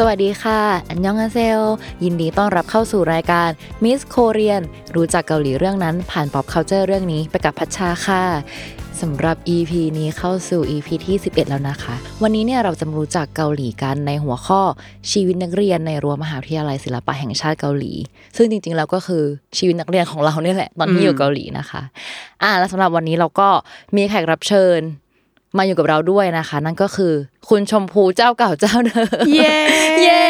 สวัสดีค่ะ อันยองอาเซล ยินดีต้อนรับเข้าสู่รายการ Miss Korean รู้จักเกาหลีเรื่องนั้น ผ่าน pop culture เรื่องนี้ไปกับพัชชาค่ะสำหรับ EP นี้เข้าสู่ EP ที่ 11 แล้วนะคะ วันนี้เนี่ยเราจะมารู้จักเกาหลีกันในหัวข้อชีวิตนักเรียนในรั้วมหาวิทยาลัยศิลปะแห่งชาติเกาหลี ซึ่งจริงๆแล้วก็คือชีวิตนักเรียนของเราเนี่ยแหละตอนที่อยู่เกาหลีนะคะ อ่า แล้วสำหรับวันนี้เราก็มีแขกรับเชิญ มาอยู่กับเราด้วยนะคะ นั่นก็คือ คุณชมพูเจ้าเก่าเจ้าเดิมเย้เย้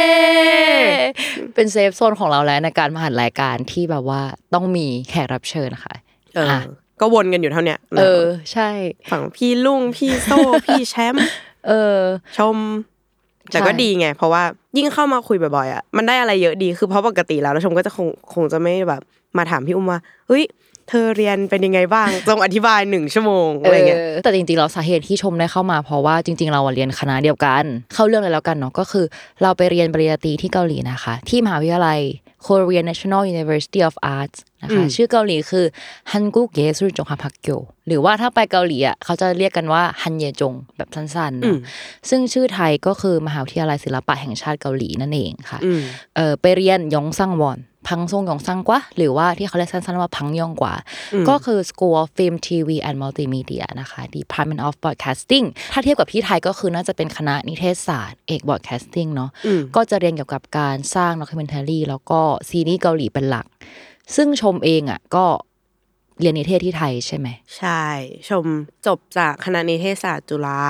เป็นเซฟโซนของเราแล้วในการมาหันรายการที่แบบว่าต้องมีแขกรับเชิญค่ะเอออะก็วนกันอยู่เท่าเนี้ยเออ ใช่ ฝั่งพี่ลุงพี่โซ่พี่แชมป์เออ ชม แต่ก็ใช่ดีไง เพราะว่ายิ่งเข้ามาคุยบ่อยๆอะมันได้อะไรเยอะดีคือเพราะปกติแล้วแล้วชมก็จะคงคงจะไม่แบบ มาถามพี่อุ้มว่าเฮ้ย เธอเรียนเป็นยังไงบ้างจงอธิบายหนึ่งชั่วโมงอะไรเงี้ยเออแต่จริงๆเราสาเหตุที่ชมได้เข้ามาเพราะว่าจริง ๆ เราอะเรียนคณะเดียวกัน เข้าเรื่องเลยแล้วกันเนาะก็คือ เราไปเรียนปริญญาตรีที่เกาหลีนะคะ ที่มหาวิทยาลัย Korea National University of Arts นะคะอืมชื่อเกาหลีคือฮันกุกเยสุจงฮาพักโกหรือว่าถ้าไปเกาหลีอะเขาจะเรียกกันว่าฮันเยจงแบบสั้นๆอืเนาะมซึ่งชื่อไทยก็คือมหาวิทยาลัยศิลปะแห่งชาติเกาหลีนั่นเองค่ะอืมเออไปเรียนยองซังวอน พังซงยองซังกว่าหรือว่าที่เขาเรียกสั้นๆว่าพังยองกว่าอืมก็คือ School of Film TV and Multimedia นะคะ Department of Broadcasting ถ้าเทียบกับที่ไทยก็คือน่าจะเป็นคณะนิเทศศาสตร์เอก Broadcasting เนาะอืมก็จะเรียนเกี่ยวกับการสร้างด็อกิเมนทารีแล้วก็ซีรีส์เกาหลีเป็นหลัก ซึ่งชมเองอะก็เรียนนิเทศที่ไทยใช่ไหมใช่ ชมจบจากคณะนิเทศศาสตร์จุฬา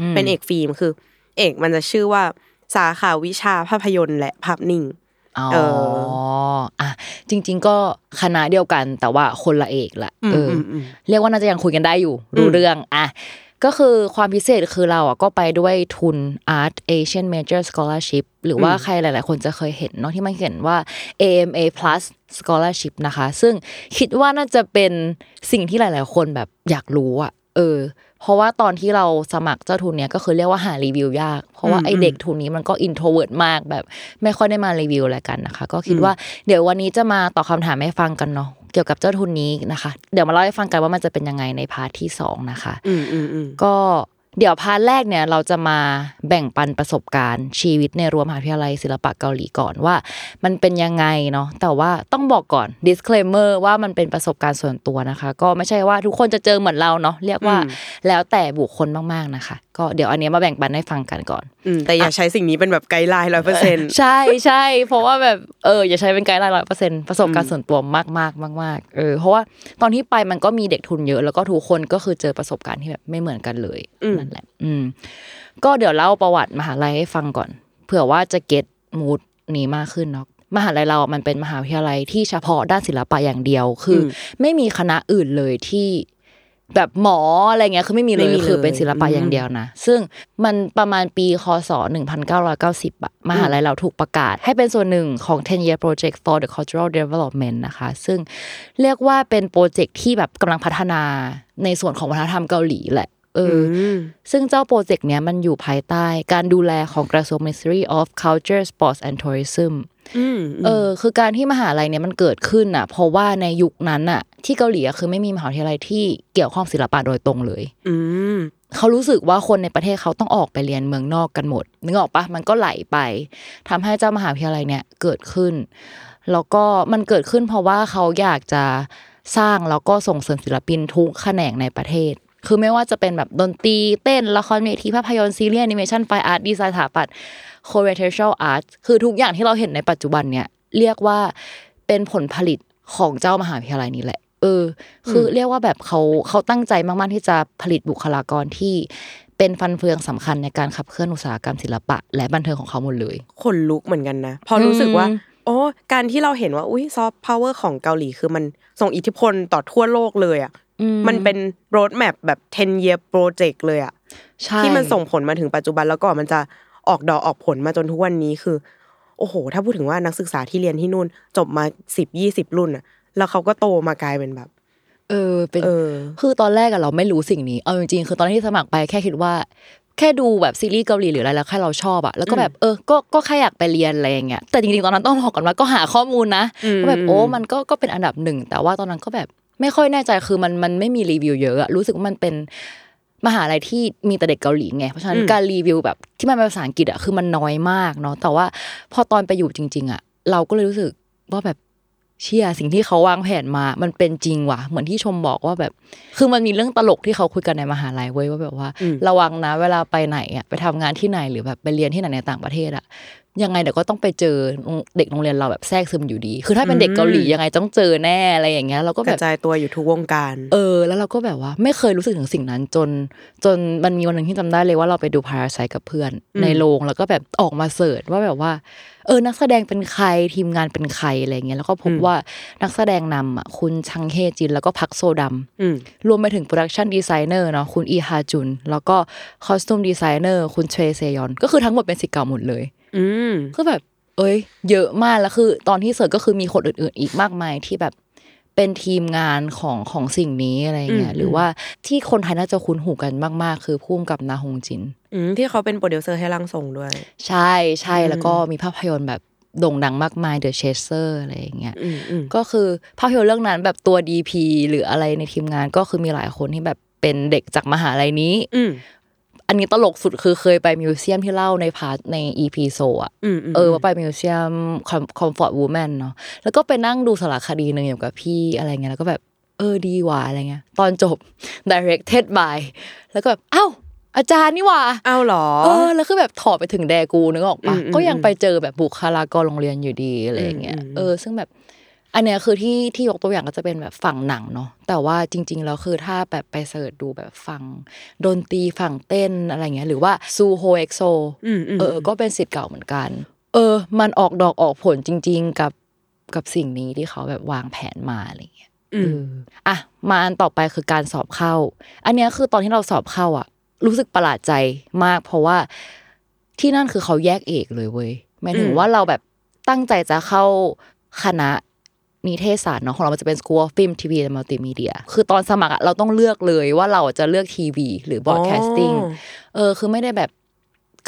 อืมเป็นเอกฟิล์มคือ เอกมันจะชื่อว่าสาขาวิชาภาพยนตร์และภาพนิ่ง อ๋อเออะจริง ๆ ก็คณะเดียวกันแต่ว่าคนละเอกละอืมเอออมอืมเรียกว่าน่าจะยังคุยกันได้อยู่รู้เรื่องอะก็คือความพิเศษคือเราอะก็ไปด้วยทุน Art Asian Major Scholarship หรือว่าใครหลาย ๆ คนจะเคยเห็นเนาะที่มันเขียนว่า AMA Plus Scholarship นะคะ ซึ่งคิดว่าน่าจะเป็นสิ่งที่หลาย ๆ คนแบบอยากรู้อะเออ เพราะว่าตอนที่เราสมัครเจ้าทุนเนี้ยก็คือเรียกว่าหารีวิวยาก เพราะว่าไอเด็กทุนนี้มันก็ introvert มากแบบ ไม่ค่อยได้มารีวิวอะไรกันนะคะ ก็คิดว่าเดี๋ยววันนี้จะมาตอบคำถามให้ฟังกันเนาะเกี่ยวกับเจ้าทุนนี้นะคะ เดี๋ยวมาเล่าให้ฟังกันว่ามันจะเป็นยังไงใน part ที่สองนะคะอืมอืมอืมก็ เดี๋ยว part แรกเนี่ยเราจะมาแบ่งปันประสบการณ์ชีวิตในรั้วมหาวิทยาลัยศิลปะเกาหลีก่อนว่า มันเป็นยังไงเนาะแต่ว่าต้องบอกก่อน disclaimer ว่ามันเป็นประสบการณ์ส่วนตัวนะคะ ก็ไม่ใช่ว่าทุกคนจะเจอเหมือนเราเนาะเรียกว่าอืมแล้วแต่บุคคลมาก ๆนะคะ ก็เดี๋ยวอันเนี้ยมาแบ่งปันให้ฟังกันก่อนอืมแต่อย่าใช้สิ่งนี้เป็นแบบ guideline ร้อยเปอร์เซ็นต์ใช่ใช่เพราะว่าแบบเอออย่าใช้เป็น guideline ร้อยเปอร์เซ็นต์ประสบการณ์ส่วนตัวมากมากมากมากๆเออเพราะว่าตอนที่ไปมันก็มีเด็กทุนเยอะ แล้วก็ทุกคนก็คือเจอประสบการณ์ที่แบบไม่เหมือนกันเลยอืมนั่นแหละ อืม ก็เดี๋ยวเล่าประวัติมหาลัยให้ฟังก่อน เผื่อว่าจะเก็ตมูดนี้มากขึ้นเนาะมหาลัยเรา มันเป็นมหาวิทยาลัยที่เฉพาะด้านศิลปะอย่างเดียว คืออไม่มีคณะอื่นเลยที่แบบหมออะไรเงี้ยคือไม่มีเลไม่ยมีเลยคือเป็นศิลปะอืมอย่างเดียวนะ ซึ่งมันประมาณปีคศ1990อะมหาลัยเราถูกประกาศ ให้เป็นส่วนหนึ่งของ 10 year project for the cultural development นะคะ ซึ่งเรียกว่าเป็นโปรเจกต์ที่แบบกำลังพัฒนาในส่วนของวัฒนธรรมเกาหลีแหละ เอออมซึ่งเจ้าโปรเจกต์เนี้ยมันอยู่ภายใต้การดูแลของกระทรวง Ministry of Culture Sports and Tourism อืมเออ คือการที่มหาลัยเนี้ยมันเกิดขึ้นอะ เพราะว่าในยุคนั้นอะ ที่เกาหลีอะคือไม่มีมหาวิทยาลัยที่เกี่ยวข้องศิลปะโดยตรงเลย อืมเขารู้สึกว่าคนในประเทศเขาต้องออกไปเรียนเมืองนอกกันหมดนึกออกปะมันก็ไหลไปทำให้เจ้ามหาวิทยาลัยเนี่ยเกิดขึ้น แล้วก็มันเกิดขึ้นเพราะว่าเขาอยากจะสร้างแล้วก็ส่งเสริมศิลปินทุกแขนงในประเทศ คือไม่ว่าจะเป็นแบบดนตรีเต้นละครเวทีภาพยนตร์ซีรีส์แอนิเมชัน fine art design สถาปัตย์ c o r e t e r a l art คือทุกอย่างที่เราเห็นในปัจจุบันเนี่ยเรียกว่าเป็นผลผลิตของเจ้ามหาวิทยาลัยนี้แหละ เออ คือเรียกว่าแบบเขาเขาตั้งใจมากๆที่จะผลิตบุคลากรที่เป็นฟันเฟืองสำคัญในการขับเคลื่อนอุตสาหกรรมศิลปะ และบันเทิงของเขาหมดเลยขนลุกเหมือนกันนะ พอรู้สึกว่าโอ้การที่เราเห็นว่าอุ้ยซอฟต์พาวเวอร์ของเกาหลีคือมันส่งอิทธิพลต่อทั่วโลกเลยอะ มันเป็น roadmap แบบ 10 year project เลยอะใช่ที่มันส่งผลมาถึงปัจจุบันแล้วก็มันจะออกดอกออกผลมาจนทุกวันนี้คือ โอ้โห ถ้าพูดถึงว่านักศึกษาที่เรียนที่นู่น จบมาสิบยี่สิบรุ่นอะแล้วเขาก็โตมากลายเป็นแบบ เออเป็นเออคือตอนแรกอะเราไม่รู้สิ่งนี้เอาจริงๆคือตอนที่สมัครไปแค่คิดว่า แค่ดูแบบซีรีส์เกาหลีหรืออะไรแล้วแค่เราชอบอะแล้วก็แบบเออก็ก็แค่อยากไปเรียนอะไรอย่างเงี้ยแต่จริงๆตอนนั้นต้องบอกก่อนว่าก็หาข้อมูลนะอืมก็แบบโอ้มันก็ก็เป็นอันดับหนึ่งแต่ว่าตอนนั้นก็แบบ ไม่ค่อยแน่ใจคือมันมันไม่มีรีวิวเยอะอะรู้สึกว่ามันเป็นมหาลัยที่มีแต่เด็กเกาหลีไงเพราะฉะนั้นการรีวิวแบบที่มันเป็นภาษาอังกฤษอะคือมันน้อยมากเนาะแต่ว่าพอตอนไปอยู่จริง ๆอะเราก็เลยรู้สึกว่าแบบเชี่ยสิ่งที่เขาวางแผนมา มันเป็นจริงว่ะ เหมือนที่ชมบอกว่าแบบ คือมันมีเรื่องตลกที่เขาคุยกันในมหาลัยเว้ยว่าแบบว่า ระวังนะ เวลาไปไหนอะไปทำงานที่ไหนหรือแบบไปเรียนที่ไหนในต่างประเทศอะ ยังไงเดี๋ยวก็ต้องไปเจอเด็กโรงเรียนเราแบบแทรกซึมอยู่ดี คือถ้าเป็นเด็กเกาหลียังไงต้องเจอแน่อะไรอย่างเงี้ยเราก็กแบระบจายตัวอยู่ทุกวงการ เออ แล้วเราก็แบบว่าไม่เคยรู้สึกถึงสิ่งนั้นจน จนมันมีวันหนึ่งที่จำได้เลยว่าเราไปดูพาราไซกับเพื่อน ในโรงแล้วก็แบบออกมาเสิร์ชว่าแบบว่า เออนักแสดงเป็นใครทีมงานเป็นใครอะไรเงี้ยแล้วก็พบว่านักแสดงนำอะคุณจางฮเยจินแล้วก็พัคโซดัมอืมรวมไปถึง production designer เนาะคุณอีฮาจุนแล้วก็ costume designer คุณชเวเซยอนก็คือทั้งหมดเป็นศิษย์เก่าหมดเลย อืมก็แบบ เอ้ย เยอะมากแล้วคือ ตอนที่ search ก็คือมีคนอื่น ๆ อีกมากมายที่แบบเป็นทีมงานของของสิ่งนี้อะไรเงี้ยอืมหรือว่าที่คนไทยน่าจะคุ้นหูกันมาก ๆ คือผู้กำกับนาฮงจินอืมที่เขาเป็นโปรดิวเซอร์ให้ร่างทรงด้วย ใช่ใช่แล้วก็มีภาพยนตร์แบบโด่งดังมากมาย The Chaser อะไรอย่างเงี้ยอืมอืมก็คือภาพยนตร์เรื่องนั้นแบบตัว DP หรืออะไรในทีมงานก็คือมีหลายคนที่แบบเป็นเด็กจากมหาลัยนี้ อืมอันนี้ตลกสุดคือเคยไป museum ที่เล่าใน part ใน EP โซอะอืมมเออว่าไป museum comfort woman เนาะแล้วก็ไปนั่งดูสารคดีหนึ่งอยู่กับพี่อะไรเงี้ยแล้วก็แบบเออดีว่ะอะไรเงี้ยตอนจบ directed by แล้วก็แบบเอ้าอาจารย์นี่ว่ะอ้าวเหรอ เออ แล้วคือแบบถ่อไปถึงแดกูนึกออกปะอืมอืมก็ยังไปเจอแบบบุคลากรโรงเรียนอยู่ดีอะไรอย่างเงี้ยอืมอืมเออ ซึ่งแบบ อันเนี้ยคือที่ที่ยกตัวอย่างก็จะเป็นแบบฝั่งหนังเนาะแต่ว่าจริง ๆ แล้วคือถ้าแบบไป search ดูแบบฝั่งดนตรีฝั่งเต้นอะไรเงี้ยหรือว่าซูโฮ EXO อืมอืมเออ ก็เป็นศิษย์เก่าเหมือนกัน เออ มันออกดอกออกผลจริง ๆ กับกับสิ่งนี้ที่เขาแบบวางแผนมาอะไรเงี้ยอืมเอออะมาอันต่อไปคือการสอบเข้า อันเนี้ยคือตอนที่เราสอบเข้าอะ รู้สึกประหลาดใจมาก เพราะว่าที่นั่นคือเขาแยกเอกเลยเว้ยหมายถึงอืมว่าเราแบบตั้งใจจะเข้าคณะ นิเทศศาสตร์เนาะของเรามันจะเป็น School of Film TV and Multimedia คือตอนสมัครอะเราต้องเลือกเลยว่าเราจะเลือกทีวี หรือ broadcasting อ๋อเออ คือไม่ได้แบบ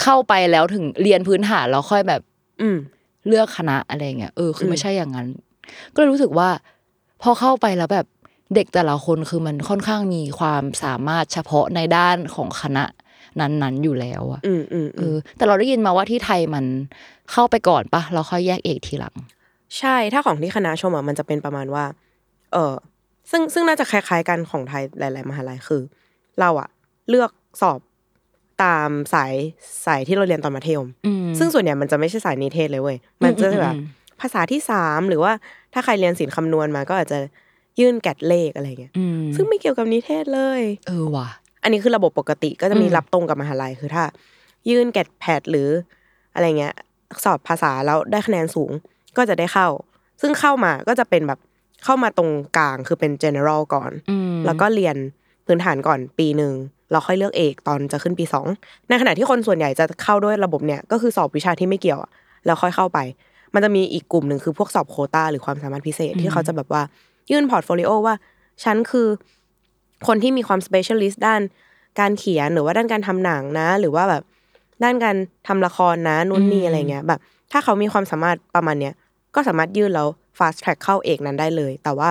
เข้าไปแล้วถึงเรียนพื้นฐานแล้วค่อยแบบ อืมเลือกคณะอะไรเงี้ยเออคือมไม่ใช่อย่างนั้น ก็เลยรู้สึกว่า พอเข้าไปแล้วแบบเด็กแต่ละคนคือมันค่อนข้างมีความสามารถเฉพาะในด้านของคณะนั้นๆอยู่แล้วอะอืมอืมเออืมอแต่เราได้ยินมาว่าที่ไทยมันเข้าไปก่อนปะเราค่อยแยกเอกทีหลัง ใช่ถ้าของที่คณะชมอะมันจะเป็นประมาณว่า เออซึ่งซึ่งน่าจะคล้ายๆกันของไทยหลาย ๆ มหาลัยคือ เราอะเลือกสอบตามสายสายที่เราเรียนตอนมัธยมอืมซึ่งส่วนใหญ่มันจะไม่ใช่สายนิเทศเลยเว้ยมันจะแบบอืมภาษาที่สามหรือว่าถ้าใครเรียนศิลป์คำนวณมาก็อาจจะยื่นแกดเลขอะไรเงี้ยอืมซึ่งไม่เกี่ยวกับนิเทศเลย เออว่ะ อันนี้คือระบบปกติก็จะมีอืมรับตรงกับมหาลัยคือถ้า ยื่นแกดแพดหรืออะไรเงี้ย สอบภาษาแล้วได้คะแนนสูง ก็จะได้เข้า ซึ่งเข้ามาก็จะเป็นแบบเข้ามาตรงกลางคือเป็น general ก่อนอืมแล้วก็เรียนพื้นฐานก่อนปีหนึ่งเราค่อยเลือกเอกตอนจะขึ้นปีสองในขณะที่คนส่วนใหญ่จะเข้าด้วยระบบเนี่ยก็คือสอบวิชาที่ไม่เกี่ยวอะแล้วค่อยเข้าไป มันจะมีอีกกลุ่มหนึ่งคือพวกสอบโควตาหรือความสามารถพิเศษที่เขาจะแบบว่า ยื่น portfolio ว่าฉันคือคนที่มีความ specialist ด้านการเขียนหรือว่าด้านการทำหนังนะ หรือว่าแบบด้านการทำละครนะนู่นนี่อะไรเงี้ยแบบ ถ้าเขามีความสามารถประมาณเนี้ย ก็สามารถยื่นแล้ว fast track เข้าเอกนั้นได้เลย แต่ว่า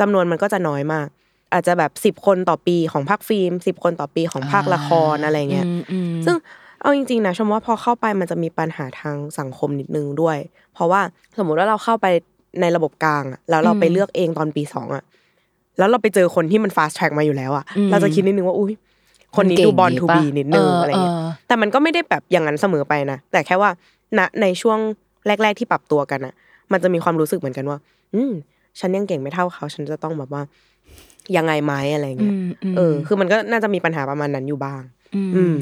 จำนวนมันก็จะน้อยมาก อาจจะแบบสิบคนต่อปีของภาคฟิล์มสิบคนต่อปีของภาคละครอะไรเงี้ยอืมอืมซึ่งเอาจริงๆนะชมว่าพอเข้าไปมันจะมีปัญหาทางสังคมนิดนึงด้วย เพราะว่าสมมุติว่าเราเข้าไปในระบบกลางอะแล้วเราไปเลือกเองตอนปีสองอะแล้วเราไปเจอคนที่มัน fast track มาอยู่แล้วอะเราจะคิดนิดนึงว่าอุ้ยคนนี้ดูบอลทูบีนิดนึงอะไรเงี้ยแต่มันก็ไม่ได้แบบอย่างนั้นเสมอไปนะแต่แค่ว่าณในช่วงแรก ๆที่ปรับตัวกันอะ มันจะมีความรู้สึกเหมือนกันว่า อืมฉันยังเก่งไม่เท่าเขา ฉันจะต้องแบบว่า ยังไงไหมอะไรเงี้ยเออ คือมันก็น่าจะมีปัญหาประมาณนั้นอยู่บ้างอืม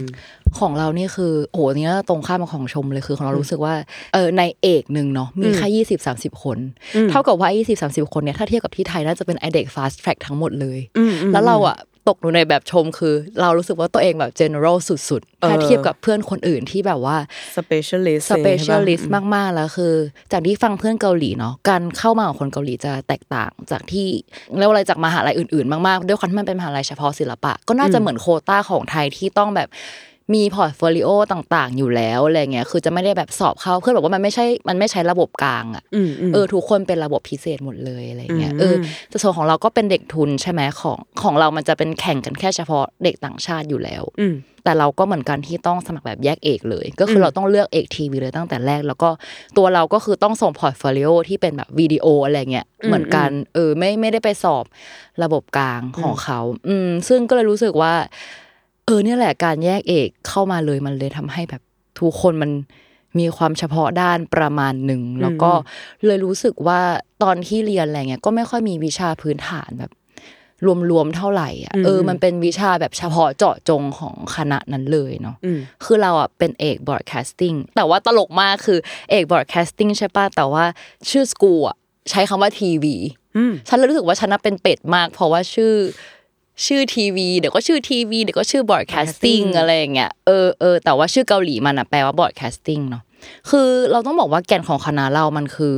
ของเรานี่คือโอ้โหนี่ตรงข้ามกับของชมเลยคือของเรารู้สึกว่าเออในเอกหนึ่งเนาะมีแค่ยี่สิบสามสิบคนอืมเท่ากับว่ายี่สิบสามสิบคนเนี่ยถ้าเทียบกับที่ไทยน่าจะเป็นไอเด็ก fast track ทั้งหมดเลยอืมอืมแล้วเราอะ ตกอยู่ในแบบชมคือ เรารู้สึกว่าตัวเองแบบ general สุดๆเออถ้าเทียบกับเพื่อนคนอื่นที่แบบว่า specialist ใช่ปะ specialist มากๆแล้วคือ จากที่ฟังเพื่อนเกาหลีเนาะการเข้ามาของคนเกาหลีจะแตกต่างจากที่เรียกว่าอะไรจากมหาลัยอื่นๆ มากๆ ด้วยความที่มันเป็นมหาลัยเฉพาะศิลปะ ก็น่าจะเหมือนโควต้าของไทยที่ต้องแบบ มี portfolio ต่างๆ อยู่แล้วอะไรเงี้ยคือจะไม่ได้แบบสอบเข้าเพื่อนบอกว่ามันไม่ใช่มันไม่ใช้ระบบกลางอะอืมอืมเออทุกคนเป็นระบบพิเศษหมดเลยอะไรเงี้ยอืมเออแต่ส่วนของเราก็เป็นเด็กทุนใช่ไหมของของเรามันจะเป็นแข่งกันแค่เฉพาะเด็กต่างชาติอยู่แล้วอืมแต่เราก็เหมือนกันที่ต้องสมัครแบบแยกเอกเลย ก็คืออมเราต้องเลือกเอกทีวีเลยตั้งแต่แรก แล้วก็ตัวเราก็คือต้องส่ง portfolio ที่เป็นแบบวิดีโออะไรเงี้ยอืมเหมือนกัน เออไม่ไม่ได้ไปสอบระบบกลางของเขา อืมซึ่งก็เลยรู้สึกว่า เออเนี่ยแหละการแยกเอกเข้ามาเลยมันเลยทำให้แบบทุกคนมันมีความเฉพาะด้านประมาณหนึ่ง แล้วก็เลยรู้สึกว่าตอนที่เรียนอะไรเงี้ยก็ไม่ค่อยมีวิชาพื้นฐานแบบ รวมๆเท่าไหร่อะอืมเออ มันเป็นวิชาแบบเฉพาะเจาะจงของคณะนั้นเลยเนาะอืมคือเราอะเป็นเอก broadcasting แต่ว่าตลกมากคือเอก broadcasting ใช่ป่ะแต่ว่าชื่อสกูลอะใช้คำว่าทีวีอืมฉันเลยรู้สึกว่าฉันน่ะเป็นเป็ดมาก เพราะว่าชื่อ ชื่อทีวีเดี๋ยวก็ชื่อทีวีเดี๋ยวก็ชื่อ broadcasting Broadcasting อะไรอย่างเงี้ยเออเออแต่ว่าชื่อเกาหลีมันอะแปลว่า broadcasting เนาะคือเราต้องบอกว่าแก่นของคณะเรามันคือ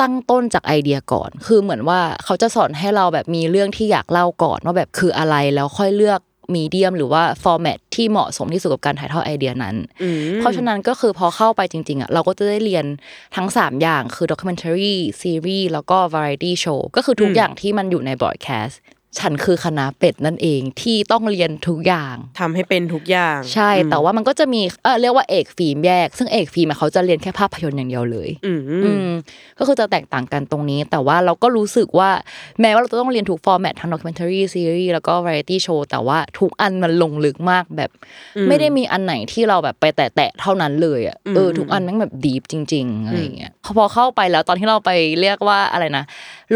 ตั้งต้นจากไอเดียก่อน คือเหมือนว่าเขาจะสอนให้เราแบบมีเรื่องที่อยากเล่าก่อนว่าแบบคืออะไรแล้วค่อยเลือก medium หรือว่า format ที่เหมาะสมที่สุดกับการถ่ายทอดไอเดียนั้นอืมเพราะฉะนั้นก็คือพอเข้าไปจริงๆอะเราก็จะได้เรียนทั้ง 3 อย่างคือ documentary series แล้วก็ variety show ก็คือทุกอืมอย่างที่มันอยู่ใน broadcast ฉันคือคณะเป็ดนั่นเองที่ต้องเรียนทุกอย่างทำให้เป็นทุกอย่าง ใช่แต่ว่ามันก็จะมีเออเรียกว่าเอกฟิล์มแยก ซึ่งเอกฟิล์มอะเขาจะเรียนแค่ภาพยนตร์อย่างเดียวเลยอืมอืมก็คือจะแตกต่างกันตรงนี้ แต่ว่าเราก็รู้สึกว่าแม้ว่าเราจะต้องเรียนทุกฟอร์แมตทั้ง documentary series แล้วก็ variety show แต่ว่าทุกอันมันลงลึกมากแบบ ไม่ได้มีอันไหนที่เราแบบไปแตะๆเท่านั้นเลยอะเออทุกอันแม่งแบบดีฟจริงๆอะไรอย่างเงี้ยพอเข้าไปแล้วตอนที่เราไปเรียกว่าอะไรนะ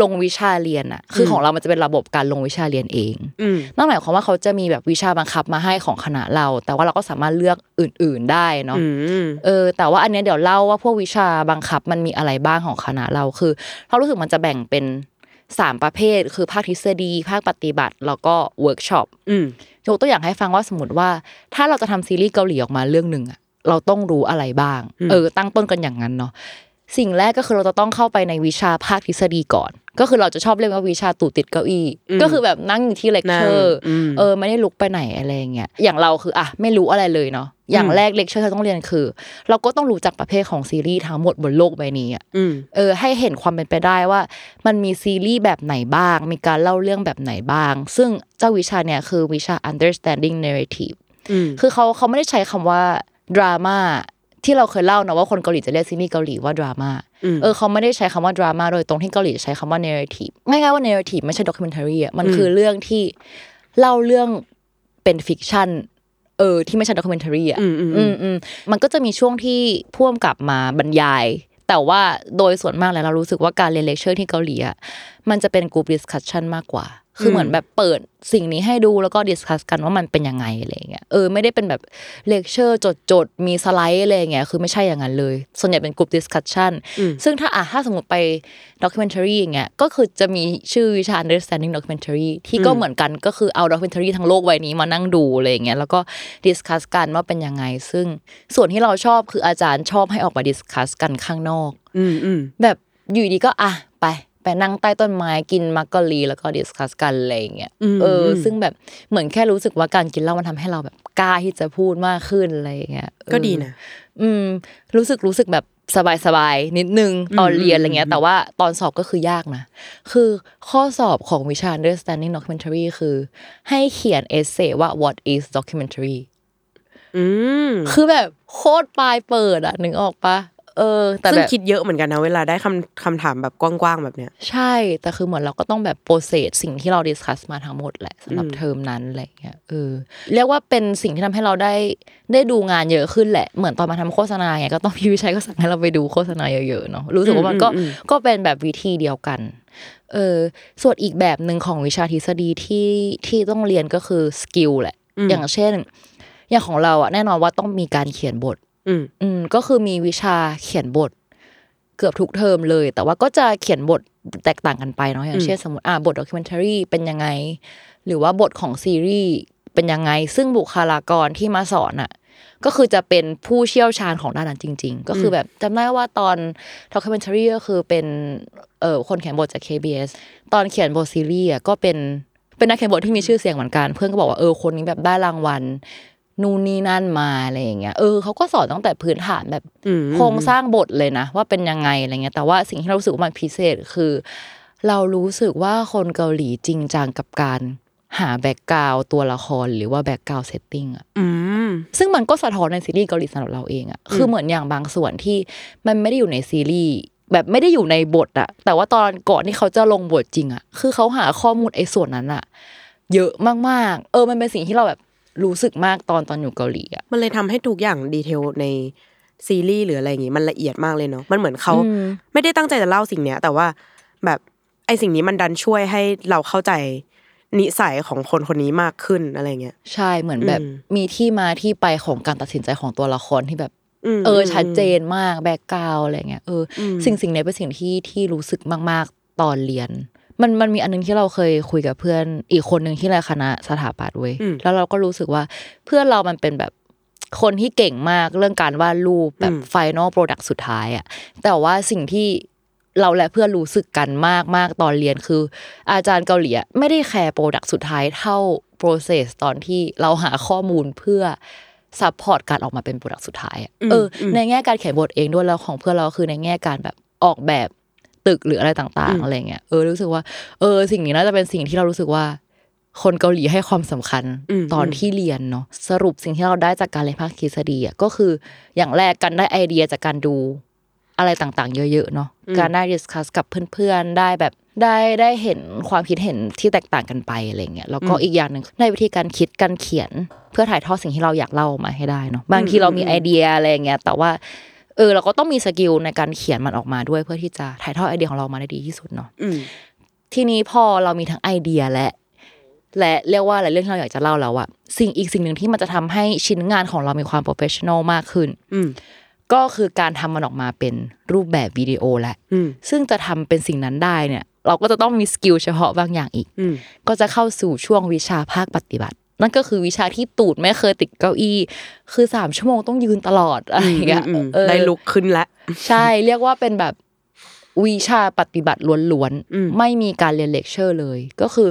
ลงวิชาเรียนอะคือของเรามันจะเป็นระบบการลงวิชาเรียนเองอืมนั่นหมายความว่าเขาจะมีแบบวิชาบังคับมาให้ของคณะเรา แต่ว่าเราก็สามารถเลือกอื่น ๆได้เนาะอืมเออ แต่ว่าอันเนี้ยเดี๋ยวเล่าว่าพวกวิชาบังคับมันมีอะไรบ้างของคณะเราคือเรารู้สึกมันจะแบ่งเป็นสามประเภท คือภาคทฤษฎี ภาคปฏิบัติ แล้วก็เวิร์กช็อปอืมยกตัวอย่างให้ฟังว่าสมมติว่า ถ้าเราจะทำซีรีส์เกาหลีออกมาเรื่องหนึ่งอะเราต้องรู้อะไรบ้าง เออ ตั้งต้นกันอย่างนั้นเนาะสิ่งแรกก็คือเราจะต้องเข้าไปในวิชาภาคทฤษฎีก่อน ก็คือเราจะชอบเรียกว่าวิชาตูดติดเก้าอี้ก็คือแบบนั่งอยู่ที่เลคเชอร์นั่งอืมเออไม่ได้ลุกไปไหนอะไรอย่างเงี้ยอย่างเราคืออะไม่รู้อะไรเลยเนาะอย่างแรกเลคเชอร์ที่ต้องเรียนคือ เราก็ต้องรู้จักประเภทของซีรีส์ทั้งหมดบนโลกใบนี้อะอืมเออให้เห็นความเป็นไปได้ว่า มันมีซีรีส์แบบไหนบ้าง มีการเล่าเรื่องแบบไหนบ้าง ซึ่งเจ้าวิชาเนี่ยคือวิชา understanding narrative อืมคือเขาเขาไม่ได้ใช้คำว่าดราม่าที่เราเคยเล่านะว่าคนเกาหลีจะเรียกซีรีส์เกาหลีว่าดราม่าอืม เออเขาไม่ได้ใช้คำว่าดราม่าโดยตรงที่เกาหลีจะใช้คำว่า narrative ง่ายๆว่า narrative ไม่ใช่ documentary อะมันคือเรื่องที่เล่าเรื่องเป็น fiction เออที่ไม่ใช่ documentary อะอืมอืมอืมอืมมันก็จะมีช่วงที่พ่วงกลับมาบรรยาย แต่ว่าโดยส่วนมากแล้วเรารู้สึกว่าการเรียนเลคเชอร์ที่เกาหลีอะมันจะเป็นกลุ่ม discussion มากกว่า คือเหมือนแบบเปิดสิ่งนี้ให้ดูแล้วก็ discuss กันว่ามันเป็นยังไงอะไรเงี้ยเออไม่ได้เป็นแบบเลคเชอร์จดจดๆมีสไลด์อะไรเงี้ยคือไม่ใช่อย่างนั้นเลย ส่วนใหญ่เป็นกลุ่ม discussion ซึ่งถ้าอะถ้าสมมติไป documentary อย่างเงี้ยก็คือจะมีชื่อวิชา understanding documentary ที่ก็เหมือนกันก็คือเอา documentary ทั้งโลกใบนี้มานั่งดูอะไรเงี้ยแล้วก็ discuss กันว่าเป็นยังไง ซึ่งส่วนที่เราชอบคืออาจารย์ชอบให้ออกมา discuss กันข้างนอกอืมอืมแบบอยู่ดีก็อะไป ไปนั่งใต้ต้นไม้กินมักกะลีแล้วก็ discuss กันอะไรอย่างเงี้ยเอออซึ่งแบบเหมือนแค่รู้สึกว่าการกินเหล้ามันทำให้เราแบบกล้าที่จะพูดมากขึ้นอะไรอย่างเงี้ยเออก็ดีนะอืม รู้สึกรู้สึกแบบสบายๆนิดนึงตอนเรียนอะไรเงี้ย แต่ว่าตอนสอบก็คือยากนะ คือข้อสอบของวิชา understanding documentary คือ ให้เขียน essay ว่า what is documentary อืมคือแบบโคตรปลายเปิดอะนึกออกปะ เออ แต่ซึ่งแบบคิดเยอะเหมือนกันนะเวลาได้คำคำถามแบบกว้างๆแบบเนี้ย ใช่ แต่คือเหมือนเราก็ต้องแบบ process สิ่งที่เรา discuss มาทั้งหมดแหละสำหรับเทอมนั้นอะไรเงี้ยเออเรียกว่าเป็นสิ่งที่ทำให้เราได้ได้ดูงานเยอะขึ้นแหละ เหมือนตอนมาทำโฆษณาเนี่ยก็ต้องพี่วิชัยก็สั่งให้เราไปดูโฆษณาเยอะๆเนาะรู้สึกว่ามันก็อืมอืมก็เป็นแบบวิธีเดียวกันเออส่วนอีกแบบหนึ่งของวิชาทฤษฎีที่ที่ต้องเรียนก็คือ skill แหละ อย่างเช่น อย่างของเราอะแน่นอนว่าต้องมีการเขียนบท อืมอืมก็คือมีวิชาเขียนบท เกือบทุกเทอมเลย แต่ว่าก็จะเขียนบทแตกต่างกันไปเนาะอย่างเช่นสมมติอ่าบท documentary เป็นยังไง หรือว่าบทของซีรีส์เป็นยังไง ซึ่งบุคลากรที่มาสอนอะก็คือจะเป็นผู้เชี่ยวชาญของด้านนั้นจริง ๆ ก็คือแบบจำได้ว่าตอนด็อกิเมนทารีก็คือเป็นเอ่อคนเขียนบทจาก KBS ตอนเขียนบทซีรีส์อะก็เป็นเป็นนักเขียนบทที่มีชื่อเสียงเหมือนกัน เพื่อนก็บอกว่าเออคนนี้แบบได้รางวัล นู่นนี่นั่นมาอะไรอย่างเงี้ยเออเขาก็สอนตั้งแต่พื้นฐานแบบอืมโครงสร้างบทเลยนะ ว่าเป็นยังไงอะไรเงี้ยแต่ว่าสิ่งที่เรารู้สึกว่ามันพิเศษคือ เรารู้สึกว่าคนเกาหลีจริงจังกับการหา background ตัวละครหรือว่า background setting อะอืมซึ่งมันก็สะท้อนในซีรีส์เกาหลีสำหรับเราเองอะคือเหมือนอย่างบางส่วนที่มันไม่ได้อยู่ในซีรีส์แบบไม่ได้อยู่ในบทอะแต่ว่าตอนก่อนที่เขาจะลงบทจริงอะคือเขาหาข้อมูลไอ้ส่วนนั้นอะเยอะมากๆ เออมันเป็นสิ่งที่เราแบบ รู้สึกมากตอนตอนอยู่เกาหลีอะมันเลยทำให้ทุกอย่าง detail ในซีรีส์หรืออะไรอย่างงี้มันละเอียดมากเลยเนาะมันเหมือนเขาอืมไม่ได้ตั้งใจจะเล่าสิ่งเนี้ย แต่ว่าแบบไอสิ่งนี้มันดันช่วยให้เราเข้าใจนิสัยของคนคนนี้มากขึ้นอะไรเงี้ยใช่เหมือนแบบอืมมีที่มาที่ไปของการตัดสินใจของตัวละครที่แบบมเออชัดเจนมากแบ็กกราวอะไรเงี้ยเอออมสิ่งสิ่งนี้เป็นสิ่งที่ที่รู้สึกมาก ๆ ตอนเรียน มันมันมีอันนึงที่เราเคยคุยกับเพื่อนอีกคนหนึ่งที่ในคณะสถาปัตย์เว้ยอืมแล้วเราก็รู้สึกว่าเพื่อนเรามันเป็นแบบคนที่เก่งมากเรื่องการวาดรูปแบบอืม final product สุดท้ายอะแต่ว่าสิ่งที่เราและเพื่อนรู้สึกกันมากมากตอนเรียนคือ อาจารย์เกาหลีอะไม่ได้แคร์ product สุดท้ายเท่า process ตอนที่เราหาข้อมูลเพื่อ support การออกมาเป็น product สุดท้ายอะเอออในแง่การเขียนบทเองด้วยแล้วของเพื่อนเราคือในแง่การแบบออกแบบ ตึกหรืออะไรต่างๆอะไรเงี้ยเออรู้สึกว่า เออ สิ่งนี้น่าจะเป็นสิ่งที่เรารู้สึกว่า คนเกาหลีให้ความสำคัญอืมตอนที่เรียนเนาะสรุปสิ่งที่เราได้จากการเรียนภาคทฤษฎีอะก็คืออย่างแรกการได้ไอเดียจากการดูอะไรต่างๆ เยอะๆเนาะการได้ discuss กับเพื่อนๆได้แบบได้ได้เห็นความคิดเห็นที่แตกต่างกันไปอะไรเงี้ยแล้วก็อีกอย่างหนึ่งในวิธีการคิดการเขียน เพื่อถ่ายทอดสิ่งที่เราอยากเล่าออกมาให้ได้เนาะบางทีเรามีไอเดียอะไรเงี้ยแต่ว่า เออเราก็ต้องมี skill ในการเขียนมันออกมาด้วยเพื่อที่จะถ่ายทอดไอเดียของเราออกมาได้ดีที่สุดเนาะอืมทีนี้พอเรามีทั้งไอเดียและ และเรียกว่าอะไรเรื่องที่เราอยากจะเล่าแล้วอะสิ่งอีกสิ่งหนึ่งที่มันจะทำให้ชิ้นงานของเรามีความ professional มากขึ้น อืมก็คือการทำมันออกมาเป็นรูปแบบวิดีโอแหละอืมซึ่งจะทำเป็นสิ่งนั้นได้เนี่ย เราก็จะต้องมี skill เฉพาะบางอย่างอีกอืมก็จะเข้าสู่ช่วงวิชาภาคปฏิบัติ นั่นก็คือวิชาที่ตูดไม่เคยติดเก้าอี้ คือสามชั่วโมงต้องยืนตลอดอะไรอย่างเงี้ยอืมเออได้ลุกขึ้นแล้วใช่เรียกว่าเป็นแบบวิชาปฏิบัติล้วนอืมๆไม่มีการเรียนเลคเชอร์เลย ก็คือ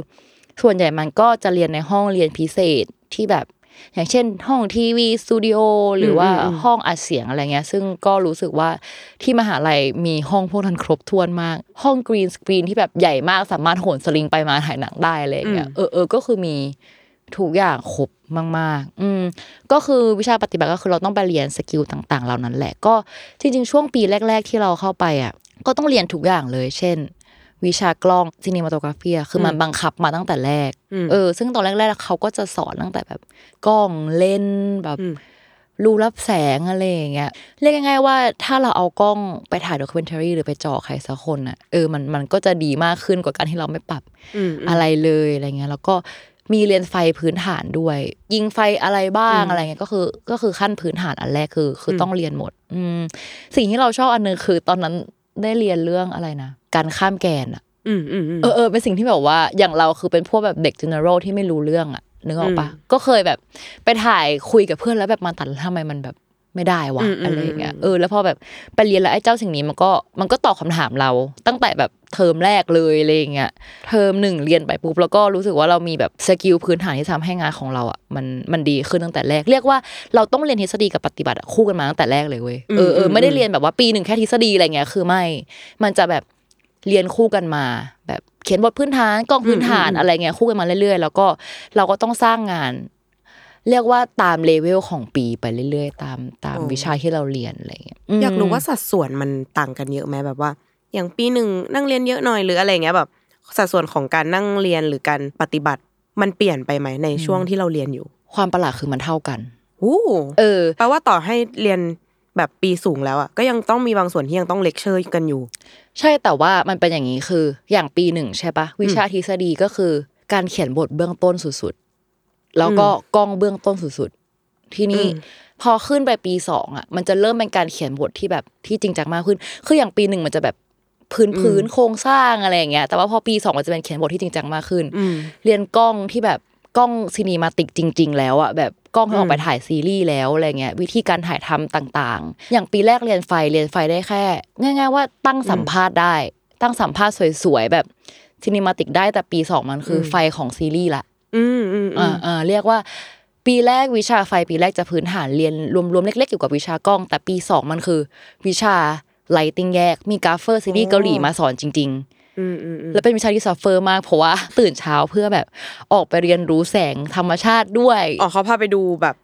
ส่วนใหญ่มันก็จะเรียนในห้องเรียนพิเศษที่แบบ อย่างเช่น ห้องทีวีสตูดิโอหรือว่าห้องอัดเสียงอะไรเงี้ย ซึ่งก็รู้สึกว่าที่มหาลัยมีห้องพวกนั้นครบถ้วนมาก ห้อง green screen ที่แบบใหญ่มากสามารถโหนสลิงไปมาถ่ายหนังได้อะไรเงี้ยเออเออก็คือมี ทุกอย่างครบมาก ๆ อืมก็คือวิชาปฏิบัติก็คือเราต้องไปเรียน skill ต่าง ๆ เหล่านั้นแหละ ก็จริง ๆ ช่วงปีแรก ๆ ที่เราเข้าไปอะ ก็ต้องเรียนทุกอย่างเลย เช่น วิชากล้อง cinematography คือมันบังคับมาตั้งแต่แรกอืมเออ ซึ่งตอนแรกๆเขาก็จะสอนตั้งแต่แบบกล้องเลนส์แบบอืมรูรับแสงอะไรอย่างเงี้ยเรียกง่ายๆว่าถ้าเราเอากล้องไปถ่าย documentary หรือไปจ่อใครสักคนอะเออมันมันก็จะดีมากขึ้นกว่าการที่เราไม่ปรับอืมอะไรเลยอะไรเงี้ยแล้วก็ มีเรียนไฟพื้นฐานด้วย ยิงไฟอะไรบ้างอะไรเงี้ยก็คือก็คือขั้นพื้นฐานอันแรกคือ คือต้องเรียนหมด อืมสิ่งที่เราชอบอันนึงคือ ตอนนั้นได้เรียนเรื่องอะไรนะการข้ามแกนอะอืมอืมอืมเออเออเป็นสิ่งที่แบบว่าอย่างเราคือเป็นพวกแบบเด็ก general ที่ไม่รู้เรื่องอะนึกออกปะอืมก็เคยแบบไปถ่ายคุยกับเพื่อนแล้วแบบมาตัดแล้วทำไมมันแบบ ไม่ได้วะอืมอืมอะไรอย่างเงี้ยอืมเออแล้วพอแบบไปเรียนแล้วไอ้เจ้าสิ่งนี้มันก็มันก็ตอบคำถามเรา ตั้งแต่แบบเทอมแรกเลยอะไรอย่างเงี้ยเทอมหนึ่งเรียนไปปุ๊บแล้วก็รู้สึกว่าเรามีแบบ skill พื้นฐานที่ทำให้งานของเราอะมันมันดีขึ้นตั้งแต่แรก เรียกว่าเราต้องเรียนทฤษฎีกับปฏิบัติอะคู่กันมาตั้งแต่แรกเลยเว้ยเออเออไม่ได้เรียนแบบว่าปีหนึ่งแค่ทฤษฎีอะไรเงี้ยคือไม่ มันจะแบบเรียนคู่กันมา แบบเขียนบทพื้นฐานกล้องพื้นฐานอะไรเงี้ยคู่กันมาเรื่อยๆ แล้วก็เราก็ต้องสร้างงาน เรียกว่าตามเลเวลของปีไปเรื่อย ๆ ตามตามอ๋อวิชาที่เราเรียนอะไรเงี้ยมอยากรู้ว่าสัดส่วนมันต่างกันเยอะไหมแบบว่า อย่างปีหนึ่งนั่งเรียนเยอะหน่อยหรืออะไรเงี้ยแบบสัดส่วนของการนั่งเรียนหรือการปฏิบัติมันเปลี่ยนไปไหมในช่วงที่เราเรียนอยู่ ความประหลาดคือมันเท่ากันอู้เออแปลว่าต่อให้เรียนแบบปีสูงแล้วอะก็ยังต้องมีบางส่วนที่ยังต้องเลคเชอร์กันอยู่ ใช่แต่ว่ามันเป็นอย่างนี้คืออย่างปีหนึ่งใช่ปะวิชาทฤษฎีก็คือการเขียนบทเบื้องต้นสุดๆ แล้วก็กล้องเบื้องต้นสุดๆ ทีนี้อืมพอขึ้นไปปีสองอะ มันจะเริ่มเป็นการเขียนบทที่แบบที่จริงจังมากขึ้น คืออย่างปีหนึ่งมันจะแบบพื้นพื้นๆโครงสร้างอะไรอย่างเงี้ย แต่ว่าพอปีสองมันจะเป็นเขียนบทที่จริงจังมากขึ้นอืมเรียนกล้องที่แบบกล้องซีนีมาติกจริง ๆ แล้วอะแบบกล้องที่ออกไปถ่ายซีรีส์แล้วอะไรเงี้ยวิธีการถ่ายทำต่างๆ อย่างปีแรกเรียนไฟเรียนไฟได้แค่ ง่าย ๆ ว่าตั้งสัมภาษณ์ได้ ตั้งสัมภาษณ์สวยๆแบบซีนีมาติกได้แต่ปีสองมันคืออไฟของซีรีส์ละ อืมอืมอือ่ามอ่าเรียกว่า ปีแรกวิชาไฟปีแรกจะพื้นฐานเรียนรวมๆเล็กๆเกี่ยวกับวิชากล้อง แต่ปีสองมันคือ วิชา lighting แยกมี gaffer ซีรีส์เกาหลีมาสอนจริงๆอืมอืมอืมแล้วเป็นวิชาที่ suffer มากเพราะว่าตื่นเช้าเพื่อแบบออกไปเรียนรู้แสงธรรมชาติด้วยอ๋อเขาพาไปดูแบบ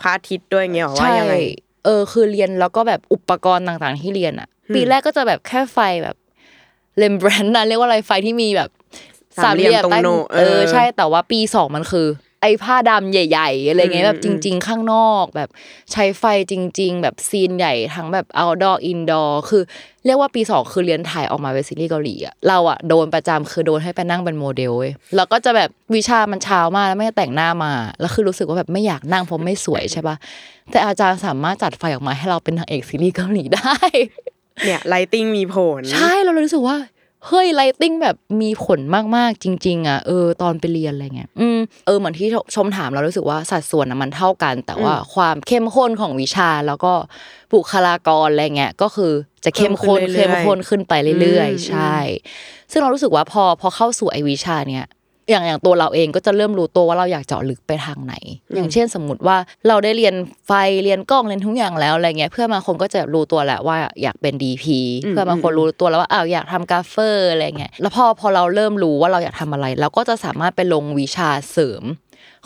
พระอาทิตย์ด้วยเงี้ยเหรอว่าใช่ยังไงเออคือเรียนแล้วก็แบบอุปกรณ์ต่างๆที่เรียนอะ ปีแรกก็จะแบบแค่ไฟแบบ Rembrandt นะเรียกว่าอะไรไฟที่มีแบบ สามเหลี่ยมตรงใต้โหนกเอเอออใช่แต่ว่าปีสองมันคือ ไอ้ผ้าดำใหญ่ๆอะไรเงี้ยแบบจริง ๆ ข้างนอกแบบใช้ไฟจริง ๆ แบบซีนใหญ่ทั้งแบบ outdoor indoor คือ เรียกว่าปีสองคือเรียนถ่ายออกมาเป็นซีรีส์เกาหลีอะเราอะโดนประจำคือโดนให้ไปนั่งเป็นโมเดลเว้ยแล้วก็จะแบบวิชามันเช้ามากแล้วไม่ได้แต่งหน้ามา แล้วคือรู้สึกว่าแบบไม่อยากนั่งเพราะไม่สวยใช่ปะแต่อาจารย์สามารถจัดไฟออกมาให้เราเป็นนางเอกซีรีส์เกาหลีได้เนี่ย lighting มีผล ใช่เราเลยรู้สึกว่า เฮ้ย lighting แบบมีผลมากๆจริง ๆอะเออตอนไปเรียนอะไรเงี้ยอืมเออเหมือนที่ชมถามเรารู้สึกว่าสัดส่วนอะมันเท่ากัน แต่ว่าความเข้มข้นของวิชาแล้วก็บุคลากรอะไรเงี้ยก็คือจะเข้มข้นเพิ่มขึ้นเรื่อยๆเข้มข้นขึ้นไปเรื่อยอืมๆใช่ ซึ่งเรารู้สึกว่าพอพอเข้าสู่ไอวิชาเนี้ย อย่างอย่างตัวเราเองก็จะเริ่มรู้ตัวว่าเราอยากเจาะลึกไปทางไหน อย่างเช่นสมมติว่าเราได้เรียนไฟเรียนกล้องเรียนทุกอย่างแล้วอะไรเงี้ยเพื่อนบางคนก็จะรู้ตัวแหละว่าอยากเป็น DP อืมเพื่อนบางคนรู้ตัวแล้วว่าอ้าวอยากทำ gaffer อะไรเงี้ยแล้วพอพอเราเริ่มรู้ว่าเราอยากทำอะไร เราก็จะสามารถไปลงวิชาเสริม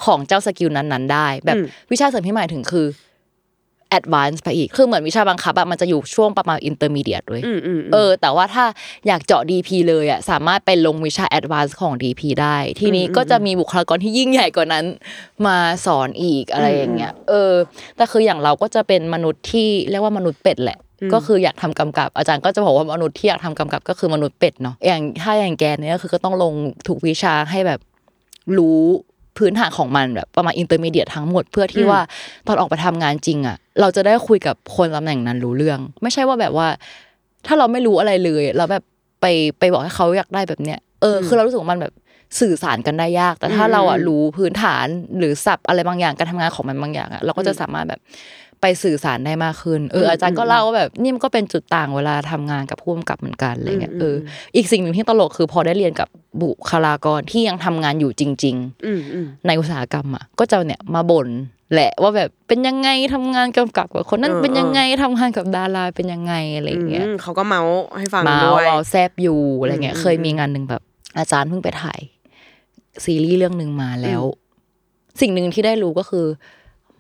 ของเจ้า skill นั้นๆ ได้ แบบวิชาเสริมที่หมายถึงคือ advance ไปอีก คือเหมือนวิชาบังคับอะมันจะอยู่ช่วงประมาณ intermediate ด้วยอืมอืมเออ แต่ว่าถ้าอยากเจาะ DP เลยอะสามารถไปลงวิชา Advance ของ DP ได้ ทีนี้ก็จะมีบุคลากรที่ยิ่งใหญ่กว่านั้น มาสอนอีกอะไรอย่างเงี้ย เออ แต่คืออย่างเราก็จะเป็นมนุษย์ที่เรียกว่ามนุษย์เป็ดแหละก็คืออยากทำกำกับอาจารย์ก็จะบอกว่ามนุษย์ที่อยากทำกำกับก็คือมนุษย์เป็ดเนาะอย่างถ้าอย่างแกเนี่ยก็คือก็ต้องลงทุกวิชาให้แบบรู้ พื้นฐานของมันแบบประมาณ intermediate ทั้งหมด เพื่อที่ว่าตอนออกไปทำงานจริงอะ เราจะได้คุยกับคนตำแหน่งนั้นรู้เรื่อง ไม่ใช่ว่าแบบว่า ถ้าเราไม่รู้อะไรเลยแล้วแบบไปไปบอกให้เขาอยากได้แบบเนี้ยเอออคือเรารู้สึกว่ามันแบบสื่อสารกันได้ยาก แต่ถ้าเราอะรู้พื้นฐานหรือศัพท์อะไรบางอย่างการทำงานของมันบางอย่างอะเราก็จะสามารถแบบ ไปสื่อสารได้มากขึ้น เอออาจารย์ก็เล่าว่าแบบนี่มันก็เป็นจุดต่างเวลาทำงานกับผู้กำกับเหมือนกันอะไรเงี้ยเอออีกสิ่งหนึ่งที่ตลกคือพอได้เรียนกับบุคลากรที่ยังทำงานอยู่จริงๆอืมอืมในอุตสาหกรรมอะก็จะเนี่ยมาบ่นแหละว่าแบบเป็นยังไงทำงานกำกับกับคนนั้นเออเป็นยังไงทำงานกับดาราเป็นยังไงอะไรอย่างเงี้ยอืมเขาก็เมาส์ให้ฟังมาด้วยเอาแซบอยู่อะไรเงี้ยอืมเคยมีงานหนึ่งแบบอาจารย์เพิ่งไปถ่ายซีรีส์เรื่องหนึ่งมาแล้ว สิ่งหนึ่งที่ได้รู้ก็คือ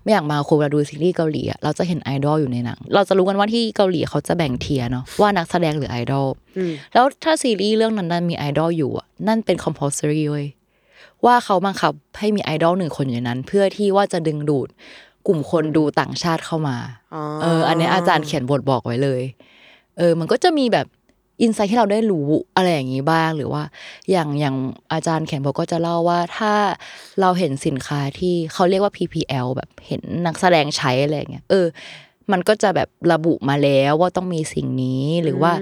ไม่อย่างมาคนเวลาดูซีรีส์เกาหลีอะเราจะเห็นไอดอลอยู่ในหนัง เราจะรู้กันว่าที่เกาหลีเขาจะแบ่ง tier เนาะว่านักแสดงหรือไอดอลอืมแล้วถ้าซีรีส์เรื่องนั้นนั้นมีไอดอลอยู่อะนั่นเป็น compulsory เว้ยว่าเขาบังคับให้มีไอดอลหนึ่งคนอยู่ในนั้น เพื่อที่ว่าจะดึงดูดกลุ่มคนดูต่างชาติเข้ามาอ๋อเออ อันเนี้ยอาจารย์เขียนบทบอกไว้เลย เออ มันก็จะมีแบบ อินไซต์ที่เราได้รู้อะไรอย่างนี้บ้าง หรือว่าอย่างอย่างอาจารย์แขียนบทก็จะเล่าว่าถ้าเราเห็นสินค้าที่เขาเรียกว่า PPL แบบเห็นนักแสดงใช้อะไรอย่างเงี้ยเออ มันก็จะแบบระบุมาแล้วว่าต้องมีสิ่งนี้หรือว่า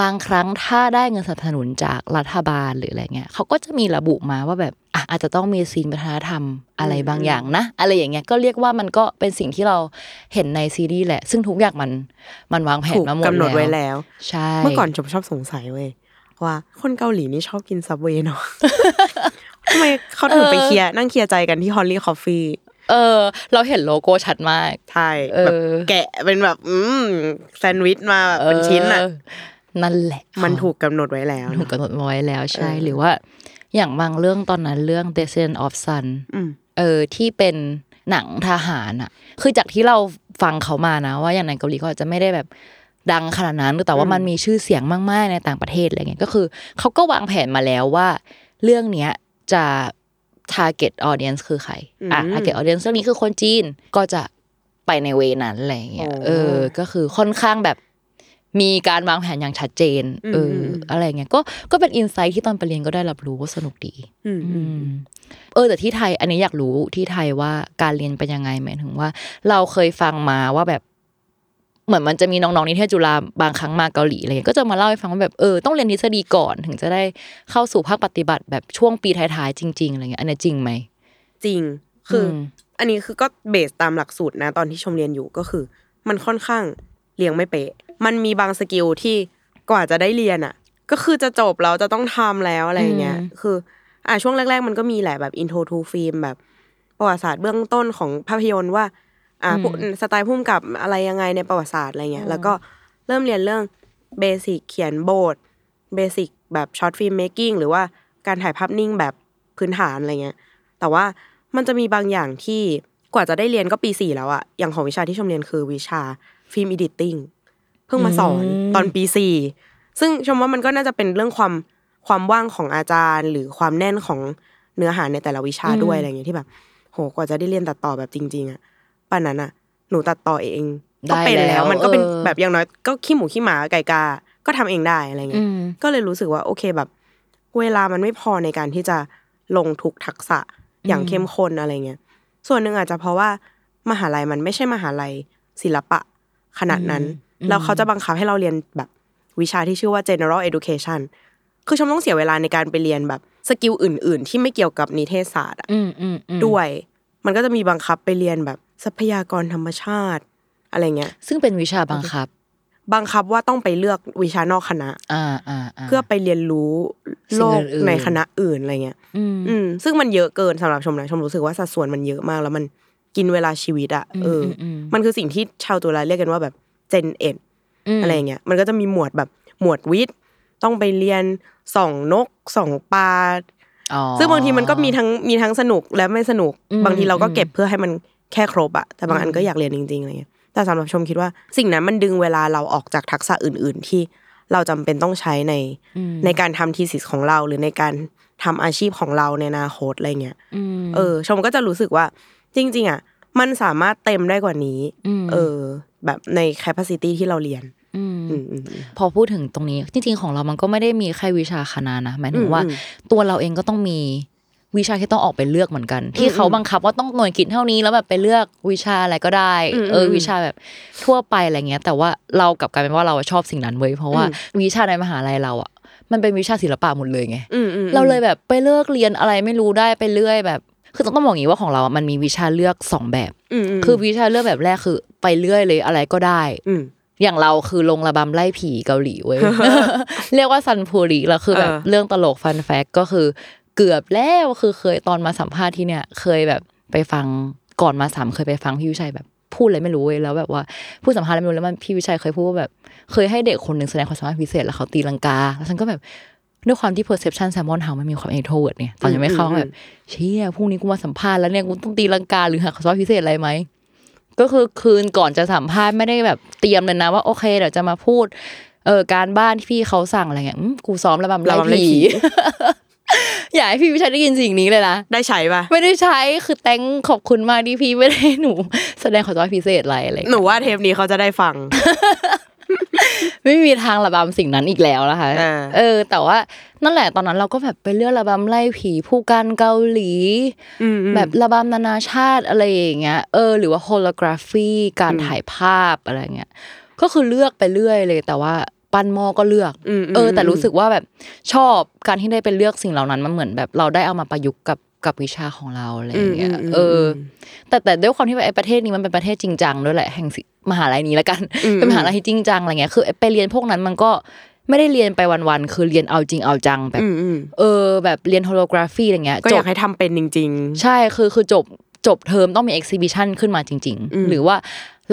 บางครั้งถ้าได้เงินสนับสนุนจากรัฐบาลหรืออะไรเงี้ยเขาก็จะมีระบุมาว่าแบบอะอาจจะต้องมีซีนวัฒนธรรมอะไรบางอย่างนะ อะไรอย่างเงี้ยก็เรียกว่ามันก็เป็นสิ่งที่เราเห็นในซีรีส์แหละ ซึ่งทุกอย่างมันมันวางแผนถูกมาหมดกำหนดไว้แล้ว ใช่เมื่อก่อนชมชอบสงสัยเว้ยว่าคนเกาหลีนี่ชอบกิน Subway เนาะทำไมเขาถึงไปเคลียร์นั่งเคลียร์ใจกันที่ Hollys Coffee เออ เราเห็นโลโก้ชัดมากใช่เออแบบแกะเป็นแบบ อืมแซนด์วิชมาแบบเป็นชิ้นอะเนั่นแหละ มันถูกกำหนดไว้แล้วถูกกำหนดมาไว้แล้วใช่เออหรือว่า อย่างบางเรื่องตอนนั้นเรื่อง Descent of Sun อืมเออที่เป็นหนังทหารอะ คือจากที่เราฟังเขามานะ ว่าอย่างในเกาหลีเขาอาจจะไม่ได้แบบดังขนาดนั้นแต่ว่ามันมีชื่อเสียงมาก ๆ ในต่างประเทศอะไรเงี้ยก็คือเขาก็วางแผนมาแล้วว่า เรื่องเนี้ยจะ target audience คือใครอะอืม target audience เรื่องนี้คือคนจีนก็จะไปในเวนั้นอะไรเงี้ยโอ้เออ ก็คือค่อนข้างแบบมีการวางแผนอย่างชัดเจน เอออมอะไรเงี้ย ก็ ก็เป็นอินไซต์ที่ตอนไปเรียนก็ได้รับรู้ว่าสนุกดีอืมอืมอืมเออ แต่ที่ไทย อันนี้อยากรู้ที่ไทยว่าการเรียนเป็นยังไงหมายถึงว่า เราเคยฟังมาว่าแบบ เหมือนมันจะมีน้องๆนิเทศจุฬาบางครั้งมาเกาหลีอะไรเงี้ยก็จะมาเล่าให้ฟังว่าแบบเออต้องเรียนทฤษฎีก่อนถึงจะได้เข้าสู่ภาคปฏิบัติแบบช่วงปีท้ายๆจริงๆอะไรเงี้ยอันนี้จริงไหมจริงคืออมอันนี้คือก็เบสตามหลักสูตรนะ ตอนที่ชมเรียนอยู่ก็คือ มันค่อนข้างเรียงไม่เป๊ะมันมีบาง skill ที่กว่าจะได้เรียนอะ ก็คือจะจบแล้วจะต้องทำแล้วอะไรเงี้ยคือ อะช่วงแรก ๆ มันก็มีแหละแบบ intro to film แบบปประวัติศาสตร์เบื้องต้นของภาพยนตร์ว่า อ่าอืมผู้สไตล์พุ่มกับอะไรยังไงในประวัติศาสตร์อะไรเงี้ยแล้วก็เริ่มเรียนเรื่อง basic เขียนบท basic แบบ short film making หรือว่าการถ่ายภาพนิ่งแบบพื้นฐานอะไรเงี้ย แต่ว่ามันจะมีบางอย่างที่กว่าจะได้เรียนก็ปีสี่แล้วอะอย่างของวิชาที่ชมเรียนคือวิชา film editingเพิ่งมาสอนตอนปีสี่ซึ่งชมว่ามันก็น่าจะเป็นเรื่องความความว่างของอาจารย์ หรือความแน่นของเนื้อหาในแต่ละวิชาด้วยอะไรเงี้ยที่แบบ โหกว่าจะได้เรียนตัดต่อแบบจริง ๆอะ ป่านนั้นอะหนูตัดต่อเองก็เป็นได้แล้แล้วแล้วมันก็เป็นเออแบบอย่างน้อยก็ขี้หมูขี้หมาไก่กา ก็ทำเองได้อะไรเงี้ยอืมก็เลยรู้สึกว่าโอเคแบบ เวลามันไม่พอในการที่จะลงทุกทักษะอย่างเข้มข้นอะไรเงี้ยส่วนหนึ่งอาจจะเพราะว่ามหาลัยมันไม่ใช่มหาลัยศิลปะขนาดนั้นอืมแล้วเขาจะบังคับให้เราเรียนแบบวิชาที่ชื่อว่า general education คือชมต้องเสียเวลาในการไปเรียนแบบสกิลอื่น ๆ ที่ไม่เกี่ยวกับนิเทศศาสตร์อะอืมอืมอืมด้วย มันก็จะมีบังคับไปเรียนแบบ ทรัพยากรธรรมชาติ อะไรเงี้ย ซึ่งเป็นวิชาบังคับ บังคับว่าต้องไปเลือกวิชานอกคณะอ่าอ่าาเพื่อไปเรียนรู้โลกสิ่งอื่นๆในคณะอื่นอะไรเงี้ยอืมอืมซึ่งมันเยอะเกินสำหรับชมนะชมรู้สึกว่าสัดส่วนมันเยอะมากแล้วมันกินเวลาชีวิตอะเอออมมันคือสิ่งที่ชาวตุลาเรียกกันว่าแบบเจนเอ็ดมอะไรเงี้ย มันก็จะมีหมวดแบบหมวดวิทย์ต้องไปเรียนส่องนกส่องปลาอ๋อซึ่งบางทีมันก็มีทั้งมีทั้งสนุกและไม่สนุกอืมบางทีเราก็อืมเก็บเพื่อให้มัน แค่ครบอะแต่บางอันก็อยากเรียนจริงๆอะไรเงี้ยแต่สำหรับชมคิดว่าสิ่งนั้นมันดึงเวลาเราออกจากทักษะอื่น ๆ ที่เราจำเป็นต้องใช้ในอืมในการทำทีสิสของเราหรือในการทำอาชีพของเราในอนาคตอะไรเงี้ยอืมเออ ชมก็จะรู้สึกว่าจริง ๆอะมันสามารถเต็มได้กว่านี้มเออ แบบใน capacity ที่เราเรียนมอืมอืมอืมพอพูดถึงตรงนี้ จริง ๆ ของเรามันก็ไม่ได้มีแค่วิชาคณะนะหมายถึงว่าอืมตัวเราเองก็ต้องมี วิชาที่ต้องออกไปเลือกเหมือนกัน ที่เขาบังคับว่าต้องหน่วยกิจเท่านี้แล้วแบบไปเลือกวิชาอะไรก็ได้อืมเอออมวิชาแบบทั่วไปอะไรเงี้ย แต่ว่าเรากลับกลายเป็นว่าเราชอบสิ่งนั้นเว้ยเพราะว่าอืมวิชาในมหาลัยเราอะมันเป็นวิชาศิลปะหมดเลยไงอืมอืมเราเลยแบบไปเลือกเรียนอะไรไม่รู้ได้ไปเรื่อยแบบ คือต้องบอกอย่างนี้ว่าของเราอะมันมีวิชาเลือกสองแบบอืมมคือวิชาเลือกแบบแรกคือ ไปเรื่อยเลยอะไรก็ได้อืมอย่างเราคือลงระบำไล่ผีเกาหลีเว้ย เรียกว่าซันพูริแล้วคือแบบเออเรื่องตลกฟันแฟกก็คือ เกือบแล้วคือเคยตอนมาสัมภาษณ์ที่เนี่ย เคยแบบไปฟังก่อนมาสามเคยไปฟังพี่วิชัยแบบพูดอะไรไม่รู้เว้ยแล้วแบบว่าพูดสัมภาษณ์อะไรไม่รู้แล้วมันพี่วิชัยเคยพูดว่าแบบ เคยให้เด็กคนหนึ่งแสดงความสามารถพิเศษแล้วเขาตีลังกาแล้วฉันก็แบบด้วยความที่ perception แซมมอนเฮามันมีความ introvert เนี่ยตอนยังไม่เข้าอืมอืมแบบเชี่ยพรุ่งนี้กูมาสัมภาษณ์แล้วเนี่ยกูต้องตีลังกาหรือหาความสามารถพิเศษอะไรไหมก็คือคืนก่อนจะสัมภาษณ์ไม่ได้แบบเตรียมเลยนะว่าโอเคเดี๋ยวจะมาพูดเออการบ้านที่พี่เขาสั่งอะไรเงี้ยอืมกูซ้อมระบำไล่ระบำไล่ผีผี อยากให้พี่วิชัยได้ยินสิ่งนี้เลยนะ ได้ใช้ปะไม่ได้ใช้คือแตงขอบคุณมากที่พี่ไม่ได้ให้หนู แสดงความสามารถพิเศษอะไรอะไรหนูว่าเทปนี้เขาจะได้ฟัง ไม่มีทางระบำสิ่งนั้นอีกแล้วนะคะอ่าเออ แต่ว่านั่นแหละตอนนั้นเราก็แบบไปเลือกระบำไล่ผีผู้กันเกาหลีอืมอืมแบบระบำนานาชาติอะไรอย่างเงี้ย เออ หรือว่าโฮโลกราฟีการอืมถ่ายภาพอะไรเงี้ย ก็คือเลือกไปเรื่อยเลย แต่ว่า ปั้นหม้อก็เลือกอืมเออ แต่รู้สึกว่าแบบชอบการที่ได้ไปเลือกสิ่งเหล่านั้นมันเหมือนแบบเราได้เอามาประยุกต์กับกับวิชาของเราอะไรอย่างเงี้ยเอออแต่แต่ด้วยความที่ว่าไอ้ประเทศนี้มันเป็นประเทศจริงจังด้วยแหละแห่งสิมหาลัยนี้แล้วกันอืมเป็นมหาลัยที่จริงจังอะไรเงี้ยคือไอ้ไปเรียนพวกนั้นมันก็ไม่ได้เรียนไปวันๆคือเรียนเอาจริงเอาจังแบบอืมอืมเออ แบบเรียนโฮโลกราฟีอะไรเงี้ยก็จอบยากให้ทำเป็นจริงใช่คือคือจบจบเทอมต้องมีเอ็กซิบิชันขึ้นมาจริงอืมๆหรือว่า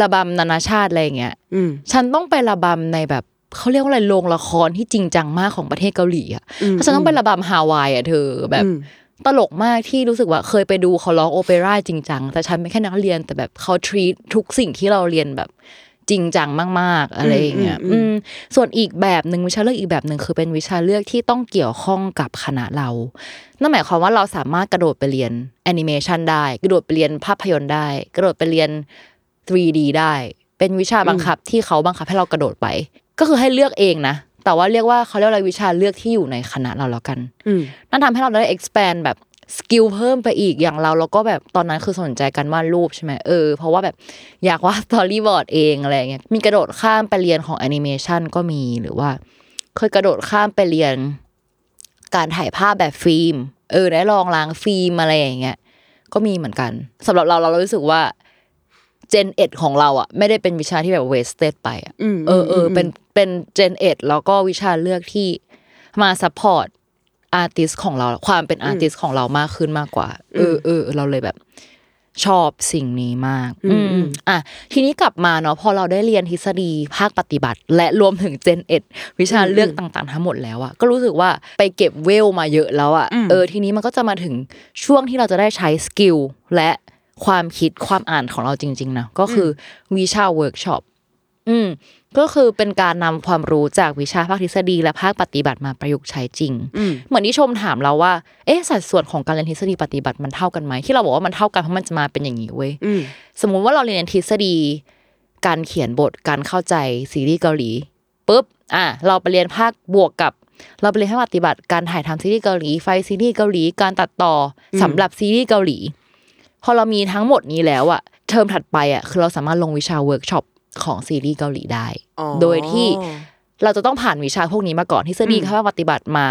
ระบำนานาชาติอะไรอย่างเงี้ยๆอืมฉันต้องไประบำในแบบ เขาเรียกว่าอะไรโรงละครที่จริงจังมากของประเทศเกาหลีอะอืมเพราะฉันต้องไประบำฮาวายอะเธอแบบอืมตลกมากที่รู้สึกว่าเคยไปดูเขาร้องโอเปร่าจริงจังแต่ฉันไม่แค่นักเรียนแต่แบบเขาทรีตทุกสิ่งที่เราเรียนแบบจริงจังมาก ๆ อะไรอย่างเงี้ยอืมอืมอืมส่วนอีกแบบหนึ่งวิชาเลือกอีกแบบหนึ่งคือเป็นวิชาเลือกที่ต้องเกี่ยวข้องกับคณะเรา นั่นหมายความว่าเราสามารถกระโดดไปเรียนแอนิเมชันได้ กระโดดไปเรียนภาพยนตร์ได้ กระโดดไปเรียน 3D ได้ เป็นวิชาบังคับที่เขาบังคับให้เรากระโดดไป ก็คือให้เลือกเองนะ แต่ว่าเรียกว่าเขาเรียกอะไรวิชาเลือกที่อยู่ในคณะเราแล้วกันอืมนั่นทำให้เราได้ expand แบบ skill เพิ่มไปอีกอย่างเราเราก็แบบตอนนั้นคือสนใจการวาดรูปใช่ไหมเออเพราะว่าแบบอยากวาด storyboard เองอะไรอย่างเงี้ยมีกระโดดข้ามไปเรียนของแอนิเมชันก็มีหรือว่า เคยกระโดดข้ามไปเรียน การถ่ายภาพแบบฟิล์ม เออได้ลองล้างฟิล์มอะไรอย่างเงี้ยก็มีเหมือนกันสำหรับเราเรารู้สึกว่า Gen Ed ของเราอะ ไม่ได้เป็นวิชาที่แบบเวสเต d ไปอะอืมเออเออเป็น เป็น Gen Ed แล้วก็วิชาเลือกที่มา support artist ของเรา ความเป็น artist ของเรามากขึ้นมากกว่า เออเออเราเลยแบบ ชอบสิ่งนี้มากอืมอืมอะทีนี้กลับมาเนาะพอเราได้เรียนทฤษฎีภาคปฏิบัติ และรวมถึง Gen Edวิชาเลือกต่างๆ ทั้งหมดแล้วอะก็รู้สึกว่าไปเก็บเวลมาเยอะแล้วอะเออ ทีนี้มันก็จะมาถึงช่วงที่เราจะได้ใช้ skill และความคิดความอ่านของเราจริง ๆนะก็คือวิชาเวิร์กช็อปอืม ก็คือเป็นการนำความรู้จากวิชาภาคทฤษฎีและภาคปฏิบัติมาประยุกต์ใช้จริงอืมเหมือนที่ชมถามเราว่า เอ๊ะสัดส่วนของการเรียนทฤษฎีปฏิบัติมันเท่ากันไหมที่เราบอกว่ามันเท่ากันเพราะมันจะมาเป็นอย่างนี้เว้ยอืมสมมุติว่าเราเรียนทฤษฎี การเขียนบทการเข้าใจซีรีส์เกาหลีปุ๊บอะเราไปเรียนภาคบวกกับ เราไปเรียนภาคปฏิบัติการถ่ายทำซีรีส์เกาหลี ไฟล์ซีรีส์เกาหลีการตัดต่ออสำหรับซีรีส์เกาหลีพอเรามีทั้งหมดนี้แล้วอะเทอมถัดไปอะคือเราสามารถลงวิชาเวิร์กช็อป ของซีรีส์เกาหลีได้อ๋อโดยที่เราจะต้องผ่านวิชาพวกนี้มาก่อนทฤษฎีภาคปฏิบัติมา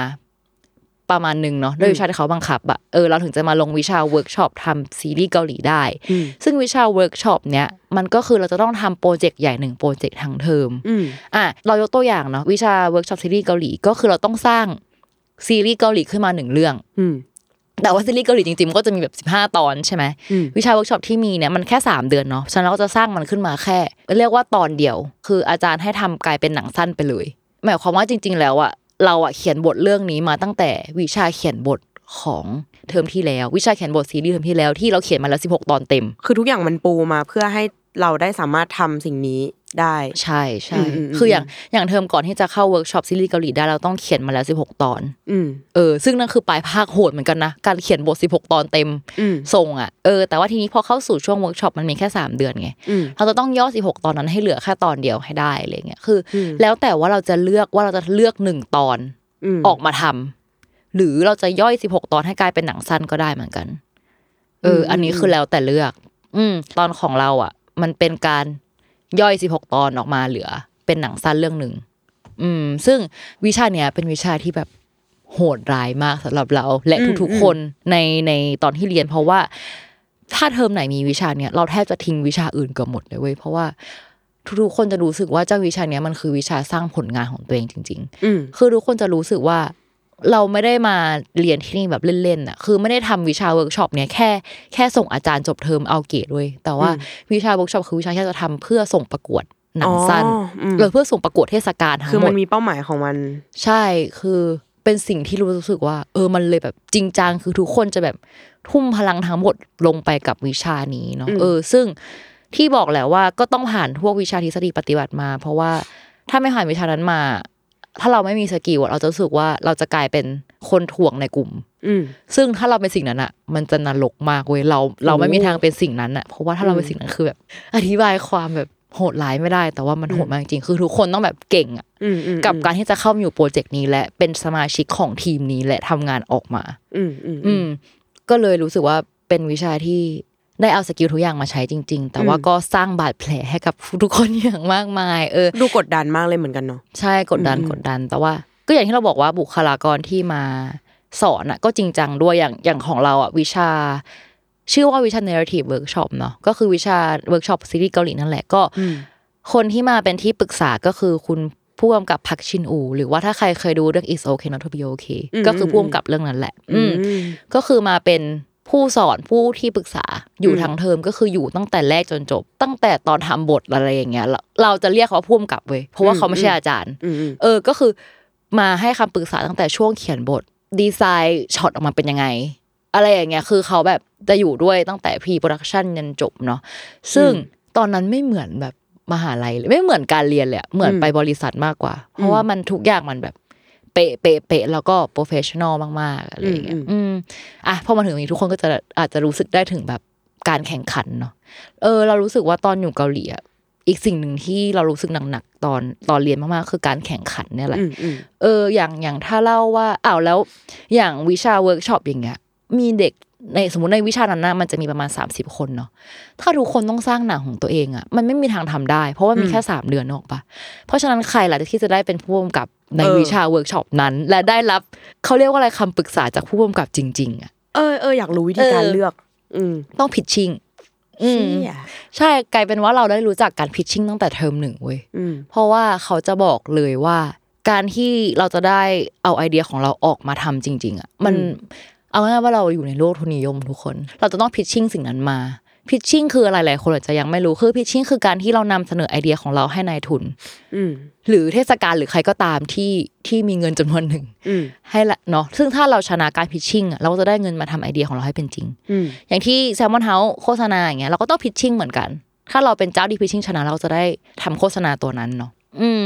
ประมาณหนึ่งเนาะด้วยวิชาที่เขาบังคับอะเออเราถึงจะมาลงวิชาเวิร์กช็อปทำซีรีส์เกาหลีได้อืมซึ่งวิชาเวิร์กช็อปเนี้ยมันก็คือเราจะต้องทำโปรเจกต์ใหญ่หนึ่งโปรเจกต์ทั้งเทอมอืมอะเรายกตัวอย่างเนาะวิชาเวิร์กช็อปซีรีส์เกาหลีก็คือเราต้องสร้างซีรีส์เกาหลีขึ้นมาหนึ่งเรื่องอืม แต่ว่าซีรีส์เกาหลีจริงๆมันก็จะมีแบบ15 ตอนใช่ไหมอืมวิชาเวิร์กช็อปที่มีเนี่ยมันแค่ 3 เดือนเนาะฉะนั้นเราก็จะสร้างมันขึ้นมาแค่ เรียกว่าตอนเดียว คืออาจารย์ให้ทำกลายเป็นหนังสั้นไปเลยหมายความว่าจริง ๆ แล้วอะเราอะเขียนบทเรื่องนี้มาตั้งแต่วิชาเขียนบทของเทอมที่แล้ว วิชาเขียนบทซีรีส์เทอมที่แล้วที่เราเขียนมาแล้ว 16 ตอนเต็ม คือทุกอย่างมันปูมาเพื่อให้ เราได้สามารถทำสิ่งนี้ได้ ใช่ใช่อืมอืมอืมคืออย่างอย่างเทอมก่อนที่จะเข้าเวิร์กช็อปซีรีส์เกาหลีได้เราต้องเขียนมาแล้ว16ตอนอืมเออ ซึ่งนั่นคือปลายภาคโหดเหมือนกันนะ การเขียนบท16ตอนเต็มอืมส่งอะเออแต่ว่าทีนี้พอเข้าสู่ช่วงเวิร์กช็อปมันมีแค่3เดือนไงอืมเราจะต้องย่อ16ตอนนั้นให้เหลือแค่ตอนเดียวให้ได้อะไรเงี้ยคืออืมแล้วแต่ว่าเราจะเลือกว่าเราจะเลือกหนึ่งตอนอืมออกมาทำหรือเราจะย่อย16ตอนให้กลายเป็นหนังสั้นก็ได้เหมือนกัน เอออมอันนี้คือแล้วแต่เลือก อืมตอนของเราอะ มันเป็นการย่อย 16 ตอนออกมาเหลือ เป็นหนังสั้นเรื่องหนึ่งอืม ซึ่งวิชาเนี้ยเป็นวิชาที่แบบโหดร้ายมากสำหรับเรา และอืมทุกอืมๆคนในในตอนที่เรียน เพราะว่า ถ้าเทอมไหนมีวิชาเนี้ยเราแทบจะทิ้งวิชาอื่นเกือบหมดเลยเว้ยเพราะว่าทุกๆคนจะรู้สึกว่าเจ้าวิชาเนี้ยมันคือวิชาสร้างผลงานของตัวเองจริงๆอืมคือทุกคนจะรู้สึกว่า เราไม่ได้มาเรียนที่นี่แบบเล่นๆอะ คือไม่ได้ทำวิชาเวิร์กช็อปเนี้ยแค่แค่ส่งอาจารย์จบเทอมเอาเกรดด้วย แต่ว่าวิชาเวิร์กช็อปคือวิชาที่เราจะทำเพื่อส่งประกวดหนังสั้นอ๋ออืมเออเพื่อส่งประกวดเทศกาลทั้งคือหมมัดนมีเป้าหมายของมัน ใช่คือเป็นสิ่งที่รู้สึกว่า เออมันเลยแบบจริงจังคือทุกคนจะแบบทุ่มพลังทั้งหมดลงไปกับวิชานี้เนาะอืมเออ ซึ่งที่บอกแหละว่าก็ต้องผ่านพวกวิชาทฤษฎีปฏิบัติมา เพราะว่าถ้าไม่ผ่านวิชานั้นมา ถ้าเราไม่มี skill อะเราจะรู้สึกว่าเราจะกลายเป็นคนถ่วงในกลุ่ม อืมซึ่งถ้าเราเป็นสิ่งนั้นอะมันจะนรกมากเว้ยเรา เราไม่มีทางเป็นสิ่งนั้นอะเพราะว่าถ้าเราเป็นสิ่งนั้นคือแบบ อธิบายความแบบโหดร้ายไม่ได้ แต่ว่ามันโหดมากจริงๆคือทุกคนต้องแบบเก่งอะอืมอืมกับการที่จะเข้ามาอยู่โปรเจกต์นี้และเป็นสมาชิกของทีมนี้และทำงานออกมาอืมอืมอืมก็เลยรู้สึกว่าเป็นวิชาที่ ได้เอา skill ทุกอย่างมาใช้จริง ๆ แต่ว่าก็สร้างบาดแผลให้กับทุกคนอย่างมากมาย เออ ดูกดดันมากเลยเหมือนกันเนาะใช่กดดันอืมกดดัน แต่ว่า ก็อย่างที่เราบอกว่าบุคลากรที่มาสอนอะก็จริงจังด้วยอย่างอย่างของเราอะวิชา ชื่อว่าวิชา narrative workshop เนาะก็คือวิชาเวิร์กช็อปซีรีส์เกาหลีนั่นแหละก็อืมคนที่มาเป็นที่ปรึกษาก็คือคุณผู้กำกับพักชินอู หรือว่าถ้าใครเคยดูเรื่อง It's Okay Not to Be Okay อืมก็คือผู้กำกับเรื่องนั้นแหละ อืมอืมก็คือมาเป็น ผู้สอนผู้ที่ปรึกษาอยู่อืมทั้งเทอมก็คืออยู่ตั้งแต่แรกจนจบ ตั้งแต่ตอนทำบทอะไรอย่างเงี้ย เราเราจะเรียกเขาว่าผู้กำกับเว้ยเพราะว่าเขาไม่ใช่อาจารย์อืมอืมเออก็คือมาให้คำปรึกษาตั้งแต่ช่วงเขียนบท ดีไซน์ช็อตออกมาเป็นยังไง อะไรอย่างเงี้ยคือเขาแบบจะอยู่ด้วยตั้งแต่ pre-production ยันจบเนาะซึ่งตอนนั้นไม่เหมือนแบบมหาลัยเลยไม่เหมือนการเรียนเลยอะเหมือนไปบริษัทมากกว่า เพราะว่ามันทุกอย่างมันแบบเเป๊ะเป๊ะเป๊ะแล้วก็ professional มากๆอะไรอย่างเงี้ยอืมอะพอมาถึงตรงนี้ทุกคนก็จะอาจจะรู้สึกได้ถึงแบบการแข่งขันเนาะเออ เรารู้สึกว่าตอนอยู่เกาหลีอะอีกสิ่งหนึ่งที่เรารู้สึกหนักๆตอนตอนเรียนมากๆคือการแข่งขันเนี่ยแหละอืมอืมเออ อย่างอย่างถ้าเล่าว่าอ้าวแล้วอย่างวิชาเวิร์กช็อปอย่างเงี้ย มีเด็กในสมมติในวิชานั้นนะมันจะมีประมาณ 30 คนเนาะถ้าทุกคนต้องสร้างหนังของตัวเองอะมันไม่มีทางทำได้ เพราะว่ามีแค่ 3 เดือนนึกออกปะเพราะฉะนั้นใครล่ะที่จะได้เป็นผู้กำกับ ในวิชาเวิร์กช็อปนั้น และได้รับเขาเรียกว่าอะไรคำปรึกษาจากผู้กำกับจริง ๆอะเออเอออยากรู้วิธีการเออเลือก อืมต้อง pitching อืมเชี่ยใช่กลายเป็นว่าเราได้รู้จักการ pitching ตั้งแต่เทอมหนึ่งเว้ยอืมเพราะว่าเขาจะบอกเลยว่า การที่เราจะได้เอาไอเดียของเราออกมาทำจริง ๆอะมันอืมเอาง่ายๆว่าเราอยู่ในโลกทุนนิยมทุกคน เราจะต้อง pitching สิ่งนั้นมา pitching คืออะไรหลายคนอาจจะยังไม่รู้คือ pitching คือการที่เรานำเสนอไอเดียของเราให้นายทุนอืมหรือเทศกาลหรือใครก็ตามที่ที่มีเงินจำนวนหนึ่งอืมให้ละเนาะซึ่งถ้าเราชนะการ pitching อะเราก็จะได้เงินมาทำไอเดียของเราให้เป็นจริงอืมอย่างที่ Salmon House โฆษณาอย่างเงี้ยเราก็ต้อง pitching เหมือนกัน ถ้าเราเป็นเจ้าที่ pitching ชนะเราจะได้ทำโฆษณาตัวนั้นเนาะ อืม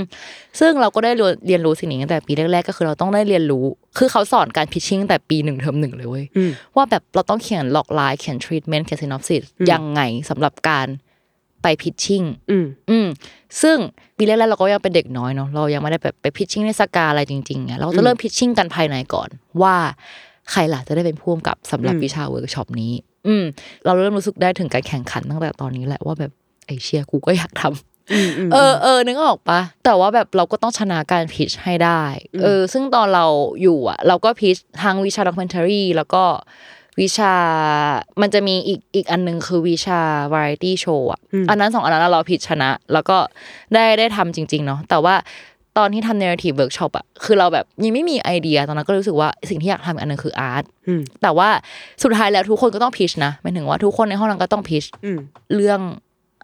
ซึ่งเราก็ได้เรียนเรียนรู้สิ่งนี้ตั้งแต่ปีแรกๆก็คือเราต้องได้เรียนรู้ คือเขาสอนการ pitching แต่ปีหนึ่งเทอมหนึ่งเลยเว้ยอืมว่าแบบเราต้องเขียน logline เขียนทรีทเมนต์เขียน synopsis ยังไงสำหรับการไป pitching อืมอืมซึ่งปีแรกๆเราก็ยังเป็นเด็กน้อยเนาะเรายังไม่ได้แบบไป pitching ในสเกลอะไรจริงๆไงเราจะเริ่ม pitching กันภายในก่อน ว่าใครล่ะจะได้เป็นผู้กำกับสำหรับอืมวิชาเวิร์กช็อปนี้ อืม เราเริ่มรู้สึกได้ถึงการแข่งขันตั้งแต่ตอนนี้แหละว่าแบบไอเชี่ยกูก็อยากทำอืมอืม เออเออนึกออกปะแต่ว่าแบบเราก็ต้องชนะการ pitch ให้ได้ เออ ซึ่งตอนเราอยู่อะ เราก็พิชทางวิชาด็อก m e n t a r y แล้วก็วิชา มันจะมีอีกอีกอันหนึงคือวิชา variety show อะ อันนั้นสองอันนั้นเราพิชชนะ แล้วก็ได้ได้ทำจริง ๆ เนาะ แต่ว่าตอนที่ทำ narrative workshop อะคือเราแบบยังไม่มีไอเดีย ตอนนั้นก็รู้สึกว่าสิ่งที่อยากทำอีกอันหนึงคืออาร์ตอืมแต่ว่าสุดท้ายแล้วทุกคนก็ต้องพิชนะหมายถึงว่าทุกคนในห้องนั้นก็ต้องพิชอืมเรื่อง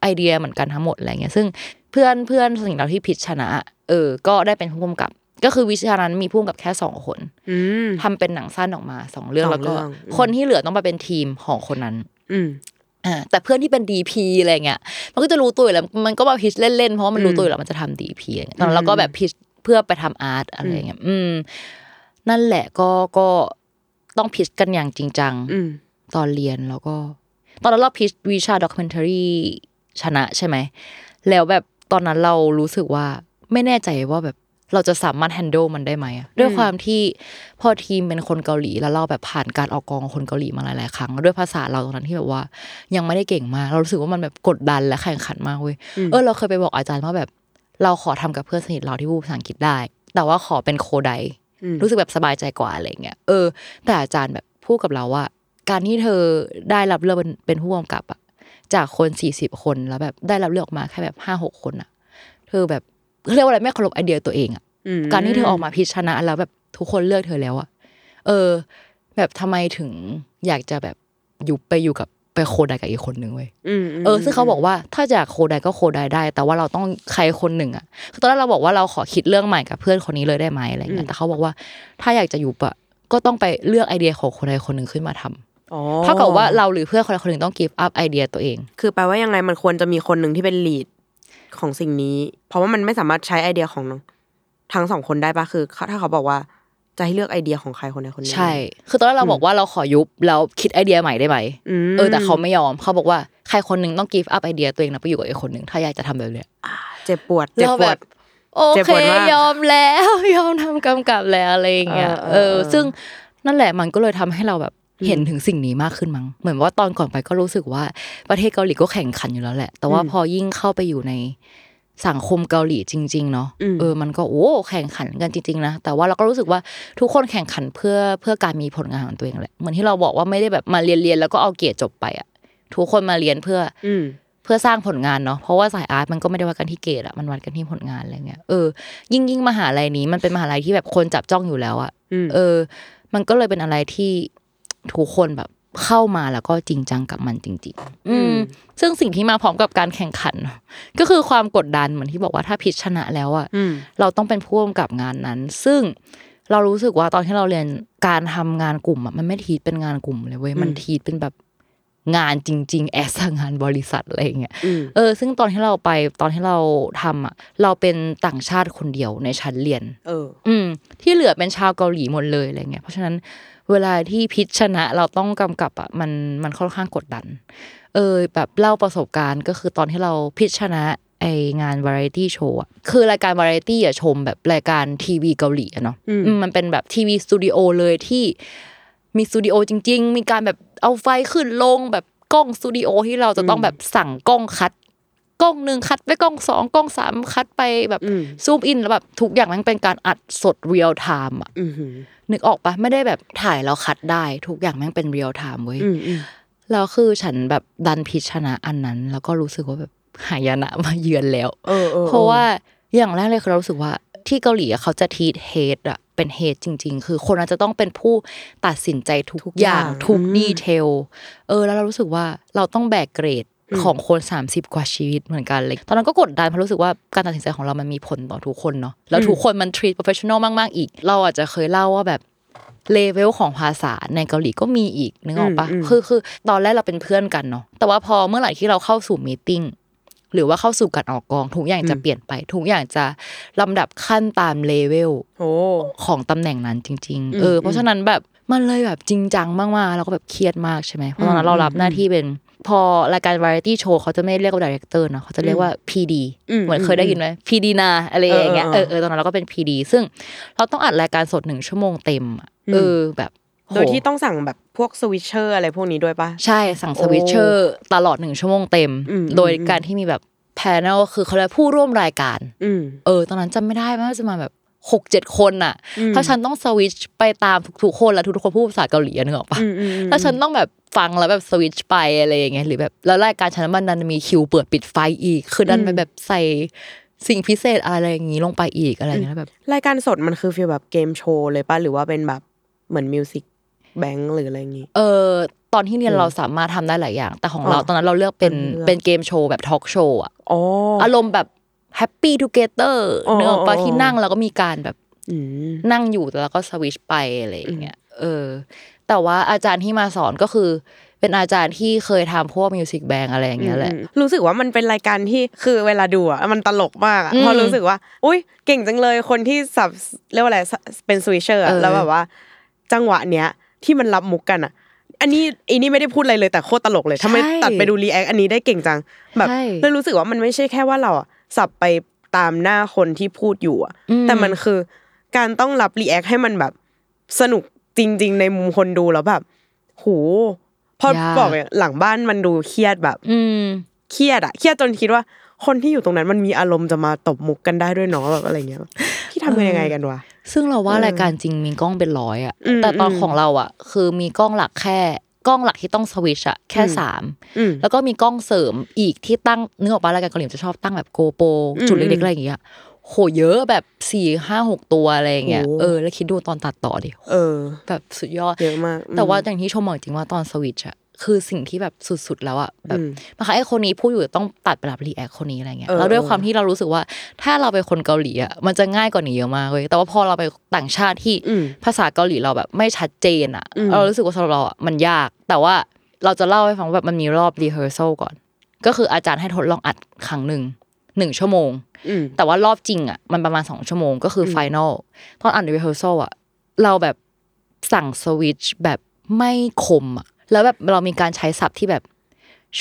ไอเดียเหมือนกันทั้งหมดอะไรเงี้ยซึ่งเพื่อนเพื่อนสิ่งเราที่พิชชนะ เออ ก็ได้เป็นผู้กำกับ ก็คือวิชานั้นมีผู้กำกับแค่สองคนอืมทำเป็นหนังสั้นออกมาสองเรื่องสองแล้วก็เรื่องอืมคนที่เหลือต้องมาเป็นทีมของคนนั้น อืมอ่าแต่เพื่อนที่เป็นดีพีอะไรเงี้ยมันก็จะรู้ตัวอยู่แล้ว มันก็มาพิชเล่นๆเพราะว่ามันรู้ตัวอยู่แล้วมันจะทำดีพีอะไรเงี้ยตอนนั้นเราก็แบบพิชเพื่อไปทำอาร์ตอะไรเงี้ยอืม นั่นแหละก็ก็ต้องพิชกันอย่างจริงจังอืมตอนเรียนแล้วก็ ตอนนั้นเราพิชวิชาด็อก m e n t a r y ชนะใช่ไหม แล้วแบบตอนนั้นเรารู้สึกว่าไม่แน่ใจว่าแบบเราจะสามารถ handle มันได้ไหมอะด้วยความที่พอทีมเป็นคนเกาหลีแล้วเราแบบผ่านการออกกองกับคนเกาหลีมาหลายๆครั้งแล้วด้วยภาษาเราตอนนั้นที่แบบว่า ยังไม่ได้เก่งมากเรารู้สึกว่ามันแบบกดดันและแข่งขันมากเว้ยเออเราเคยไปบอกอาจารย์ว่าแบบ เราขอทำกับเพื่อนสนิทเราที่พูดภาษาอังกฤษได้ แต่ว่าขอเป็นโคไดอืมรู้สึกแบบสบายใจกว่าอะไรเงี้ยเออ แต่อาจารย์แบบพูดกับเราว่า การที่เธอได้รับเลือกเป็นเป็นผู้กำกับอะ จากคนสี่สิบคนแล้วแบบได้รับเลือกออกมาแค่แบบห้าหกคนอะเธอแบบเรียกว่าอะไรไม่เคารพไอเดียตัวเองอะอืมการที่เธอออกมาพิชชนะแล้วแบบทุกคนเลือกเธอแล้วอะเออ แบบทำไมถึงอยากจะแบบอยู่ไปอยู่กับไปโคไดกับอีกคนหนึ่งเว้ยอืมมเออ ซึ่งเขาบอกว่าถ้าจากโคไดก็โคไดได้ แต่ว่าเราต้องใครคนหนึ่งอะ คือตอนแรกเราบอกว่าเราขอคิดเรื่องใหม่กับเพื่อนคนนี้เลยได้ไหมอะไรเงี้ย แต่เขาบอกว่าถ้าอยากจะอยู่ปะก็ต้องไปเลือกไอเดียของคนใดคนหนึ่งขึ้นมาทำอ๋อ เท่ากับว่าเราหรือเพื่อนคนใดคนหนึ่งต้อง give up ไอเดียตัวเอง คือแปลว่ายังไงมันควรจะมีคนหนึ่งที่เป็น lead ของสิ่งนี้ เพราะว่ามันไม่สามารถใช้ไอเดียของทั้งสองคนได้ปะคือเขาถ้าเขาบอกว่าจะให้เลือกไอเดียของใครคนใดคนหนึ่งใช่ คือตอนแรกเราบอกว่าเราขอยุบแล้วคิดไอเดียใหม่ได้ไหมอืมเออแต่เขาไม่ยอมเขาบอกว่าใครคนหนึ่งต้อง give up ไอเดียตัวเองแล้วไปอยู่กับอีกคนหนึ่งถ้าอยากจะทำแบบเนี้ยเจ็บปวดเจ็บเราปแบวดบโอเจ็บเคปวดมากยอมแล้วยอมทำกำกับแล้วอะไรอย่างเงี้ยเออเอเอออเออซึ่งนั่นแหละมันก็เลยทำให้เราแบบ เห็นถึงสิ่งนี้มากขึ้นมั้งเหมือนว่าตอนก่อนไปก็รู้สึกว่าประเทศเกาหลีก็แข่งขันอยู่แล้วแหละ แต่ว่าพอยิ่งเข้าไปอยู่ในสังคมเกาหลีจริง ๆ เนาะเออมันก็โอ้แข่งขันกันจริง ๆ นะ แต่ว่าเราก็รู้สึกว่าทุกคนแข่งขันเพื่อเพื่อการมีผลงานของตัวเองแหละเหมือนที่เราบอกว่าไม่ได้แบบมาเรียนเรียนๆแล้วก็เอาเกียรติจบไปอะทุกคนมาเรียนเพื่ออืมเพื่อสร้างผลงานเนาะเพราะว่าสายอาร์ตมันก็ไม่ได้วัดกันที่เกรดอะมันวัดกันที่ผลงานอะไรเงี้ยเออยิ่งยิ่งมหาลัยนี้มันเป็นมหาลัยที่แบบคนจับจ้องอยู่แล้วอะอืมเออ มันก็เลยเป็นอะไรที่ ทุกคนแบบเข้ามาแล้วก็จริงจังกับมันจริง ๆ อืม ซึ่งสิ่งที่มาพร้อมกับการแข่งขันเนอะก็คือความกดดันเหมือนที่บอกว่าถ้าพิชชนะแล้วอะอืมเราต้องเป็นผู้กำกับงานนั้น ซึ่งเรารู้สึกว่าตอนที่เราเรียนการทำงานกลุ่มอะมันไม่ทีเป็นงานกลุ่มเลยเว้ยมันทีเป็นแบบงานจริง ๆ แอสงานบริษัทอะไรอย่างเงี้ยอืมเออ ซึ่งตอนที่เราไปตอนที่เราทำอะ เราเป็นต่างชาติคนเดียวในชั้นเรียน เออ อืม ที่เหลือเป็นชาวเกาหลีหมดเลยอะไรเงี้ยเพราะฉะนั้น เวลาที่พิชชนะเราต้องกำกับอะมันมันค่อนข้างกดดัน เออแบบเล่าประสบการณ์ก็คือตอนที่เราพิชชนะไองานวาไรตี้โชว์อะคือรายการวาไรตี้อะชมแบบรายการทีวีเกาหลีอะเนาะอืมอืมมันเป็นแบบทีวีสตูดิโอเลยที่มีสตูดิโอจริง ๆ มีการแบบเอาไฟขึ้นลงแบบกล้องสตูดิโอที่เราจะต้องแบบสั่งกล้อง cut กล้องหนึ่ง cut ไปกล้องสองกล้องสาม cut ไปแบบอืม zoom in แล้วแบบทุกอย่างมันเป็นการอัดสด real time อะอืมอืมนึกออกปะไม่ได้แบบถ่ายแล้ว cut ได้ ทุกอย่างแม่งเป็น real time เว้ยอืมอืมแล้วคือฉันแบบดัน pitch ชนะอันนั้น แล้วก็รู้สึกว่าแบบหายนะมาเยือนแล้วเออออเพราะว่าอย่างแรกเลยคือเรารู้สึกว่าที่เกาหลีอะเขาจะทีทเฮดอะเป็นเฮดจริง ๆ คือคนนั้นจะต้องเป็นผู้ตัดสินใจทุกทุกอย่างอย่างทุกอืม detail เออ แล้วเรารู้สึกว่าเราต้องแบกเกรด ของคน30 กว่าชีวิตเหมือนกันเลยตอนนั้นก็กดดันเพราะรู้สึกว่าการตัดสินใจของเรามันมีผลต่อทุกคนเนาะแล้วทุกคนมัน treat professional มากๆ อีก เราอาจจะเคยเล่าว่าแบบเลเวลของภาษาในเกาหลีก็มีอีกนึกออกปะอืมอืมคือคือตอนแรกเราเป็นเพื่อนกันเนาะแต่ว่าพอเมื่อไหร่ที่เราเข้าสู่ meetingหรือว่าเข้าสู่การออกกอง ทุกอย่างจะเปลี่ยนไป ทุกอย่างจะลำดับขั้นตามเลเวลโอ้ของตำแหน่งนั้นจริงอืมๆเออ เพราะฉะนั้นแบบมันเลยแบบจริงจังมากๆแล้วก็แบบเครียดมากใช่ไหมเพราะตอนนั้นเรารับหน้าที่เป็น พอรายการวาไรตี้โชว์เขาจะไม่เรียกว่า director นะเขาจะเรียกว่า PD อืมเหมือนเคยได้ยินไหม PD นาอะไรอย่างเงี้ยเอเอออเออเออตอนนั้นเราก็เป็น PD ซึ่งเราต้องอัดรายการสดหนึ่งชั่วโมงเต็มอะเออแบบโหโดยที่ต้องสั่งแบบพวก switcher อะไรพวกนี้ด้วยปะใช่สั่ง switcherตลอดหนึ่งชั่วโมงเต็มอืมโดยอืมการที่มีแบบ panel คือเขาเรียกผู้ร่วมรายการอืมเออ ตอนนั้นจำไม่ได้ว่าจะมาแบบ หกเจ็ดคนน่ะอืมถ้าฉันต้องสวิตชไปตามทุกๆคนแล้วทุกๆคนพูดภาษาเกาหลีอะนึกออกปะอืมอืมอืมแล้วฉันต้องแบบฟังแล้วแบบสวิตชไปอะไรอย่างเงี้ยหรือแบบแล้วรายการฉันมันดันมีคิวเปิดปิดไฟอีก คือดันไปแบบใส่สิ่งพิเศษอะไรอย่างงี้ลงไปอีกอะไรอย่างเงี้ยแล้วแบบ รายการสดมันคือ feel แบบเกมโชว์เลยปะหรือว่าเป็นแบบเหมือน Musicแบงค์หรืออะไรอย่างงี้ เออตอนที่เรียนเราสามารถทำได้หลายอย่าง แต่ของเราอ๋อตอนนั้นเราเลือกเป็นเลือกเป็นเกมโชว์แบบทอล์กโชว์อะอ๋ออารมณ์แบบ Happy Together อ๋อนึกออกปะอ๋อที่นั่งแล้วก็มีการแบบอืมนั่งอยู่แต่แล้วก็สวิชไปอะไรอย่างเงี้ยเออ แต่ว่าอาจารย์ที่มาสอนก็คือ เป็นอาจารย์ที่เคยทำพวก Music Bank อะไรอย่างเงี้ยแหละอืมรู้สึกว่ามันเป็นรายการที่คือเวลาดูอะมันตลกมากอะอืมเพราะรู้สึกว่า อุ้ยเก่งจังเลยคนที่สับเรียกว่าอะไรเป็น switcher เออแล้วแบบว่า จังหวะเนี้ยที่มันรับมุกกันอะอันนี้อันนี้ไม่ได้พูดอะไรเลยแต่โคตรตลกเลยทำไมตัดไปดู react อันนี้ได้เก่งจังแบบใช่เลยรู้สึกว่ามันไม่ใช่แค่ว่าเราอะ สับไปตามหน้าคนที่พูดอยู่อะอืมแต่มันคือการต้องรับ react ให้มันแบบสนุกจริง ๆ ในมุมคนดูแล้วแบบโหพอยากบอกอย่างหลังบ้านมันดูเครียดแบบ อืมเครียดอะเครียดจนคิดว่า คนที่อยู่ตรงนั้นมันมีอารมณ์จะมาตบมุกกันได้ด้วยเนาะแบบอะไรเงี้ยที่ทำกันยังไงกันวะซึ่งเราว่าเออรายการจริงมีกล้องเป็นร้อยอะอืมแต่ตอนอืมของเราอะคือมีกล้องหลักแค่ กล้องหลักที่ต้องสวิชอะแค่อืมสามอืมแล้วก็มีกล้องเสริมอีกที่ตั้งนึกออกปะรายการเกาหลีจะชอบตั้งแบบโกโปอืมจุดเล็กๆอะไรอย่างเงี้ยโหเยอะแบบสี่ห้าหกตัวอะไรอย่างเงี้ยโหเออแล้วคิดดูตอนตัดต่อดิเออ แบบสุดยอดเยอะมากแต่ว่าอย่างที่ชมบอกจริงว่าตอนสวิตช์อะ คือสิ่งที่แบบสุดๆแล้วอะแบบอืมบางครั้งไอ้คนนี้พูดอยู่ต้องตัดไปรับ react คนนี้อะไรเงี้ยเออแล้วด้วยเออความที่เรารู้สึกว่า ถ้าเราเป็นคนเกาหลีอะมันจะง่ายกว่านี้เยอะมากเว้ยแต่ว่าพอเราไปต่างชาติที่อืมภาษาเกาหลีเราแบบไม่ชัดเจนอะอืมเรารู้สึกว่าสำหรับเราอะมันยาก แต่ว่าเราจะเล่าให้ฟังว่าแบบมันมีรอบ rehearsal ก่อน ก็คืออาจารย์ให้ทดลองอัดครั้งหนึ่งหนึ่งชั่วโมงอืมแต่ว่ารอบจริงอะมันประมาณสองชั่วโมงก็คือ final ตอนอัด rehearsal อะเราแบบสั่งสวิตชแบบไม่คมอะ แล้วแบบเรามีการใช้ศัพท์ที่แบบ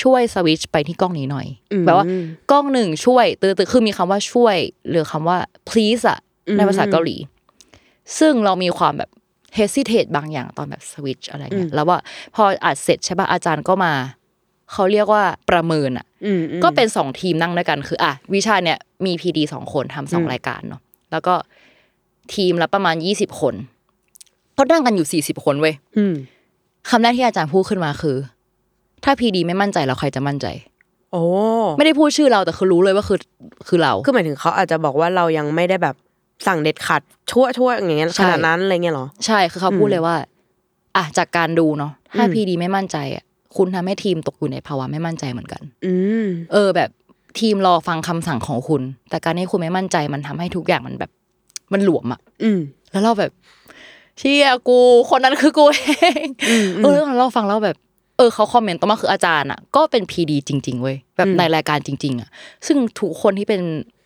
ช่วยสวิตชไปที่กล้องนี้หน่อยอืมแบบว่ากล้องหนึ่งช่วยตือตือคือมีคำว่าช่วย หรือคำว่า please อะอืมในภาษาเกาหลี ซึ่งเรามีความแบบ hesitate บางอย่างตอนแบบสวิตชอะไรเงี้ยแล้วว่าพออัดเสร็จใช่ป่ะอาจารย์ก็มา เขาเรียกว่าประเมินอะอืมอืมก็เป็นสองทีมนั่งด้วยกันคืออะวิชาเนี่ยมีพีดีสองคนทำสองอืมรายการเนาะแล้วก็ทีมละประมาณยี่สิบคนเขานั่งกันอยู่สี่สิบคนเว้ยอืม คำแรกที่อาจารย์พูดขึ้นมาคือ ถ้าพีดีไม่มั่นใจแล้วใครจะมั่นใจ โอ้ไม่ได้พูดชื่อเราแต่คือรู้เลยว่าคือคือเราคือหมายถึงเขาอาจจะบอกว่าเรายังไม่ได้แบบสั่งเด็ดขาดชั่วชั่วอย่างเงี้ยใช่ขนาดนั้นอะไรเงี้ยเหรอใช่คือเขาพูดเลยว่า อะจากการดูเนาะถ้าอืมพีดีไม่มั่นใจอะคุณทำให้ทีมตกอยู่ในภาวะไม่มั่นใจเหมือนกัน อืมเออ แบบทีมรอฟังคำสั่งของคุณ แต่การที่คุณไม่มั่นใจมันทำให้ทุกอย่างมันแบบ มันหลวมอะอืมแล้วเราแบบ เชี่ยกู คนนั้นคือกูเองอืมเออแล้วเราฟังแล้วแบบ เออเขาคอมเมนต์ต่อมาคืออาจารย์อะก็เป็นพีดีจริง ๆเว้ยแบบอืมในรายการจริง ๆ อะ ซึ่งทุกคนที่เป็น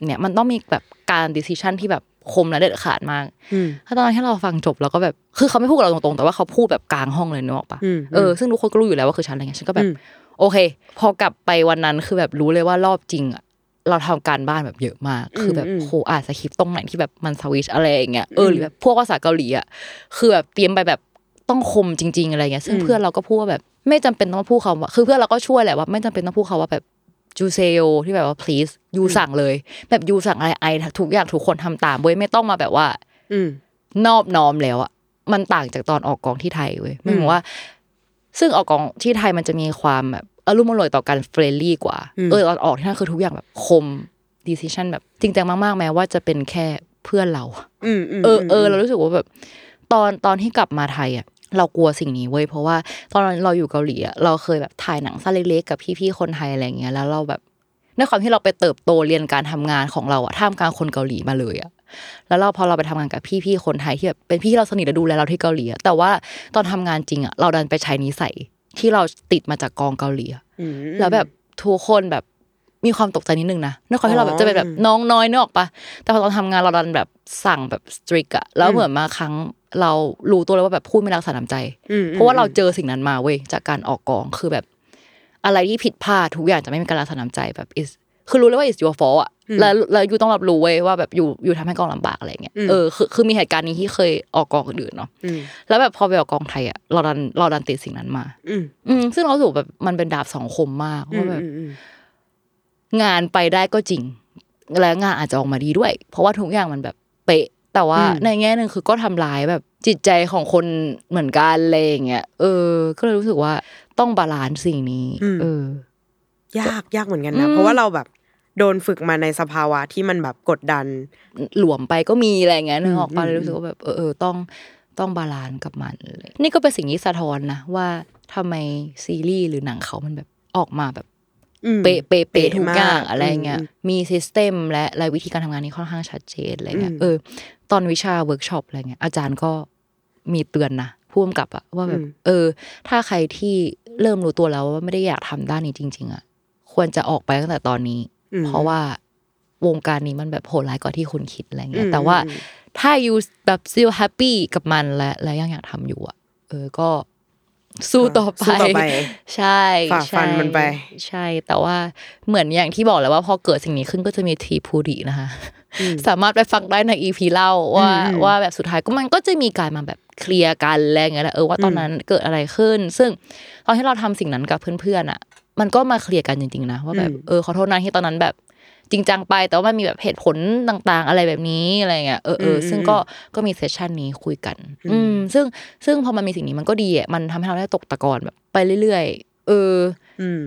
เนี่ยมันต้องมีแบบการดิส i ชันที่แบบคมและเด็ดขาดมากอืมถ้าตอนที่เราฟังจบเราก็แบบ คือเขาไม่พูดกับเราตรงๆ แต่ว่าเขาพูดแบบกลางห้องเลยนึกออกปะอืมเออ ซึ่งทุกคนก็รู้อยู่แล้วว่าคือฉันอะไรเงี้ย ฉันก็แบบอืมโอเค พอกลับไปวันนั้นคือแบบรู้เลยว่ารอบจริงอะ เราทำการบ้านแบบเยอะมาก คือแบบโหอ่านสคริปต์ตรงไหนที่แบบมันสวิชอะไรอย่างเงี้ยเออหรือแบบพวกภาษาเกาหลีอะคือแบบเตรียมไปแบบต้องคมจริง ๆ อะไรเงี้ยซึ่งเพื่อนเราก็พูดว่าแบบไม่จำเป็นต้องพูดคำว่าคือเพื่อนเราก็ช่วยแหละว่าไม่จำเป็นต้องพูดคำว่าแบบจูเซโอที่แบบว่า please ยูสั่งเลย แบบยูสั่งอะไรไอทุกอย่างทุกคนทำตามเว้ยไม่ต้องมาแบบว่า อืมนอบน้อมแล้วอะมันต่างจากตอนออกกองที่ไทยเว้ยหมายถึงว่า ซึ่งออกกองที่ไทยมันจะมีความแบบ อะลุ่มอล่วยต่อกัน friendly กว่าอืมเออตอนออกที่นั่นคือทุกอย่างแบบคม decision แบบจริงจังมากๆแม้ว่าจะเป็นแค่เพื่อนเราอะอืมมเออเออเรารู้สึกว่าแบบ ตอนตอนที่กลับมาไทยอะเรากลัวสิ่งนี้เว้ยเพราะว่าตอนเราอยู่เกาหลีอะเราเคยแบบถ่ายหนังสั้นเล็กๆกับพี่ๆคนไทยอะไรเงี้ยแล้วเราแบบในความที่เราไปเติบโตเรียนการทำงานของเราอะท่ามกลางคนเกาหลีมาเลยอะแล้วเราพอเราไปทำงานกับพี่ๆคนไทยที่แบบเป็นพี่ที่เราสนิทและดูแลเราที่เกาหลีอะแต่ว่าตอนทำงานจริงอะเราดันไปใช้นิสัย ที่เราติดมาจากกองเกาหลีอะอืมแล้วแบบทุกคนแบบมีความตกใจนิดนึงนะด้วยความที่เราแบบอ๋อจะเป็นแบบน้องน้อยนึกออกปะแต่พอตอนทำงานเราดันแบบสั่งแบบสตริกอะแล้วเหมือนมาครั้งเรารู้ตัวเลยว่าแบบพูดไม่รักษาน้ำใจอืมเพราะว่าเราเจอสิ่งนั้นมาเว้ยจากการออกกองคือแบบ อะไรที่ผิดพลาดทุกอย่างจะไม่มีการรักษาน้ำใจแบบ is คือรู้เลยว่า is your fault อะ แล้วแล้วยูต้องรับรู้เว้ยว่าแบบอยู่อยู่ทำให้กองลำบากอะไรเงี้ยเออคือคือมีเหตุการณ์นี้ที่เคยออกกองอื่นๆเนาะอืมแล้วแบบพอไปออกกองไทยอะเราดันเราดันติดสิ่งนั้นมา อืมอืมซึ่งเรารู้สึกแบบมันเป็นดาบสองคมมากอืว่ามแบบอืมอืมงานไปได้ก็จริง และงานอาจจะออกมาดีด้วย เพราะว่าทุกอย่างมันแบบเป๊ะ แต่ว่าในแง่หนึ่งคือก็ทำร้ายแบบจิตใจของคนเหมือนกันอะไรอย่างเงี้ยเออ ก็เลยรู้สึกว่าต้อง balance สิ่งนี้ เออ ยากยากเหมือนกันนะเพราะว่าเราแบบ โดนฝึกมาในสภาวะที่มันแบบกดดัน หลวมไปก็มีอะไรอย่างเงี้ยนึกออกปะอืมเลยรู้สึกว่าแบบเออเออต้องต้อง balance กับมันเลยนี่ก็เป็นสิ่งที่สะท้อนนะว่าทำไมซีรีส์หรือหนังเขามันแบบออกมาแบบอืมเป๊ะเป๊ะเป๊ะเป๊ะทุกอย่างมากอะไรเงี้ยอืมมี system และและวิธีการทำงานนี้ค่อนข้างชัดเจนอะไรเงี้ยอืมเออ ตอนวิชาเวิร์กช็อปอะไรเงี้ยอาจารย์ก็มีเตือนนะพ่วงกับอะว่าแบบอืมเออ ถ้าใครที่เริ่มรู้ตัวแล้วว่าไม่ได้อยากทำด้านนี้จริง ๆอะควรจะออกไปตั้งแต่ตอนนี้อืม เพราะว่าวงการนี้มันแบบโหดร้ายกว่าที่คุณคิดอะไรเงี้อืยมแต่ว่าอืมถ้า you แบบ still happy กับมันและและยังอยากทำอยู่อะเออก็สู้ต่อไปสู้ต่อไปใช่ฝ่าฟันใช่มันไป ใช่ แต่ว่าเหมือนอย่างที่บอกแล้วว่าพอเกิดสิ่งนี้ขึ้นก็จะมีทีพูดีนะคะสามารถไปฟังได้ในอีพีเล่าว่าอืมว่าแบบสุดท้ายก็มันก็จะมีการมาแบบเคลียร์กันอะไรอย่างเงี้ยแหละเออว่าตอนนั้นเกิดอะไรขึ้น ซึ่งตอนที่เราทำสิ่งนั้นกับเพื่อนๆอะ มันก็มาเคลียร์กันจริงๆนะว่าแบบอืมเออขอโทษนะที่ตอนนั้นแบบจริงจังไป แต่ว่ามันมีแบบเหตุผลต่างๆ อะไรแบบนี้อะไรเงี้ยเออเออซึ่งก็ก็มีเซสชันนี้คุยกัน อืม ซึ่งซึ่งพอมันมีสิ่งนี้มันก็ดีอะมันทำให้เราได้ตกตะกอนแบบ ไปเรื่อยๆเออ อืม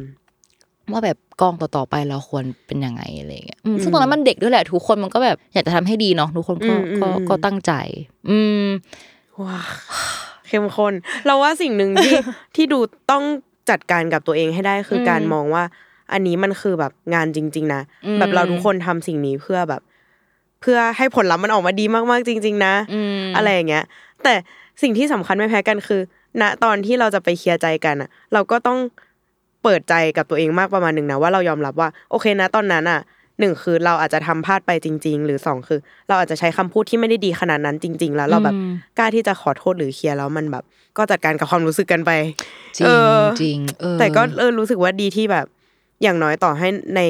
ว่าแบบกองต่อๆไปเราควรเป็นยังไงอะไรเงี้ยอืมซึ่งตอนนั้นมันเด็กด้วยแหละ ทุกคนมันก็แบบอยากจะทำให้ดีเนาะทุกคนก็อืมอืมก็อืมก็ตั้งใจ อืมว้าเข้มข้นเราว่าสิ่งหนึ่งที่ที่ดูต้อง จัดการกับตัวเองให้ได้คืออมการมองว่า อันนี้มันคือแบบงานจริง ๆ นะอืมแบบเราทุกคนทำสิ่งนี้เพื่อแบบ เพื่อให้ผลลัพธ์มันออกมาดีมากๆ จริง ๆ นะอืมอะไรอย่างเงี้ย แต่สิ่งที่สำคัญไม่แพ้กันคือ ณตอนที่เราจะไปเคลียร์ใจกันอะ เราก็ต้องเปิดใจกับตัวเองมากประมาณหนึ่งนะว่าเรายอมรับว่า โอเคนะ ตอนนั้นอะ หนึ่งคือเราอาจจะทำพลาดไปจริง ๆ หรือสองคือ เราอาจจะใช้คำพูดที่ไม่ได้ดีขนาดนั้นจริง ๆ แล้วเราแบบอืมกล้าที่จะขอโทษหรือเคลียร์แล้วมันแบบ ก็จัดการกับความรู้สึกกันไปจริงเออจริงเออแต่ก็เออรู้สึกว่าดีที่แบบ อย่างน้อยต่อให้ใน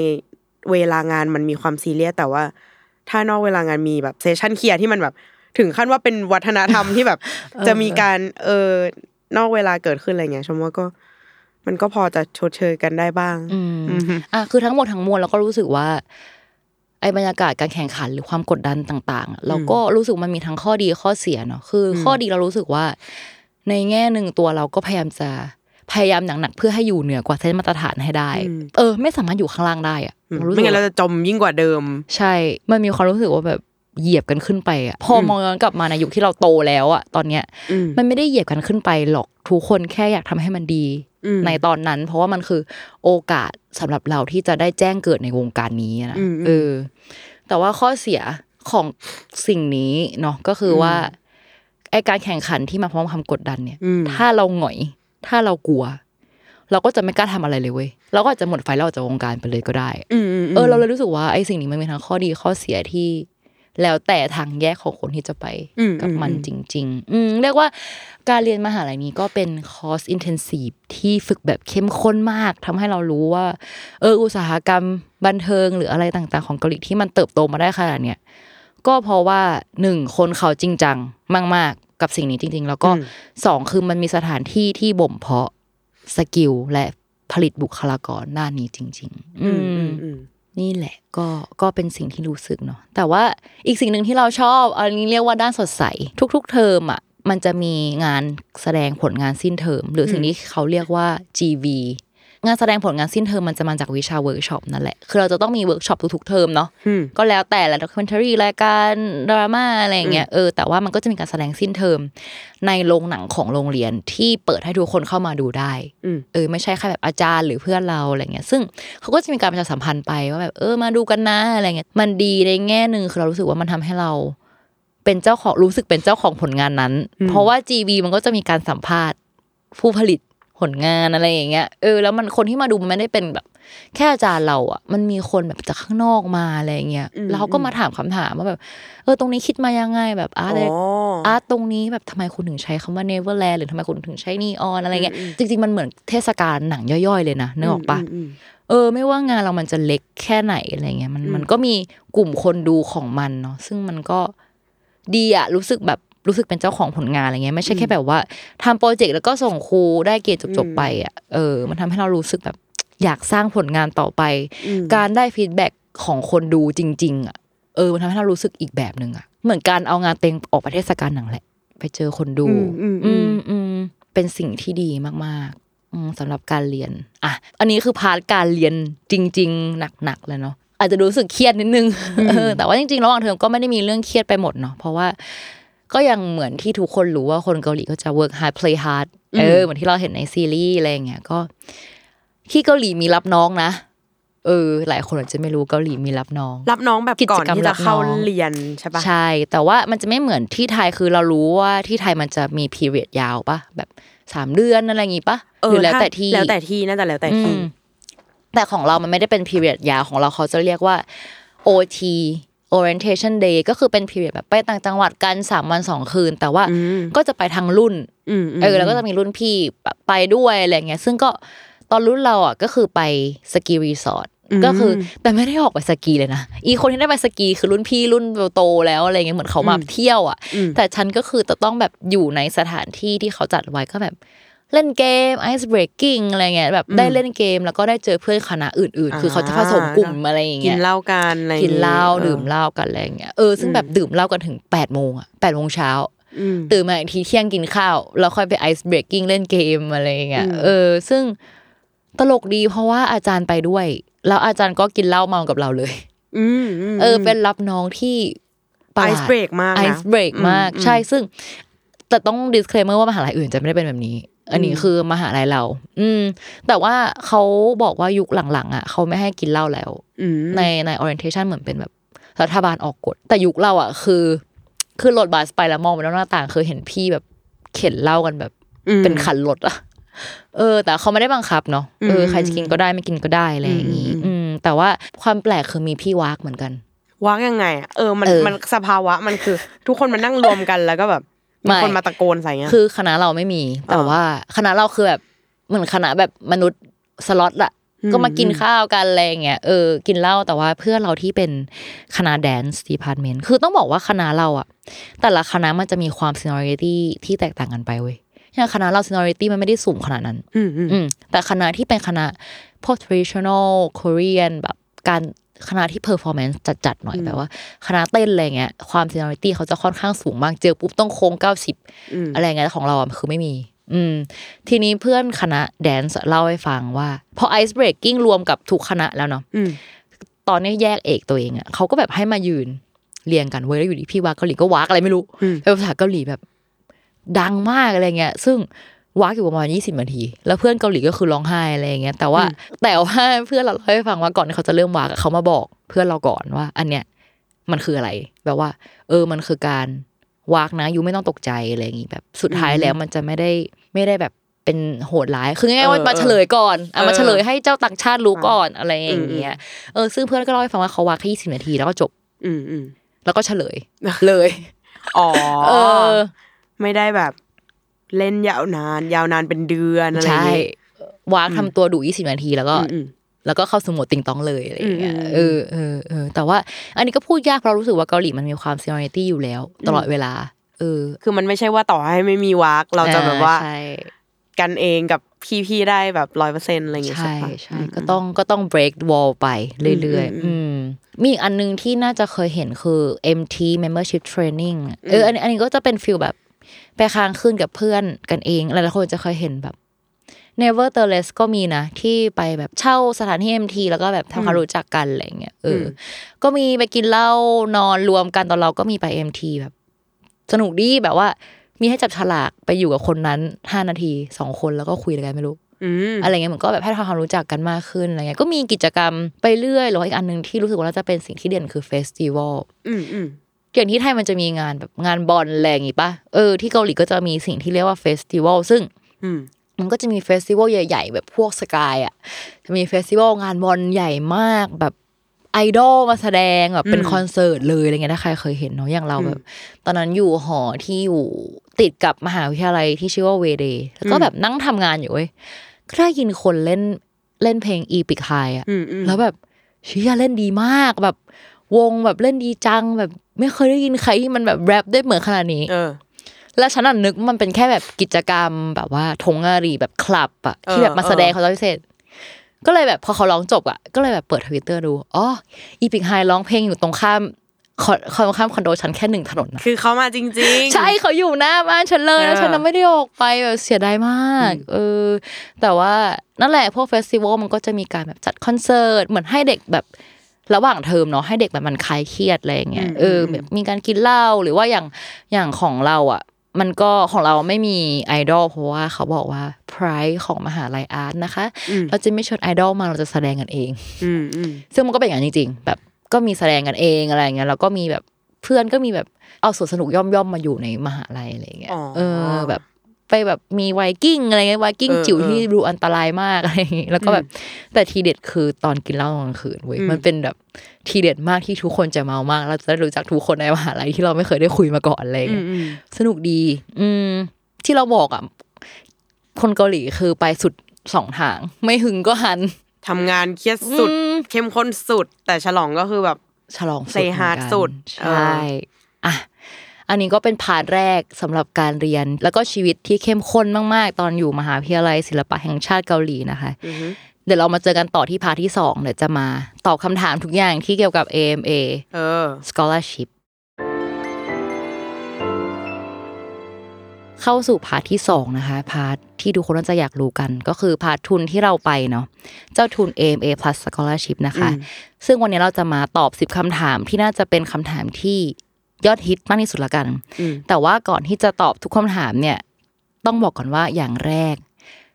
เวลางานมันมีความซีเรียสแต่ว่า ถ้านอกเวลางานมีแบบเซสชั่นเคลียร์ที่มันแบบ ถึงขั้นว่าเป็นวัฒนธรรมที่แบบ จะมีการเออนอกเวลาเกิดขึ้นอะไรเงี้ยชมว่าก็ มันก็พอจะชดเชยกันได้บ้างอืมอืมอะคือทั้งหมดทั้งมวลเราก็รู้สึกว่าไอ้บรรยากาศการแข่งขันหรือความกดดันต่างๆอะเราก็รู้สึกมันมีทั้งข้อดีข้อเสียเนาะคืออข้อดีเรารู้สึกว่า ในแง่หนึ่งตัวเราก็พยายามจะพยายามหนักๆเพื่อให้อยู่เหนือกว่าเส้นมาตรฐานให้ได้ เออ ไม่สามารถอยู่ข้างล่างได้อะเรารู้สึไม่กงั้นว่าเราจะจมยิ่งกว่าเดิม ใช่ มันมีความรู้สึกว่าแบบ เหยียบกันขึ้นไปอะพอมองย้อนกลับมาในยุคที่เราโตแล้วอะตอนเนี้ยอืมมันไม่ได้เหยียบกันขึ้นไปหรอกทุกคนแค่อยากทำให้มันดีอืมในตอนนั้น เพราะว่ามันคือโอกาสสำหรับเราที่จะได้แจ้งเกิดในวงการนี้นะอืมอืมเออ แต่ว่าข้อเสียของสิ่งนี้เนาะก็คือว่าไอการแข่งขันที่มาพร้อมความกดดันเนี่ยอืมถ้าเราหงอย ถ้าเรากลัว เราก็จะไม่กล้าทำอะไรเลยเว้ยเราก็อาจจะหมดไฟเราออกจากวงการไปเลยก็ได้อืมอืมเออ เราเลยรู้สึกว่าไอ้สิ่งนี้มันมีทั้งข้อดีข้อเสียที่ แล้วแต่ทางแยกของคนที่จะไปอืมกับมันอืมจริง ๆ อืมเรียกว่าการเรียนมหาลัยนี้ก็เป็นคอร์ส intensive ที่ฝึกแบบเข้มข้นมากทำให้เรารู้ว่า เอออุตสาหกรรมบันเทิงหรืออะไรต่างๆ ของเกาหลีที่มันเติบโตมาได้ขนาดเนี้ยก็เพราะว่าหนึ่งคนเขาจริงจังมาก ๆ กับสิ่งนี้จริง ๆ แล้วก็สองคือมันมีสถานที่ที่บ่มเพาะ skill และผลิตบุคลากรด้านนี้จริง ๆ อือืมอืมมอืม นี่แหละก็ก็เป็นสิ่งที่รู้สึกเนาะแต่ว่าอีกสิ่งหนึ่งที่เราชอบอันนี้เรียกว่าด้านสดใส ทุก ๆ เทอมอะมันจะมีงานแสดงผลงานสิ้นเทอม หรือสิ่งที่เขาเรียกว่า GV งานแสดงผลงานสิ้นเทอมมันจะมาจากวิชาเวิร์กช็อปนั่นแหละ คือเราจะต้องมีเวิร์กช็อปทุกๆเทอมเนาะอืมก็แล้วแต่ละ documentary รายการดราม่าอะไรอย่างเงี้ย เออ แต่ว่ามันก็จะมีการแสดงสิ้นเทอมในโรงหนังของโรงเรียนที่เปิดให้ทุกคนเข้ามาดูได้อืมเออ ไม่ใช่แค่แบบอาจารย์หรือเพื่อนเราอะไรเงี้ย ซึ่งเขาก็จะมีการประชาสัมพันธ์ไปว่าแบบเออมาดูกันนะอะไรเงี้ย มันดีในแง่หนึ่งคือเรารู้สึกว่ามันทำให้เราเป็นเจ้าของรู้สึกเป็นเจ้าของผลงานนั้น เพราะว่า GV มันก็จะมีการสัมภาษณ์ผู้ผลิต ผลงานอะไรอย่างเงี้ยเออแล้วมันคนที่มาดูมันไม่ได้เป็นแบบ แค่อาจารย์เราอะ มันมีคนแบบจากข้างนอกมาอะไรอย่างเงี้ยอืมแล้วเขาก็มาถามคำถามว่าแบบ เออตรงนี้คิดมายังไงแบบอาร์ตอ๋อart ตรงนี้แบบทำไมคุณถึงใช้คำว่า neverland หรือทำไมคุณถึงใช้นีออนอะไรเงี้ยจริง ๆ มันเหมือนเทศกาลหนังย่อยๆเลยนะนึกออกปะอืมเออ ไม่ว่างานเรามันจะเล็กแค่ไหนอะไรเงี้ยมันอืมมันก็มีกลุ่มคนดูของมันเนาะซึ่งมันก็ดีอะรู้สึกแบบ รู้สึกเป็นเจ้าของผลงานอะไรเงี้ยไม่ใช่แค่แบบว่าทำโปรเจกต์แล้วก็ส่งครูได้เกรดจบๆไปอะเออ มันทำให้เรารู้สึกแบบอยากสร้างผลงานต่อไปอืมการได้ feedback ของคนดูจริง ๆอะเออมันทำให้เรารู้สึกอีกแบบหนึ่งอะเหมือนการเอางานเต็งออกไปเทศกาลหนังแหละ ไปเจอคนดู อืมอืมอือืมมอืมเป็นสิ่งที่ดีมากๆอืมสำหรับการเรียน อะ อันนี้คือพาร์ทการเรียนจริง ๆ หนักๆเลยเนาะอาจจะรู้สึกเครียดนิดนึงเออแต่ว่าจริงๆระหว่างเทอมก็ไม่ได้มีเรื่องเครียดไปหมดเนาะเพราะว่า ก็ยังเหมือนที่ทุกคนรู้ว่าคนเกาหลีก็จะ work hard play hard เออเหมือนที่เราเห็นในซีรีส์อะไรอย่างเงี้ยก็ที่เกาหลีมีรับน้องนะ เออ หลายคนอาจจะไม่รู้เกาหลีมีรับน้อง รับน้องแบบกิจก่อนกรรมที่รัจะบเข้าน้องเรียนใช่ปะใช่ แต่ว่ามันจะไม่เหมือนที่ไทยคือเรารู้ว่าที่ไทยมันจะมี period ยาวปะแบบสามเดือนอะไรอย่างงี้ปะเอหอรือแล้วถ้าแต่ที่แล้วแต่ที่น่าจะแล้วแต่ที่อืมแต่ของเรามันไม่ได้เป็น period ยาวของเราเขาจะเรียกว่า OT orientation day ก็คือเป็น period แบบไปต่างจังหวัดกันสามวันสองคืน แต่ว่าอืมก็จะไปทางรุ่นอืมเออแล้วก็จะมีรุ่นพี่แบบไปด้วยอะไรเงี้ยซึ่งก็ตอนรุ่นเราอะก็คือไปสกีรีสอร์ทก็คือแต่ไม่ได้ออกไปสกีเลยนะอีคนที่ได้ไปสกีคือรุ่นพี่รุ่นโตแล้วอะไรเงี้ยเหมือนเขามาเที่ยวอะ แต่ฉันก็คือจะต้องแบบอยู่ในสถานที่ที่เขาจัดไว้ก็แบบ เล่นเกม ice breaking อะไรเงี้ยแบบได้เล่นเกมแล้วก็ได้เจอเพื่อนคณะอื่น ๆ คือเขาจะผสมกลุ่มอะไรอย่างกิเงี้นยเหล้ากันอะไรอย่งกินงี้เหล้าออดื่มเหล้ากันอะไรอย่างเงี้ยเออซึ่งแบบดื่มเหล้ากันถึงแปดโมงอะแปดโมงเช้าอืมตื่นมาอีกทีเที่ยงกินข้าวแล้วค่อยไปไอซ์เบรกกิ้งเล่นเกมอะไรอย่างเงี้ยอืมเออ ซึ่งตลกดีเพราะว่าอาจารย์ไปด้วย แล้วอาจารย์ก็กินเหล้าเมากับเราเลยอืมมเออ เป็นรับน้องที่ประหลาด Ice break มากนะไอซ์เบรกมากอืมใช่ซึ่ง แต่ต้อง disclaimer ว่ามหาลัยอื่นจะไม่ได้เป็นแบบนี้ อันนี้คือมหาลัยเรา อืม แต่ว่าเขาบอกว่ายุคหลังๆ อะเขาไม่ให้กินเหล้าแล้วอืมในใน orientation เหมือนเป็นแบบรัฐบาลออกกฎ แต่ยุคเราอะ คือ คือรถบัสไปแล้วมองไปแล้วหน้าต่างเคยเห็นพี่แบบเข็นเหล้ากันแบบอืมเป็นขันรถอะเออ แต่เขาไม่ได้บังคับเนาะเอออืมใครจะกินก็ได้ไม่กินก็ได้อะไรอย่างงี้อืมอืมแต่ว่าความแปลกคือมีพี่วากเหมือนกันวักยังไงอะเออมันเออมันสภาวะมันคือ ทุกคนมานั่งรวมกันแล้วก็แบบ มีไม่คนมาตะโกนใส่เงี้ยคือคณะเราไม่มี แต่อ่าว่าคณะเราคือแบบเหมือนคณะแบบมนุษย์สล็อตอะอืมก็มากินข้าวกันอะไรอย่างเงี้ยเออกินเหล้าแต่ว่าเพื่อนเราที่เป็นคณะ dance department คือต้องบอกว่าคณะเราอะแต่ละคณะมันจะมีความ seniority ที่แตกต่างกันไปเว้ยอย่างคณะเรา seniority มันไม่ได้สูงขนาดนั้นอืมอืมอืมแต่คณะที่เป็นคณะพวก traditional Korean แบบการ คณะที่ performance จัดๆหน่อยแบบว่า คณะเต้นอะไรเงี้ยความ seniority เขาจะค่อนข้างสูงมากเจอปุ๊บต้องโค้งเก้าสิบอืมอะไรเงี้ยของเราอะคือไม่มี อืม ทีนี้เพื่อนคณะแดนซ์เล่าให้ฟังว่า พอ ice breaking รวมกับทุกคณะแล้วเนาะอืมตอนนี้แยกเอกตัวเองอะเขาก็แบบให้มายืนเรียงกันเว้ยแล้วอยู่ดีพี่วากเกาหลีก็วากอะไรไม่รู้อืมเป็นภาษาเกาหลีแบบ ดังมากอะไรเงี้ย ซึ่ง วากอยู่ประมาณยี่สิบนาที แล้วเพื่อนเกาหลีก็คือร้องไห้อะไรเงี้ยแต่ว่าแต่ว่าเพื่อนเราเล่าให้ฟังว่าก่อนที่เขาจะเริ่มวากอะเขามาบอกเพื่อนเราก่อนว่า อันเนี้ยมันคืออะไร แบบว่า เออมันคือการวากนะยูไม่ต้องตกใจอะไรอย่างงี้แบบสุดท้ายแล้วมันจะไม่ได้ไม่ได้แบบเป็นโหดร้าย คือง่ายๆว่าเออมาเฉลยก่อนอะเออมาเฉลยให้เจ้าต่างชาติรู้ก่อนอะไรอย่างเงี้ย เออซึ่งเพื่อนก็เล่าให้ฟังว่าเขาวากแค่ยี่สิบนาทีแล้วก็จบ อืมอืมแล้วก็เฉลยเลย อ๋อ เออ ไม่ได้แบบ เล่นยาวนาน ยาวนานเป็นเดือนอะไรอใช่ย่างงี้วากทำตัวดุยี่สิบนาทีแล้วก็อืมแล้วก็เข้าสู่โหมดติงตองเลยอะไรอย่างเงี้ยอืมเออเออเออแต่ว่า อันนี้ก็พูดยากเพราะรู้สึกว่าเกาหลีมันมีความ seniority อยู่แล้ว ตลอดเวลา เออ คือมันไม่ใช่ว่าต่อให้ไม่มีวักเราจะแบบว่าใช่กันเองกับพี่ๆได้แบบร้อยเปอร์เซ็นต์อะไรอย่างเงี้ยใช่ใช่ปะใช่ก็ต้องก็ต้อง break wall ไปเรื่อยอืมๆอืมมีอีกอันหนึงที่น่าจะเคยเห็นคือ MT membership training เอออันนี้อันนี้ก็จะเป็นฟิลแบบ ไปค้างคืนกับเพื่อนกันเอง หลายๆคนจะเคยเห็นแบบ Nevertheless ก็มีนะ ที่ไปแบบเช่าสถานที่ MT แล้วก็แบบทำความรู้จักกันอะไรเงี้ยเอออมก็มีไปกินเหล้านอนรวมกันตอนเราก็มีไป MT แบบ สนุกดีแบบว่า มีให้จับฉลากไปอยู่กับคนนั้นห้านาทีสองคนแล้วก็คุยอะไรกันไม่รู้อืมอะไรเงี้ยเหมือนก็แบบให้ทำความรู้จักกันมากขึ้นอะไรเงี้ยก็มีกิจกรรมไปเรื่อยหรือว่าอีกอันหนึ่งที่รู้สึกว่าน่าจะเป็นสิ่งที่เด่นคือ festival อืมอืมอย่างที่ไทยมันจะมีงานแบบงานบอลอะไรอย่างงี้ปะเออที่เกาหลีก็จะมีสิ่งที่เรียกว่า festival ซึ่งอืมมันก็จะมี festival ใหญ่ ๆ แบบพวก SKY อะจะมี festival งานบอลใหญ่มากแบบไอดอลมาแสดงแบบเป็นอืมคอนเสิร์ตเลยอะไรเงี้ยถ้าใครเคยเห็นเนาะอย่างเราแบบ ตอนนั้นอยู่หอที่อยู่ติดกับมหาวิทยาลัยที่ชื่อว่าเวเดแล้วก็แบบนั่งทำงานอยู่เว้ยก็ได้ยินคนเล่นเล่นเพลง Epik High อะอืมอืมแล้วแบบเชี่ยเล่นดีมากแบบ วงแบบเล่นดีจังแบบไม่เคยได้ยินใครที่มันแบบแร็ปได้เหมือนขนาดนี้เออแล้วฉันน่ะนึกว่ามันเป็นแค่แบบกิจกรรมแบบว่า동아리แบบคลับอะที่แบบมาเออแสดงเขาตอนพิเศษ ก็เลยแบบพอเขาร้องจบอะก็เลยแบบเปิดทวิตเตอร์ดูอ๋อ Epik High ร้องเพลงอยู่ตรงข้ามคอนคอนข้ามคอนโดฉันแค่หนึ่งถนนนะคือเขามาจริง ๆ ใช่เขาอยู่หน้าบ้านฉันเลยแล้วเออฉันน่ะไม่ได้ออกไปแบบเสียดายมาก เออ แต่ว่านั่นแหละพวก festival มันก็จะมีการแบบจัดคอนเสิร์ตเหมือนให้เด็กแบบ ระหว่างเทอมเนาะให้เด็กแบบมันคลายเครียดอะไรอย่างเงี้ยเออแบบมีการกินเหล้าหรือว่าอย่างอย่างของเราอะ มันก็ของเราไม่มีไอดอลเพราะว่าเขาบอกว่า price ของมหาลัยอาร์ตนะคะ เราจะไม่เชวนไอดอลมาเราจะแสดงกันเองอืมอืมซึ่งมันก็เป็นอย่างนั้นจริง ๆ แบบก็มีแสดงกันเองอะไรอย่างเงี้ยแล้วก็มีแบบเพื่อนก็มีแบบเอาสวนสนุกย่อมย่อมๆมาอยู่ในมหาลัยอะไรอย่างเงี้ยอ๋อเออแบบ ไปแบบมีไวกิ้งอะไรเงี้ยไวกิ้งเออจิ๋วเออที่ดูอันตรายมากอะไรอย่างงี้แล้วก็แบบแต่ทีเด็ดคือตอนกินเหล้าตอนกลางคืนเว้ยอืมมันเป็นแบบทีเด็ดมากที่ทุกคนจะเมามากเราจะได้รู้จักทุกคนในมหาลัยที่เราไม่เคยได้คุยมาก่อนอะไรอย่างอืเงี้มยอืมสนุกดี อืมที่เราบอกอะคนเกาหลีคือไปสุดสองทาง ไม่หึงก็หันทำงานเครียดสุดอืมเข้มข้นสุด แต่ฉลองก็คือแบบฉลองสุด Say เหมือน hard กันสุดใชเออ่อะ อันนี้ก็เป็นพาร์ทแรกสำหรับการเรียน แล้วก็ชีวิตที่เข้มข้นมากๆ ตอนอยู่มหาวิทยาลัยศิลปะแห่งชาติเกาหลีนะคะอือฮึเดี๋ยวเรามาเจอกันต่อที่พาร์ทที่สองเดี๋ยวจะมาตอบคำถามทุกอย่างที่เกี่ยวกับ AMA เออ scholarship เข้าสู่ part ที่สองนะคะ part ที่ทุกคนน่าจะอยากรู้กัน ก็คือ part ทุนที่เราไปเนาะเจ้าทุน AMA plus scholarship นะคะ ซึ่งวันนี้เราจะมาตอบ 10คำถามที่น่าจะเป็นคำถามที่ ยอดฮิตมากที่สุดละกันอืมแต่ว่าก่อนที่จะตอบทุกคำถามเนี่ย ต้องบอกก่อนว่าอย่างแรก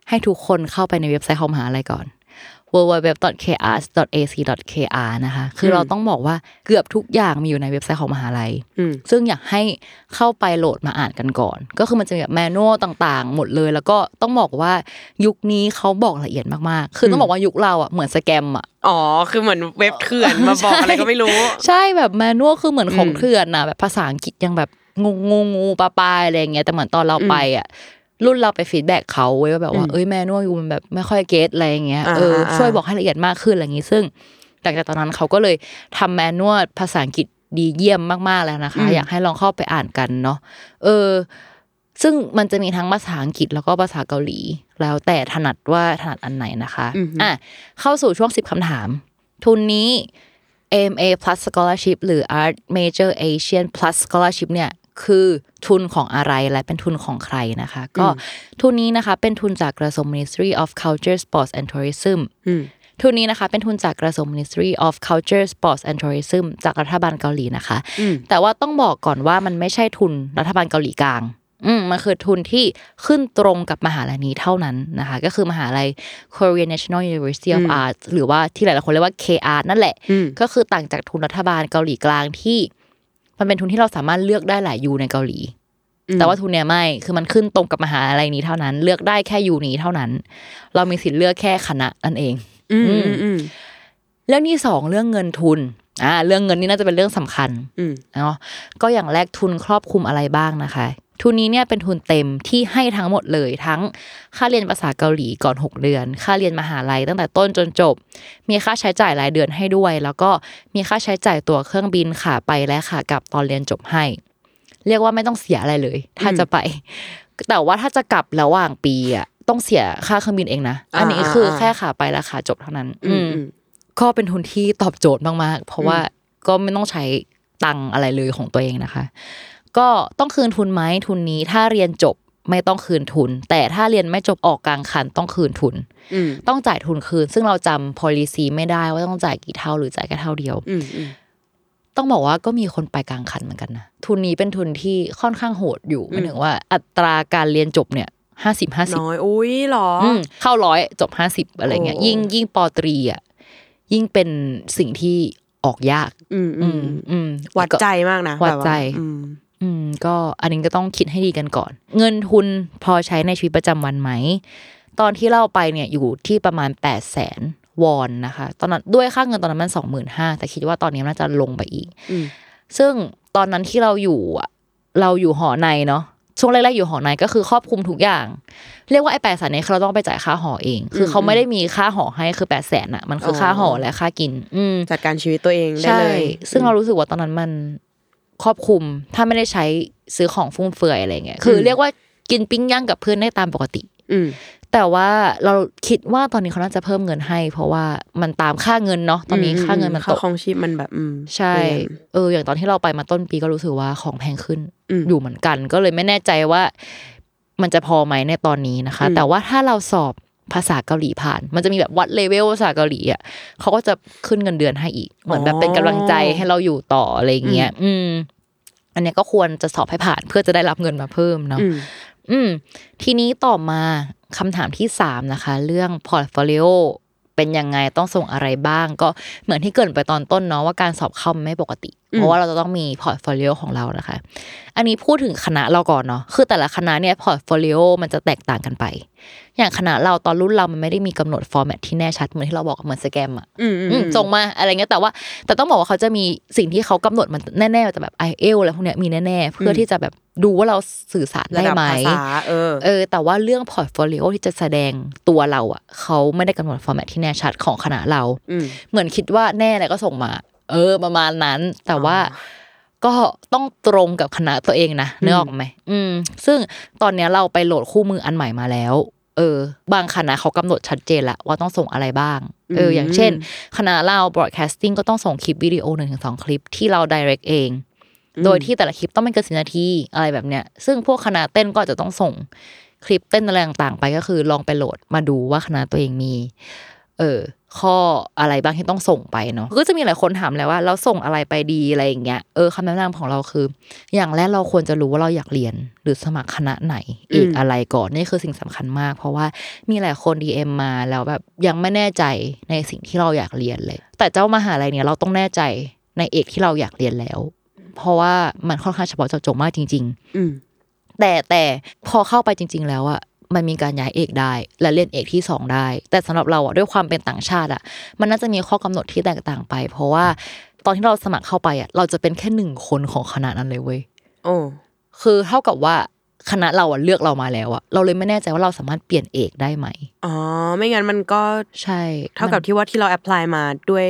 ให้ทุกคนเข้าไปในเว็บไซต์ของมหาลัยก่อน www.krs.ac.kr นะคะ คือเราต้องบอกว่าเกือบทุกอย่างมีอยู่ในเว็บไซต์ของมหาลัยอืมซึ่งอยากให้เข้าไปโหลดมาอ่านกันก่อน ก็คือมันจะมีแบบแมนนวลต่างๆ หมดเลย แล้วก็ต้องบอกว่ายุคนี้เขาบอกละเอียดมากๆ คือต้องบอกว่ายุคเราอะเหมือนสแกมอะอ๋อ คือเหมือนเว็บเถื่อนมาบอกอะไรก็ไม่รู้ ใช่แบบแมนนวลคือเหมือนของอืมเถื่อนนะแบบภาษาอังกฤษยังแบบงูงูงูปลาปลายอะไรอย่างเงี้ยแต่เหมือนตอนเราไปอะ รุ่นเราไปฟีดแบ็กเขาเว้ยว่าแบบว่าอืมเอ้ยแมนนวลอยู่มันแบบไม่ค่อยเก็ตอะไรอย่างเงี้ยอ่าเอออ่าช่วยบอกให้ละเอียดมากขึ้นอะไรอย่างงี้ซึ่งหลังจากตอนนั้นเขาก็เลยทำแมนนวลภาษาอังกฤษดีเยี่ยมมากๆแล้วนะคะ อยากให้ลองเข้าไปอ่านกันเนาะเออ ซึ่งมันจะมีทั้งภาษาอังกฤษแล้วก็ภาษาเกาหลี แล้วแต่ถนัดว่าถนัดอันไหนนะคะอะเข้าสู่ช่วงสิบคำถาม ทุนนี้ AMA Plus Scholarship หรือ Art Major Asian Plus Scholarship เนี่ย คือทุนของอะไรและเป็นทุนของใครนะคะ ก็ทุนนี้นะคะเป็นทุนจากกระทรวง Ministry of Culture Sports and Tourism อืมทุนนี้นะคะเป็นทุนจากกระทรวง Ministry of Culture Sports and Tourism จากรัฐบาลเกาหลีนะคะ แต่ว่าต้องบอกก่อนว่ามันไม่ใช่ทุนรัฐบาลเกาหลีกลางอืมมันคือทุนที่ขึ้นตรงกับมหาลัยนี้เท่านั้นนะคะ ก็คือมหาลัย Korean National University of Arts หรือว่าที่หลายๆคนเรียกว่า KR นั่นแหละอืมก็คือต่างจากทุนรัฐบาลเกาหลีกลางที่ มันเป็นทุนที่เราสามารถเลือกได้หลายยูในเกาหลี แต่ว่าทุนเนี้ยไม่ คือมันขึ้นตรงกับมหาลัยนี้เท่านั้น เลือกได้แค่ยูนี้เท่านั้น เรามีสิทธิ์เลือกแค่คณะนั่นเอง อืมอืมอืมเรื่องที่สองเรื่องเงินทุนอ่าเรื่องเงินนี่น่าจะเป็นเรื่องสำคัญอืมเนาะก็อย่างแรกทุนครอบคลุมอะไรบ้างนะคะ ทุนนี้เนี่ยเป็นทุนเต็มที่ให้ทั้งหมดเลยทั้งค่าเรียนภาษาเกาหลีก่อน 6 เดือน ค่าเรียนมหาลัยตั้งแต่ต้นจนจบ มีค่าใช้จ่ายรายเดือนให้ด้วย แล้วก็มีค่าใช้จ่ายตั๋วเครื่องบินขาไปและขากลับตอนเรียนจบให้ เรียกว่าไม่ต้องเสียอะไรเลย ถ้าจะไป แต่ว่าถ้าจะกลับระหว่างปีอะต้องเสียค่าเครื่องบินเองนะ อันนี้คือแค่ขาไปและขาจบเท่านั้น อือืมมอืมก็เป็นทุนที่ตอบโจทย์มากๆ เพราะว่าก็ไม่ต้องใช้ตังค์อะไรเลยของตัวเองนะคะ ก็ต้องคืนทุนไหมทุนนี้ถ้าเรียนจบไม่ต้องคืนทุน แต่ถ้าเรียนไม่จบออกกลางคันต้องคืนทุนอืมต้องจ่ายทุนคืน ซึ่งเราจำ policy ไม่ได้ว่าต้องจ่ายกี่เท่าหรือจ่ายแค่เท่าเดียวอืมอืมต้องบอกว่าก็มีคนไปกลางคันเหมือนกันนะทุนนี้เป็นทุนที่ค่อนข้างโหดอยู่หมายถึงว่า อัตราการเรียนจบเนี่ยห้าสิบห้าสิบน้อยอุ้ยเหรออเข้าร้อยจบห้าสิบอะไรเงี้ยโอ้ยิ่งยิ่งปอตรีอะยิ่งเป็นสิ่งที่ออกยาก อืมอือืมมอืมวัดใจมากนะวัดใจแบบา อืมอืม ก็อันนี้ก็ต้องคิดให้ดีกันก่อน เงินทุนพอใช้ในชีวิตประจำวันไหม ตอนที่เล่าไปเนี่ยอยู่ที่ประมาณ8ปดแสนวอนนะคะ ตอนนั้นด้วยค่าเงินตอนนั้นมันสองหมื่นห้าแต่คิดว่าตอนนี้น่าจะลงไปอีกอืมซึ่งตอนนั้นที่เราอยู่อะเราอยู่หอในเนาะช่วงแรกๆอยู่หอในก็คือครอบคลุมทุกอย่าง เรียกว่าไอ้แปดแสนเนี่ยคือเราต้องไปจ่ายค่าหอเอง คือเขาไม่ได้มีค่าหอให้คือแปดแสนอะมันคือค่าหอและค่ากิน อืมจัดการชีวิตตัวเองได้ใช่เลยซึ่งเรารู้สึกว่าตอนนั้นมัน ครอบคลุม ถ้าไม่ได้ใช้ซื้อของฟุ่มเฟือยอะไรเงี้ยคือ เรียกว่ากินปิ้งย่างกับเพื่อนได้ตามปกติ อืมแต่ว่าเราคิดว่าตอนนี้เขาน่าจะเพิ่มเงินให้ เพราะว่ามันตามค่าเงินเนาะตอนนี้ค่าเงินมันตค่ากของชีพมันแบบอืมใช่เปลี่ยนเออ อย่างตอนที่เราไปมาต้นปีก็รู้สึกว่าของแพงขึ้นอืมอยู่เหมือนกัน ก็เลยไม่แน่ใจว่า มันจะพอไหมในตอนนี้นะคะอืมแต่ว่าถ้าเราสอบ ภาษาเกาหลีผ่าน มันจะมีแบบวัดเลเวลภาษาเกาหลีอะเขาก็จะขึ้นเงินเดือนให้อีก เหมือนแบบเป็นกำลังใจให้เราอยู่ต่ออะไรอย่างเงี้ย อืม อันเนี้ยก็ควรจะสอบให้ผ่านเพื่อจะได้รับเงินมาเพิ่มเนาะอืมอืม ทีนี้ต่อมาคำถามที่สามนะคะ เรื่อง portfolio เป็นยังไงต้องส่งอะไรบ้าง ก็เหมือนที่เกริ่นไปตอนต้นเนาะว่าการสอบเข้ามันไม่ปกติ เพราะว่าเราจะต้องมี portfolio ของเรานะคะ อันนี้พูดถึงคณะเราก่อนเนาะคือแต่ละคณะเนี่ย portfolio มันจะแตกต่างกันไป อย่างคณะเราตอนรุ่นเรามันไม่ได้มีกำหนด format ที่แน่ชัดเหมือนที่เราบอกเหมือน scam อะอืมอืมอืมส่งมาอะไรเงี้ยแต่ว่า แต่ต้องบอกว่าเขาจะมีสิ่งที่เขากำหนดมันแน่ๆแต่แบบ IELTS อะไรพวกเนี้ยมีแน่ๆเพื่อที่จะแบบดูว่าเราสื่อสารได้ระดับไหนภาษาเออเออ แต่ว่าเรื่อง portfolio ที่จะแสดงตัวเราอะเขาไม่ได้กำหนด format ที่แน่ชัดของคณะเราอืมเหมือนคิดว่าแน่อะไรก็ส่งมา เออ ประมาณนั้น แต่ว่า ก็ต้องตรงกับคณะตัวเองนะนึกออกไหมอืม ซึ่งตอนเนี้ยเราไปโหลดคู่มืออันใหม่มาแล้ว เออ บางคณะเขากำหนดชัดเจนละว่าต้องส่งอะไรบ้าง เออ อย่างเช่น คณะเรา broadcasting ก็ต้องส่งคลิปวิดีโอหนึ่งถึงสองคลิปที่เรา direct เอง โดยที่แต่ละคลิปต้องไม่เกินสินาทีอะไรแบบเนี้ย ซึ่งพวกคณะเต้นก็อาจจะต้องส่งคลิปเต้นอะไรต่างๆไปก็คือลองไปโหลดมาดูว่าคณะตัวเองมี เออ ข้ออะไรบ้างที่ต้องส่งไปเนาะก็จะมีหลายคนถามแล้วว่าเราส่งอะไรไปดีอะไรอย่างเงี้ยเออคำแนะนำของเราคือ อย่างแรกเราควรจะรู้ว่าเราอยากเรียน หรือสมัครคณะไหนเอกอะไรก่อนนี่คือสิ่งสำคัญมาก เพราะว่ามีหลายคน DM มาแล้วแบบยังไม่แน่ใจในสิ่งที่เราอยากเรียนเลย แต่เจ้ามหาลัยเนี่ยเราต้องแน่ใจในเอกที่เราอยากเรียนแล้ว เพราะว่ามันค่อนข้างเฉพาะเจาะจงมากจริง ๆ อืมแต่แต่พอเข้าไปจริง ๆ แล้วอะ มันมีการย้ายเอกได้ และเรียนเอกที่สองได้ แต่สำหรับเราอะด้วยความเป็นต่างชาติอะมันน่าจะมีข้อกำหนดที่แตกต่างไป เพราะว่าตอนที่เราสมัครเข้าไปอะเราจะเป็นแค่หนึ่งคนของคณะนั้นเลยเว้ยโอ้คือเท่ากับว่าคณะเราอะเลือกเรามาแล้วอะเราเลยไม่แน่ใจว่าเราสามารถเปลี่ยนเอกได้ไหมอ๋อไม่งั้นมันก็ใช่ เท่ากับมันที่ว่าที่เราแอพพลายมาด้วย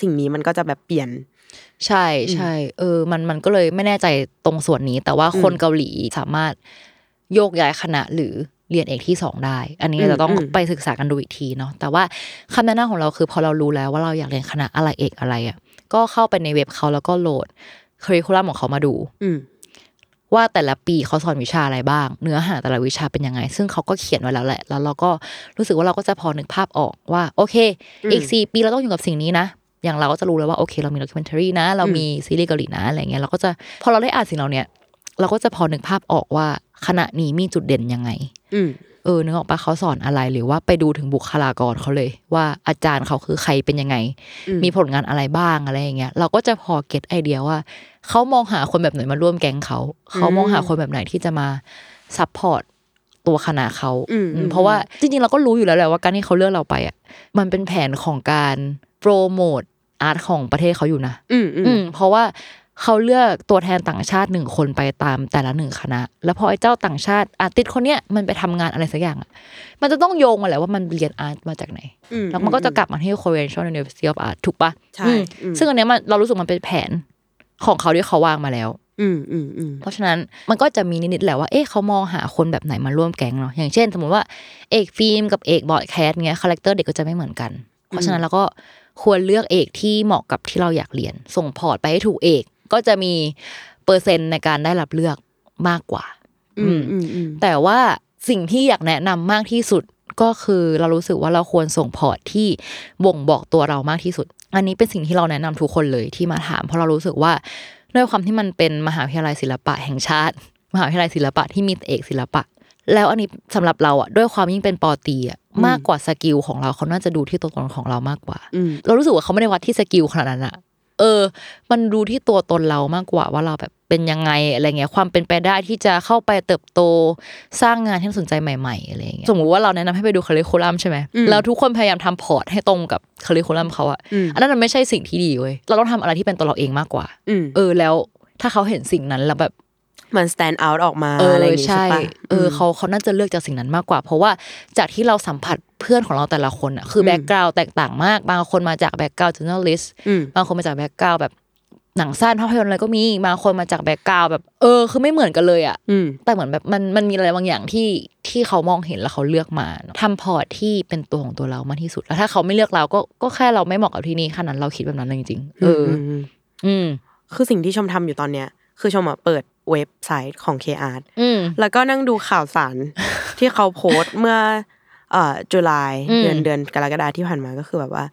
สิ่งนี้มันก็จะแบบเปลี่ยนใช่ใช่เออ มันมันก็เลยไม่แน่ใจตรงส่วนนี้ แต่ว่าคนเกาหลีสามารถโยกย้ายคณะหรือ เรียนเอกที่สองได้ อันนี้อืมจะต้องอืมไปศึกษากันดูอีกทีเนาะ แต่ว่าคำแนะนำของเราคือพอเรารู้แล้วว่าเราอยากเรียนคณะอะไรเอกอะไรอะ ก็เข้าไปในเว็บเขาแล้วก็โหลดคริคูลัมของเขามาดูอืมว่าแต่ละปีเขาสอนวิชาอะไรบ้าง เนื้อหาแต่ละวิชาเป็นยังไง ซึ่งเขาก็เขียนไว้แล้วแหละ แล้วเราก็รู้สึกว่าเราก็จะพอนึกภาพออกว่า โอเค อีกสี่ปีเราต้องอยู่กับสิ่งนี้นะ อย่างเราก็จะรู้แล้วว่าโอเค เรามีด็อกิเมนทารีนะ เรามีซีรีส์เกาหลีนะอะไรเงี้ย เราก็จะพอเราได้อ่านสิ่งเหล่าเนี้ย เราก็จะพอนึกภาพออกว่าคณะนี้มีจุดเด่นยังไงอืมเออนึกออกปะเขาสอนอะไรหรือว่าไปดูถึงบุคลากรเขาเลย ว่าอาจารย์เขาคือใครเป็นยังไงอืมมีผลงานอะไรบ้างอะไรอย่างเงี้ยเราก็จะพอ get idea ว่าเขามองหาคนแบบไหนมาร่วมแก๊งเขาเขามองหาคนแบบไหนที่จะมา support ตัวคณะเขาอืมอืมเพราะว่าจริงๆเราก็รู้อยู่แล้วแหละว่าการที่เขาเลือกเราไปอะมันเป็นแผนของการโปรโมท art ของประเทศเขาอยู่นะ อืมอือืมมเพราะว่า เขาเลือกตัวแทนต่างชาติหนึ่งคนไปตามแต่ละหนึ่งคณะ แล้วพอไอ้เจ้าต่างชาติ artist คนเนี้ยมันไปทำงานอะไรสักอย่างอะมันจะต้องโยงมาแหละว่ามันเรียน art มาจากไหนอืแล้วมันก็จะกลับมาที่ Korean University of Art ถูกปะใช่อืมอืมซึ่งอันเนี้ยมันเรารู้สึกมันเป็นแผนของเขาที่เขาวางมาแล้วอืมอืมอืมเพราะฉะนั้นมันก็จะมีนิดๆแหละว่า เอ๊ะเขามองหาคนแบบไหนมาร่วมแก๊งเนาะ อย่างเช่น สมมติว่าเอกฟิล์มกับเอก broadcast เงี้ย character เด็กก็จะไม่เหมือนกัน เพราะฉะนั้นเราก็ควรเลือกเอกที่เหมาะกับที่เราอยากเรียน ส่ง port ไปให้ถูกเอก ก็จะมีเปอร์เซ็นต์ในการได้รับเลือกมากกว่า อืมอืมอืมแต่ว่าสิ่งที่อยากแนะนำมากที่สุดก็คือเรารู้สึกว่าเราควรส่ง port ที่บ่งบอกตัวเรามากที่สุด อันนี้เป็นสิ่งที่เราแนะนำทุกคนเลยที่มาถาม เพราะเรารู้สึกว่าด้วยความที่มันเป็นมหาวิทยาลัยศิลปะแห่งชาติ มหาวิทยาลัยศิลปะที่มีเอกศิลปะ แล้วอันนี้สำหรับเราอะด้วยความยิ่งเป็นป.ตรีอะมากกว่า skill ของเราเขาน่าจะดูที่ตัวตนของเรามากกว่าอืมเรารู้สึกว่าเขาไม่ได้วัดที่ skill ขนาดนั้นอะ เออ มันดูที่ตัวตนเรามากกว่าว่าเราแบบเป็นยังไงอะไรเงี้ยความเป็นไปได้ที่จะเข้าไปเติบโตสร้างงานที่น่าสนใจใหม่ๆอะไรเงี้ยสมมุติว่าเราแนะนำให้ไปดู curriculum ใช่ไหมอืมแล้วทุกคนพยายามทำพอร์ตให้ตรงกับ curriculum เขาอะอืมอันนั้นมันไม่ใช่สิ่งที่ดีเว้ยเราต้องทำอะไรที่เป็นตัวเราเองมากกว่าอืมเออแล้วถ้าเขาเห็นสิ่งนั้นแล้วแบบ มัน stand out ออกมาเอออะไรอย่างงี้ใช่ใช่ปะเออเขาเขาน่าจะเลือกจากสิ่งนั้นมากกว่า เพราะว่าจากที่เราสัมผัสเพื่อนของเราแต่ละคนอะคือ background แตกต่างมาก บางคนมาจาก background journalist อืมบางคนมาจาก background แบบหนังสั้นภาพยนตร์อะไรก็มีบางคนมาจาก background แบบเออ คือไม่เหมือนกันเลยอะอืมแต่เหมือนแบบมันมันมีอะไรบางอย่างที่ที่เขามองเห็นแล้วเขาเลือกมาเนอะทำพอร์ตที่เป็นตัวของตัวเรามากที่สุดแล้วถ้าเขาไม่เลือกเราก็ก็แค่เราไม่เหมาะกับที่นี่ขนาดนั้นเราคิดแบบนั้นจริงๆเอออมอืมคือสิ่งที่ชมทำอยู่ตอนเนี้ย คือชมอะเปิด เว็บไซต์ของ K-Arts อืมแล้วก็นั่งดูข่าวสารที่เขาโพสต์เมื่อเอ่อ July อืมเดือนเดือนกรกฎาที่ผ่านมาก็คือแบบว่า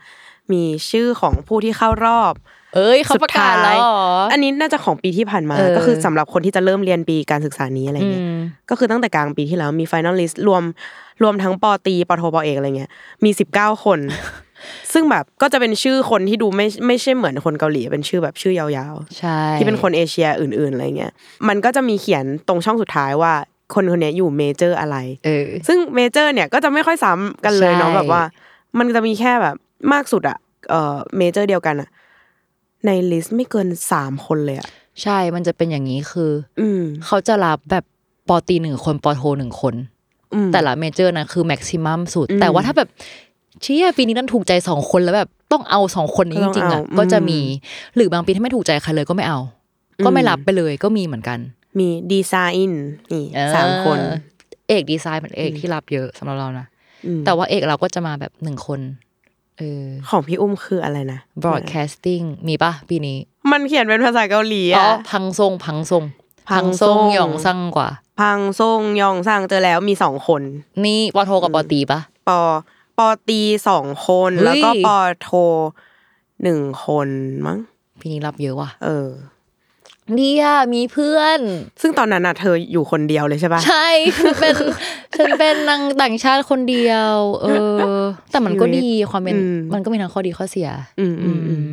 มีชื่อของผู้ที่เข้ารอบ เอ้ยเขาประกาศแล้วเหรออันนี้น่าจะของปีที่ผ่านมาเออก็คือสำหรับคนที่จะเริ่มเรียนปีการศึกษานี้อะไรเงี้ยอืมก็คือตั้งแต่กลางปีที่แล้วมี finalist รวมรวมทั้งปอตรีปอโทปอเอกอะไรเงี้ยมีสิบเก้าคน ซึ่งแบบก็จะเป็นชื่อคนที่ดูไม่ไม่ใช่เหมือนคนเกาหลีเป็นชื่อแบบชื่อยาวใช่ๆที่เป็นคนเอเชียอื่นๆอะไรเงี้ยมันก็จะมีเขียนตรงช่องสุดท้ายว่าคนคนเนี้ยอยู่ major อะไรเออซึ่ง major เนี่ยก็จะไม่ค่อยซ้ำกันเลยเนาะใช่แบบว่า มันจะมีแค่แบบมากสุดอะเอ่อ major เดียวกันอะใน list ไม่เกินสามคนเลยอะใช่ มันจะเป็นอย่างนี้คือ อืมเขาจะรับแบบปอตรีหนึ่งคนปอโทหนึ่งคนอืมแต่ละ major นะคือ maximum สุดอืมแต่ว่าถ้าแบบ เชี่ยปีนี้นั่นถูกใจสองคนแล้วแบบต้องเอาสองคนนี้ก็จต้องเอาจริงๆอะก็จะอืมมีหรือบางปีที่ไม่ถูกใจใครเลยก็ไม่เอา ก็ไม่รับไปเลยก็มีเหมือนกัน มีดีไซน์นี่เออสามคน เอกดีไซน์เป็นเอกที่รับเยอะสำหรับเรานะอืมแต่ว่าเอกเราก็จะมาแบบหนึ่งคนเออของพี่อุ้มคืออะไรนะ broadcasting มีปะปีนี้ มันเขียนเป็นภาษาเกาหลีอ๋ออะพังซงพังซงพังซซงงหยองซังกว่า พังซงยองซังเจอแล้วมีสองคน นี่ปอโทกับปอตรีปะปอปอ ตีสองคนเฮ้ยแล้วก็ปอโทหนึ่งคนมั้งปีนี้รับเยอะว่ะเออเนี่ยมีเพื่อน ซึ่งตอนนั้นน่ะเธออยู่คนเดียวเลยใช่ปะใช่ฉันเป็นฉันเป็นนางต่างชาติคนเดียว เออ แต่มันก็ดีความเป็นอืมมันก็มีทั้งข้อดีข้อเสีย อืมอืมอืม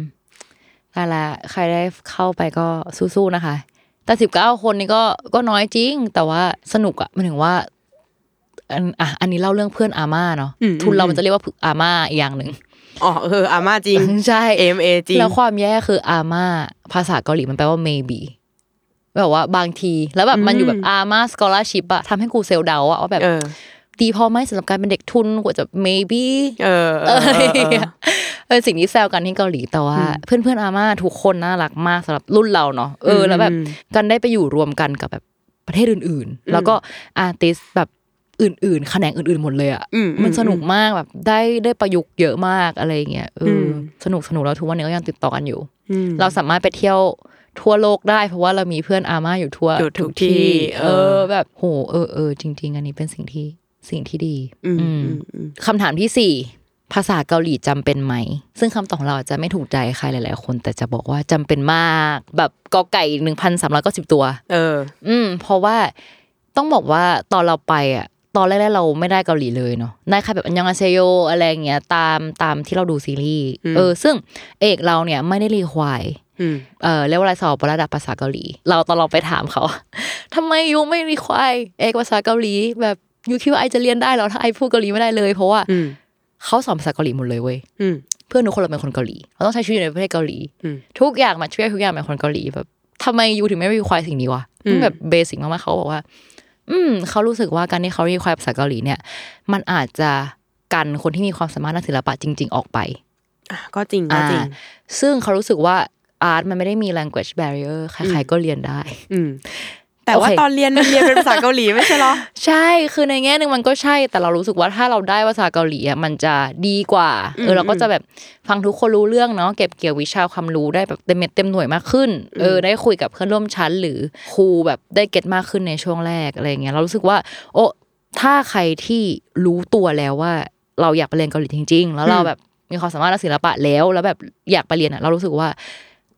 แต่ละใครได้เข้าไปก็สู้ๆนะคะ แต่สิบเก้าคนนี้ก็ก็น้อยจริง แต่ว่าสนุกอะหมันถึงว่า อันอะอันนี้เล่าเรื่องเพื่อนอาม่าเนาะอืมทุนเรามันจะเรียกว่าอาม่าอีกอย่างหนึ่งอ๋อเอออาม่าจริงใช่ AMA จริงแล้วความแย่คือ아마 ภาษาเกาหลีมันแปลว่า maybe แบบว่าบางที แล้วแบบมันอยู่แบบอาม่า scholarship อะทำให้กู self-doubt อะว่าแบบเออดีพอไหมสำหรับการเป็นเด็กทุนกว่าจะ maybe เออเอเอออเออะไรออย่างเงี้ยเป็นสิ่งที่แซวกันที่เกาหลีแต่ว่า เพื่อนเพื่อนๆ AMA ทุกคนน่ารักมากสำหรับรุ่นเราเนาะเออแล้วแบบกันได้ไปอยู่รวมกันกับแบบประเทศอื่นๆ แล้วก็ artist แบบ อื่นๆ แขนงอื่นๆ หมดเลยอะอืมมันสนุกมากแบบได้ได้ประยุกต์เยอะมากอะไรอย่างเงี้ยเอออมสนุกสนุกแล้วทุกวันนี้ก็ยังติดต่อกันอยู่อืมเราสามารถไปเที่ยวทั่วโลกได้เพราะว่าเรามีเพื่อนอาม่าอยู่ทั่วอยู่ทุกที่เอเอออ แบบโหเออเออจริง ๆ อันนี้เป็นสิ่งที่สิ่งที่ดี อืมอืมอืมอืมคำถามที่สี่ภาษาเกาหลีจำเป็นไหม ซึ่งคำตอบของเราอาจจะไม่ถูกใจใครหลาย ๆ คนแต่จะบอกว่าจำเป็นมาก แบบกอไก่หนึ่งพันสามร้อยเก้าสิบตัว เออ อืม เพราะว่าต้องบอกว่าตอนเราไปอะ ตอนแรกๆเราไม่ได้เกาหลีเลยเนาะได้แค่แบบอันยองอาเซโยอะไรอย่างเงี้ยตามตามที่เราดูซีรีส์เออซึ่งเอกเราเนี่ยไม่ได้รีควายอืมเออเรียกว่าอะไรสอบระดับภาษาเกาหลี เราตอนเราไปถามเขาทำไมยูไม่รีควายเอกภาษาเกาหลี แบบยูคิดว่าไอจะเรียนได้เหรอถ้าไอพูดเกาหลีไม่ได้เลย เพราะว่าอืมเขาสอนภาษาเกาหลีหมดเลยเว้ยอืมเพื่อนทุกคนเราเป็นคนเกาหลีเราต้องใช้ชีวิตอยู่ในประเทศเกาหลีอืมทุกอย่างมาช่วยทุกอย่างเป็นคนเกาหลีแบบทำไมยูถึงไม่รีควายสิ่งนี้วะอืมมันแบบเบสิกมากๆเขาบอกว่า อืมเขารู้สึกว่าการที่เขารีควายภาษาเกาหลีเนี่ย มันอาจจะกันคนที่มีความสามารถด้านศิลปะจริง ๆ ออกไปอะก็จริงก็จริงอ่าซึ่งเขารู้สึกว่าอาร์ตมันไม่ได้มี language barrier ใครๆก็เรียนได้อืม แต่ว่าโอเคตอนเรียนมันเรียนเป็นภาษาเกาหลีไม่ใช่เหรอใช่คือในแง่หนึ่งมันก็ใช่ แต่เรารู้สึกว่าถ้าเราได้ภาษาเกาหลีอะมันจะดีกว่าเออเราก็จะแบบฟังทุกคนรู้เรื่องเนาะเก็บเกี่ยววิชาความรู้ได้แบบเต็มเม็ดเต็มหน่วยมากขึ้นเออได้คุยกับเพื่อนร่วมชั้น หรือครูแบบได้เก็ตมากขึ้นในช่วงแรกอะไรเงี้ยเรารู้สึกว่า โอ้ถ้าใครที่รู้ตัวแล้วว่า เราอยากไปเรียนเกาหลีจริง ๆ แล้วเราแบบมีความสามารถทางศิลปะแล้ว แล้วแบบอยากไปเรียนอะ เรารู้สึกว่า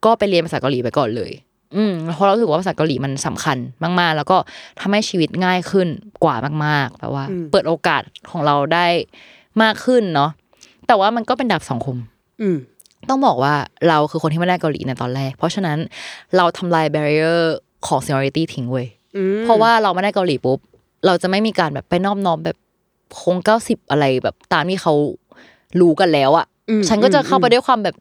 ก็ไปเรียนภาษาเกาหลีไปก่อนเลย อืมเพราะเรารู้สึกว่าภาษาเกาหลีมันสำคัญมากๆ แล้วก็ทำให้ชีวิตง่ายขึ้นกว่ามากๆแบบว่าอืมเปิดโอกาสของเราได้มากขึ้นเนาะแต่ว่ามันก็เป็นดาบสองคม อืมต้องบอกว่าเราคือคนที่ไม่ได้เกาหลีในตอนแรก เพราะฉะนั้นเราทำลาย barrier ของ seniority ทิ้งเว้ยอืมเพราะว่าเราไม่ได้เกาหลีปุ๊บ เราจะไม่มีการแบบไปนอบน้อมแบบคงเก้าสิบอะไรแบบตามที่เขารู้กันแล้วอะอืมฉันก็จะเข้าไปอืมด้วยความแบบ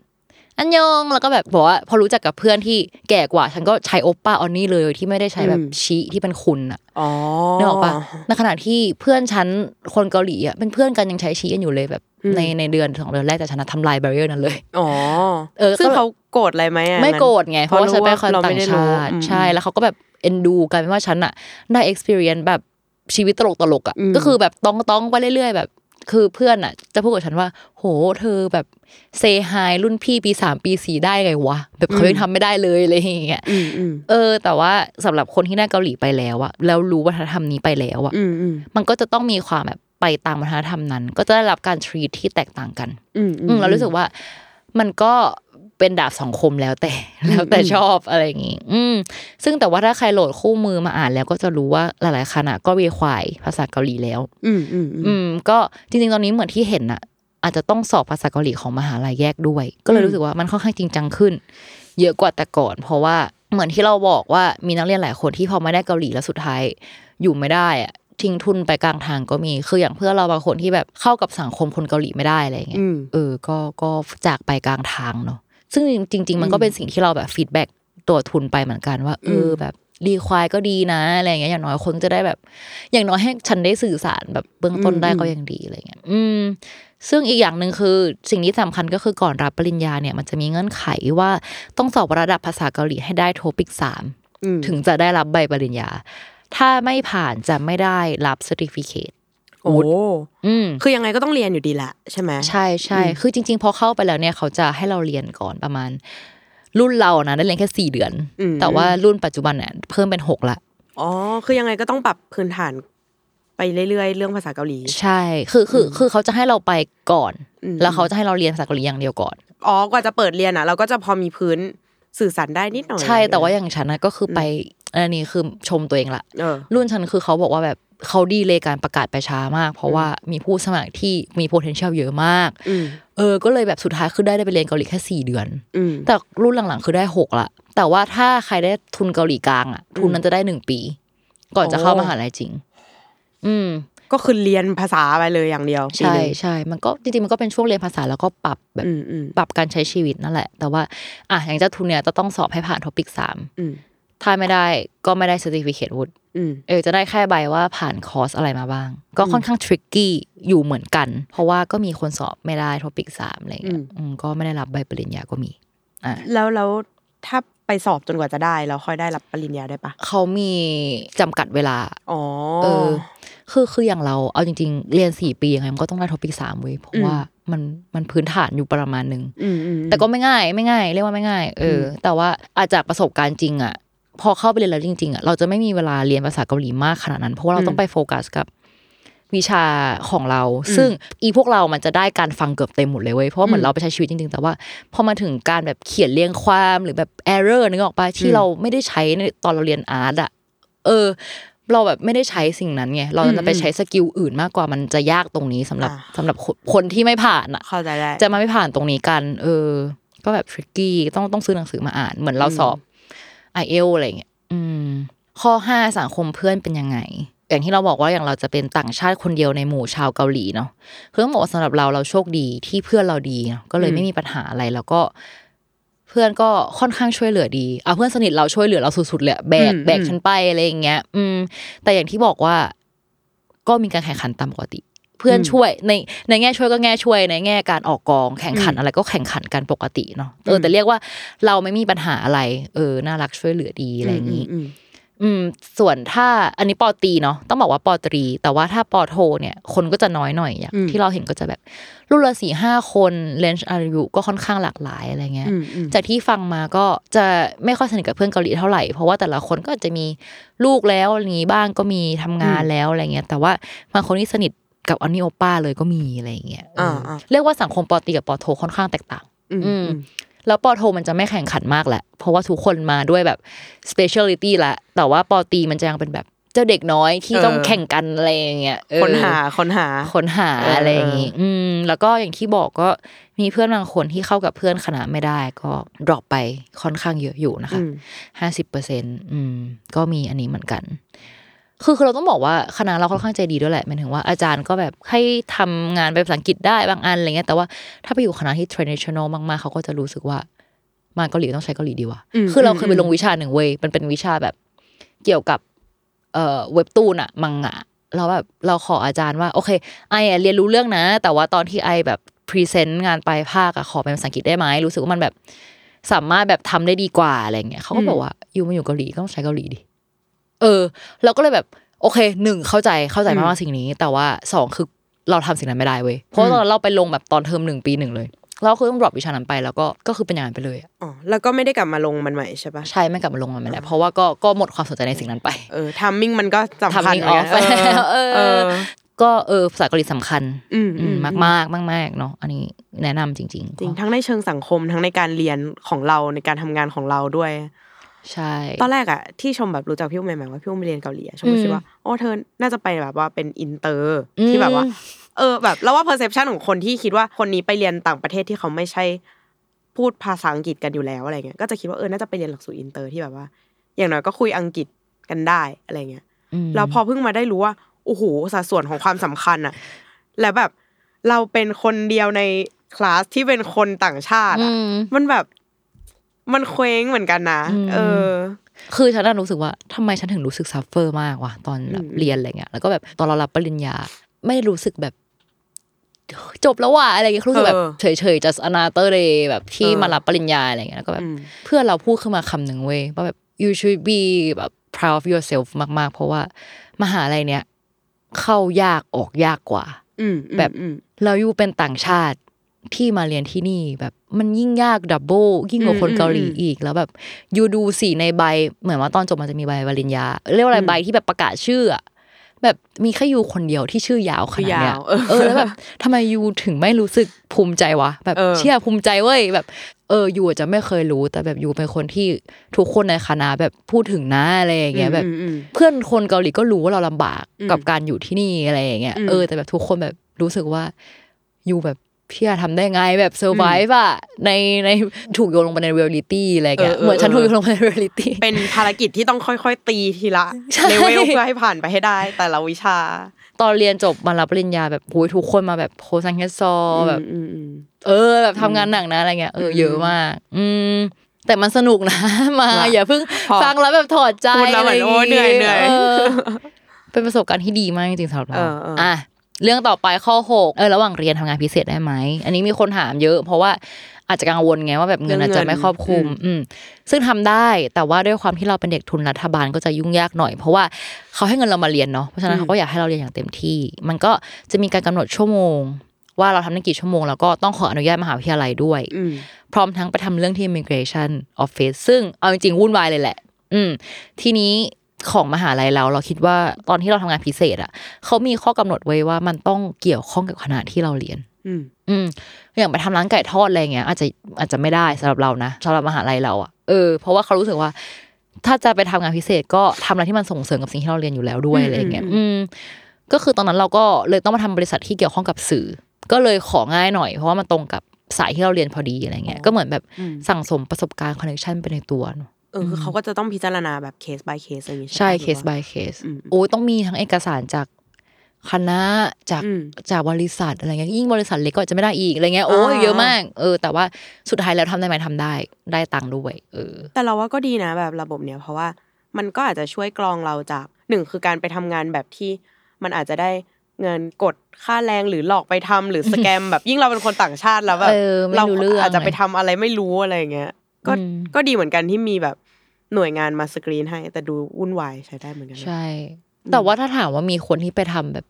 อันยองแล้วก็แบบบอกว่าพอรู้จักกับเพื่อนที่แก่กว่า ฉันก็ใช้โอปป้าออนนี่เลยที่ไม่ได้ใช้แบบชีที่เป็นคุณอะอ๋อนึกออกปะในขณะที่เพื่อนฉันคนเกาหลีอะเป็นเพื่อนกันยังใช้ชีกันอยู่เลยแบบในในเดือนสองเดือนแรกแต่ฉันนะทำลาย barrier นั้นเลยอ๋อเออซึ่งก็เขาโกรธอะไรไหมอะไม่งั้นโกรธไงเพราะว่าฉันเป็นคนเราต่าไม่งได้รู้ชาติอืมใช่แล้วเขาก็แบบเอ็นดูกันว่าฉันอะได้ experience แบบชีวิตตลกตลกๆอะอืมก็คือแบบต้องต้องไปเรื่อยๆแบบ คือเพื่อนอะจะพูดกับฉันว่า โห เธอแบบเซฮายรุ่นพี่ปีสามปีสี่ได้ไงวะ แบบเขายังทำไม่ได้เลยอะไรอย่างเงี้ยอืมอืมเออ แต่ว่าสำหรับคนที่ได้เกาหลีไปแล้วอะแล้วรู้วัฒนธรรมนี้ไปแล้วอะอืมอืมมันก็จะต้องมีความแบบไปตามวัฒนธรรมนั้น ก็จะได้รับการ treat ที่แตกต่างกันอืมอืมเรารู้สึกว่ามันก็ เป็นดาบสองคมแล้วแต่แล้วแต่ชอบอะไรอย่างงี้อืมซึ่งแต่ว่าถ้าใครโหลดคู่มือมาอ่านแล้วก็จะรู้ว่าหลายๆคณะก็รีควายภาษาเกาหลีแล้ว อืมอืมอืมอืมก็จริงๆตอนนี้เหมือนที่เห็นน่ะอาจจะต้องสอบภาษาเกาหลีของมหาลัยแยกด้วย ก็เลยรู้สึกว่ามันค่อนข้างจริงจังขึ้น เยอะกว่าแต่ก่อน เพราะว่าเหมือนที่เราบอกว่ามีนักเรียนหลายคนที่พอไม่ได้เกาหลีแล้วสุดท้ายอยู่ไม่ได้อะทิ้งทุนไปกลางทางก็มี คืออย่างเพื่อนเราบางคนที่แบบเข้ากับสังคมคนเกาหลีไม่ได้อะไรอย่างเงี้ยอืมเออ ก็ ก็จากไปกลางทางเนาะ ซึ่งจริง ๆ มันก็เป็นสิ่งที่เราแบบฟีดแบ็กตัวทุนไปเหมือนกันว่าเออแบบรีควายก็ดีนะอะไรอย่างเงี้ยอย่างน้อยคนจะได้แบบ อย่างน้อยให้ฉันได้สื่อสารแบบเบื้องต้นได้อืมก็ยังดีอะไรเงี้ยอืม ซึ่งอีกอย่างหนึ่งคือ สิ่งที่สำคัญก็คือก่อนรับปริญญาเนี่ย มันจะมีเงื่อนไขว่าต้องสอบระดับภาษาเกาหลีให้ได้โทปิกสามอืมถึงจะได้รับใบปริญญา ถ้าไม่ผ่านจะไม่ได้รับ certificate โอ้อืมคื อยังไงก็ต้องเรียนอยู่ดีแหละใช่ไหมใช่ใช่คือจริง ๆ พอเข้าไปแล้วเนี่ยเขาจะให้เราเรียนก่อนประมาณ รุ่นเรานะได้เรียนแค่สี่เดือนอืมแต่ว่ารุ่นปัจจุบันเนี่ยเพิ่มเป็นหกละอ๋อคือยังไงก็ต้องปรับพื้นฐานไปเรื่อยๆเรื่องภาษาเกาหลี ใช่ คือคือคือเขาจะให้เราไปก่อนอืมแล้วเขาจะให้เราเรียนภาษาเกาหลีอย่างเดียวก่อนอ๋อกว่าจะเปิดเรียนอะ เราก็จะพอมีพื้นสื่อสารได้นิดหน่อย ใช่แต่ว่าอย่างฉันนะก็คือไปอันนี้คือชมตัวเองละเออรุ่นฉันคือเขาบอกว่าแบบ เขาดีเลยการประกาศไปช้ามาก เพราะว่ามีผู้สมัครที่มี potential เยอะมากอืมเออ ก็เลยแบบสุดท้ายคือได้ได้ไปเรียนเกาหลีแค่สี่เดือนอืมแต่รุ่นหลังๆคือได้หกละแต่ว่าถ้าใครได้ทุนเกาหลีกลางอะ ทุนนั้นจะได้หนึ่งปี ก่อนจะเข้ามหาลัยจริง อืม ก็คือเรียนภาษาไปเลยอย่างเดียวปีใช่หนึ่งใช่มันก็จริงๆมันก็เป็นช่วงเรียนภาษาแล้วก็ปรับแบบอืมอืมปรับการใช้ชีวิตนั่นแหละ แต่ว่า อะอย่างเจ้าทุนเนี่ยจะต้องสอบให้ผ่านทอปิกสามอืม ถ้าไม่ได้ก็ไม่ได้ certificate วุฒิอืมเออจะได้แค่ใบว่าผ่านคอร์สอะไรมาบ้าง ก็ค่อนข้าง tricky อยู่เหมือนกัน เพราะว่าก็มีคนสอบไม่ได้ทอปิกสามอะไรเงี้ยอืมก็ไม่ได้รับใบปริญญาก็มีอ่าแล้วแล้วถ้าไปสอบจนกว่าจะได้แล้วค่อยได้รับปริญญาได้ปะเขามีจำกัดเวลาอ๋อเออคือคืออย่างเราเอาจริง ๆ เรียนสี่ปียังไงมันก็ต้องได้ TOPIK สามเว้ยเพราะว่ามันมันพื้นฐานอยู่ประมาณหนึ่งอืมอืมแต่ก็ไม่ง่าย ไม่ง่าย เรียกว่าไม่ง่าย เอออแต่ว่าอาจจากประสบการณ์จริงอะ พอเข้าไปเรียนแล้วจริงๆอะเราจะไม่มีเวลาเรียนภาษาเกาหลีมากขนาดนั้น เพราะว่าเราต้องไปโฟกัสกับวิชาของเรา ซึ่งอีพวกเรามันจะได้การฟังเกือบเต็มหมดเลยเว้ยเพราะว่าเหมือนเราไปใช้ชีวิตจริงๆ แต่ว่าพอมาถึงการแบบเขียนเรียงความหรือแบบ error นึกออกปะที่เราไม่ได้ใช้ในตอนเราเรียน art อะเออ เราแบบไม่ได้ใช้สิ่งนั้นไงเราจะไปใช้ skill อื่นมากกว่ามันจะยากตรงนี้สำหรับสำหรับคนคนที่ไม่ผ่านอะเข้าใจได้จะมาไม่ผ่านตรงนี้กัน เออ ก็แบบ tricky ต้องต้องซื้อหนังสือมาอ่าน เหมือนเราสอบ IELTS อะไรเงี้ยอืม ข้อห้าสังคมเพื่อนเป็นยังไง อย่างที่เราบอกว่าอย่างเราจะเป็นต่างชาติคนเดียวในหมู่ชาวเกาหลีเนาะคือต้องบอกว่าสำหรับเราเราโชคดีที่เพื่อนเราดีเนาะก็เลยไม่มีปัญหาอะไรแล้วก็เพื่อนก็ค่อนข้างช่วยเหลือดี เอาเพื่อนสนิทเราช่วยเหลือเราสุดๆเลยอะแบกอืมแบกฉันไปอะไรอย่างเงี้ย อืม แต่อย่างที่บอกว่า ก็มีการแข่งขันตามปกติ เพื่อนช่วยในในแง่ช่วยก็แง่ช่วยในแง่การออกกองแข่งขันอะไรก็แข่งขันกันปกติเนาะเออแต่เรียกว่าเราไม่มีปัญหาอะไรเออน่ารักช่วยเหลือดีอะไรอย่างนี้อืมอืมส่วนถ้าอันนี้ปอตรีเนาะต้องบอกว่าปอตรี แต่ว่าถ้าปอโทเนี่ย คนก็จะน้อยหน่อยอย่างอืมที่เราเห็นก็จะแบบรุ่นละสี่ห้าคนเลนจ์อายุก็ค่อนข้างหลากหลายอะไรเงี้ยอืมอืมจากที่ฟังมาก็จะไม่ค่อยสนิทกับเพื่อนเกาหลีเท่าไหร่เพราะว่าแต่ละคนก็จะมีลูกแล้วอะไรอย่างงี้บ้างก็มีทำงานแล้วอะไรเงี้ยแต่ว่าบางคนที่สนิท กับอันนี้โอป้าเลยก็มีอะไรอย่างเงี้ยเอออาเรียกว่าสังคมปอตรีกับปอโทค่อนข้างแตกต่าง อืมอือืมมแล้วปอโทมันจะไม่แข่งขันมากแหละ เพราะว่าทุกคนมาด้วยแบบ speciality ละ แต่ว่าปอตรีมันจะยังเป็นแบบเจ้าเด็กน้อยที่เออต้องแข่งกันอะไรอย่างเงี้ยเออคนหาคนหาค้นหาเออออะไรอย่างงี้อืมแล้วก็อย่างที่บอกก็มีเพื่อนบางคนที่เข้ากับเพื่อนคณะไม่ได้ ก็ drop ไปค่อนข้างเยอะอยู่นะคะอืมห้าสิบเปอร์เซ็นต์อืมก็มีอันนี้เหมือนกัน คือคือเราต้องบอกว่าคณะเราค่อนข้างใจดีด้วยแหละหมายถึงว่าอาจารย์ก็แบบให้ทำงานเป็นภาษาอังกฤษได้บางอันอะไรเงี้ยแต่ว่าถ้าไปอยู่คณะที่ traditional มากๆเขาก็จะรู้สึกว่ามาเกาหลีต้องใช้เกาหลีดีว่ะอืมคือเราเคยไปอืมลงวิชาหนึ่งเว้ยมันเป็นวิชาแบบเกี่ยวกับเอ่อเว็บตูนอะมังงะเราแบบเราขออาจารย์ว่า โอเค I อะเรียนรู้เรื่องนะ แต่ว่าตอนที่ I แบบ present งานปลายภาคอะขอเป็นภาษาอังกฤษได้ไหมรู้สึกว่ามันแบบสามารถแบบทำได้ดีกว่าอะไรเงี้ยเขาก็บอกว่า you มาอยู่เกาหลีก็ต้องใช้เกาหลีดิ เออ เราก็เลยแบบโอเคหนึ่งเข้าใจเข้าใจมากว่าสิ่งนี้ แต่ว่าสองคือเราทำสิ่งนั้นไม่ได้เว้ยเพราะว่าตอนนั้นเราไปลงแบบตอนเทอมหนึ่งปีหนึ่งเลยเราคือต้อง drop วิชานั้นไปแล้วก็ก็คือเป็นอย่างนั้นไปเลยอะอ๋อแล้วก็ไม่ได้กลับมาลงมันใหม่ใช่ปะใช่ไม่กลับมาลงมันไม่ได้เพราะว่าก็ก็หมดความสนใจในสิ่งนั้นไปเออทัมมิ่งมันก็สำคัญทำเหมือนกัน off ไปแล้วเออเออก็เออภาษาเกาหลีสำคัญอืมอือืมมมากมากมากมากๆเนาะอันนี้แนะนำจริง ๆ จริงก็ทั้งในเชิงสังคมทั้งในการเรียนของเราในการทำงานของเราด้วย ใช่ ตอนแรกอะที่ชมแบบรู้จักพี่อุ้มใหม่ๆว่าพี่อุ้มไปเรียนเกาหลีอะชมก็คิดว่าอ๋อเธอน่าจะไปแบบว่าเป็นอินเตอร์ที่แบบว่า เออแบบแล้วว่า perception ของคนที่คิดว่าคนนี้ไปเรียนต่างประเทศที่เขาไม่ใช่พูดภาษาอังกฤษกันอยู่แล้วอะไรเงี้ยก็จะคิดว่าเออน่าจะไปเรียนหลักสูตรอินเตอร์ที่แบบว่า อย่างน้อยก็คุยอังกฤษกันได้อะไรเงี้ยมแล้วพอเพิ่งมาได้รู้ว่าโอ้โหสัดส่วนของความสำคัญอะแล้วแบบเราเป็นคนเดียวในคลาสที่เป็นคนต่างชาติอือะมมันแบบ มันเคว้งเหมือนกันนะอืมเออ คือฉันน่ะรู้สึกว่าทำไมฉันถึงรู้สึก suffer มากวะตอนแบบอืมเรียนอะไรเงี้ยแล้วก็แบบตอนเรารับปริญญา ไม่รู้สึกแบบจบแล้วว่ะอะไรเงี้ยรู้สึกแบบเฉยๆ just another day แบบที่มารับปริญญาอะไรเงี้ยแล้วก็แบบอืมเพื่อนเราพูดขึ้นมาคำหนึ่งเว้ยว่าแบบ you should be แบบ proud of yourself มากๆ เพราะว่ามหาลัยเนี้ยเข้ายากออกยากกว่าอืมแบบอืมเราอยู่เป็นต่างชาติ ที่มาเรียนที่นี่แบบมันยิ่งยากดับเบิลยิ่งกว่าคนอืมเกาหลีอืมอีกแล้วแบบยูดูสีในใบ เหมือนว่าตอนจบมันจะมีใบปริญญา เรียกว่าอะไรอืมใบที่แบบประกาศชื่ออะแบบมีแค่ยูคนเดียวที่ชื่อยาวขนาดเนี้ยชื่อยาวเออเออแล้วแบบทำไมยูถึงไม่รู้สึกภูมิใจวะ แบบเออเชื่อภูมิใจเว้ยแบบ เออยูอาจจะไม่เคยรู้ แต่แบบยูเป็นคนที่ทุกคนในคณะแบบพูดถึงนะอะไรอย่างเงี้ยแบบอืมอืมเพื่อนคนเกาหลีก็รู้ว่าเราลำบากอืมกับการอยู่ที่นี่อะไรอย่างเงี้ยอืมเออแต่แบบทุกคนแบบรู้สึกว่าอยู่แบบ พี่อาทำได้ไงแบบเซอร์ไ e อะในในถูกโยนลงไปในเรียลลิตี้อะไรเงี้ยเออเออเหมือนฉันเออถูกโยนลงไปในเรียลลิตี้เป็นภารกิจที่ต้องค่อย ๆ ตีทีละใช่เลเวลเพื่อให้ผ่านไปให้ได้ แต่ละวิชา ตอนเรียนจบมารับปริญญาแบบโหยทุกคนมาแบบ불쌍해서แบบอืมอืมเออแบบทำงานหนักนะอะไรเงี้ยเอออมเยอะมาก อืมแต่มันสนุกนะมาว่ะอย่าเพิ่งพอฟังแล้วแบบถอดใจพูดแล้วเหมือนโอ้ยเหนื่อยเหนื่อยอเป็นประสบการณ์ที่ดีมากจริงๆสำหรับเราเออเอออ่อะ เรื่องต่อไปข้อหกเออระหว่างเรียนทำงานพิเศษได้ไหมอันนี้มีคนถามเยอะ เพราะว่าอาจจะกังวลไงว่าแบบเงินอาจจะไม่ครอบคลุม อืมซึ่งทำได้แต่ว่าด้วยความที่เราเป็นเด็กทุนรัฐบาลก็จะยุ่งยากหน่อย เพราะว่าเขาให้เงินเรามาเรียนเนาะเพราะฉะนั้นเขาก็อยากให้เราเรียนอย่างเต็มที่ มันก็จะมีการกำหนดชั่วโมง ว่าเราทำได้กี่ชั่วโมงแล้วก็ต้องขออนุญาตมหาวิทยาลัยด้วยอืมพร้อมทั้งไปทำเรื่องที่ immigration office ซึ่งเอาจริงๆวุ่นวายเลยแหละ อืม ทีนี้ ของมหาลัยเราเราคิดว่าตอนที่เราทำงานพิเศษอะเขามีข้อกำหนดไว้ว่ามันต้องเกี่ยวข้องกับคณะที่เราเรียน อืมอืมอย่างไปทำร้านไก่ทอดอะไรเงี้ยอาจจะอาจจะไม่ได้สำหรับเรานะสำหรับมหาลัยเราอะเออเพราะว่าเขารู้สึกว่า ถ้าจะไปทำงานพิเศษก็ทำอะไรที่มันส่งเสริมกับสิ่งที่เราเรียนอยู่แล้วด้วยอืมอะไรเงี้ยอืมอืมก็คือตอนนั้นเราก็เลยต้องมาทำบริษัทที่เกี่ยวข้องกับสื่อ ก็เลยของ่ายหน่อยเพราะว่ามันตรงกับสายที่เราเรียนพอดีอะไรเงี้ยก็เหมือนแบบอืมสั่งสมประสบการณ์ connection ไปในตัวเนอะ เออคือเขาก็จะต้องพิจารณาแบบเคส by เคสอะไรอย่างงี้ใช่ปะเคสหรือว่า by case อืมโอ้ยต้องมีทั้งเอกสารจากคณะจากอืมจากบริษัทอะไรเงี้ยยิ่งบริษัทเล็กก็จะไม่ได้อีกอะไรเงี้ยโอ้ยอ่าเยอะมาก เออ แต่ว่าสุดท้ายแล้วทำได้ไหมทำได้ ได้ตังค์ด้วยเออ แต่เราว่าก็ดีนะแบบระบบเนี้ยเพราะว่ามันก็อาจจะช่วยกรองเราจากหนึ่งคือการไปทำงานแบบที่มันอาจจะได้เงินกดค่าแรงหรือหลอกไปทำหรือสแกมแบบยิ่งเราเป็นคนต่างชาติแล้วแบบเออไม่รู้เรื่องอาจจะไปทำอะไรไม่รู้อะไรอย่างเงี้ย ก็อืมก็ดีเหมือนกันที่มีแบบหน่วยงานมาสกรีนให้ แต่ดูวุ่นวายใช้ได้เหมือนกันนะใช่ แต่ว่าถ้าถามว่ามีคนที่ไปทำแบบ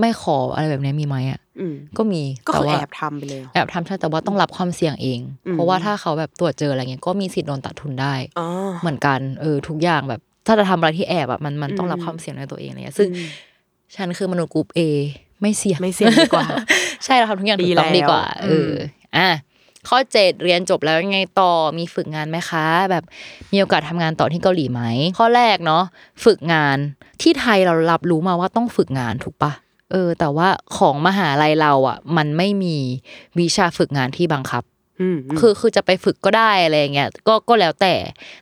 ไม่ขออะไรแบบนี้มีไหมอะอืมก็มีก็คือแต่ว่าแอบทำไปเลยเหรอแอบทำใช่แต่ว่าต้องรับความเสี่ยงเองอืมเพราะว่าถ้าเขาแบบตรวจเจออะไรเงี้ยก็มีสิทธิ์โดนตัดทุนได้อ๋อเหมือนกันเออทุกอย่างแบบ ถ้าจะทำอะไรที่แอบอะมันมันต้องรับอืมความเสี่ยงในตัวเองอะไรเงี้ยซึ่งอืมฉันคือมนุษย์กรุ๊ปเอไม่เสี่ยงไม่เสี่ยงดีกว่า ใช่เราทำทุกอย่างดีถูกต้องแล้วดีกว่าเอออมอะ ข้อเจ็ดเรียนจบแล้วยังไงต่อมีฝึกงานไหมคะ แบบมีโอกาสทำงานต่อที่เกาหลีไหม ข้อแรกเนาะฝึกงานที่ไทยเรารับรู้มาว่าต้องฝึกงานถูกปะเออ แต่ว่าของมหาลัยเราอะ มันไม่มีวิชาฝึกงานที่บังคับอืมคือคือจะไปฝึกก็ได้อะไรอย่างเงี้ยก็ก็แล้วแต่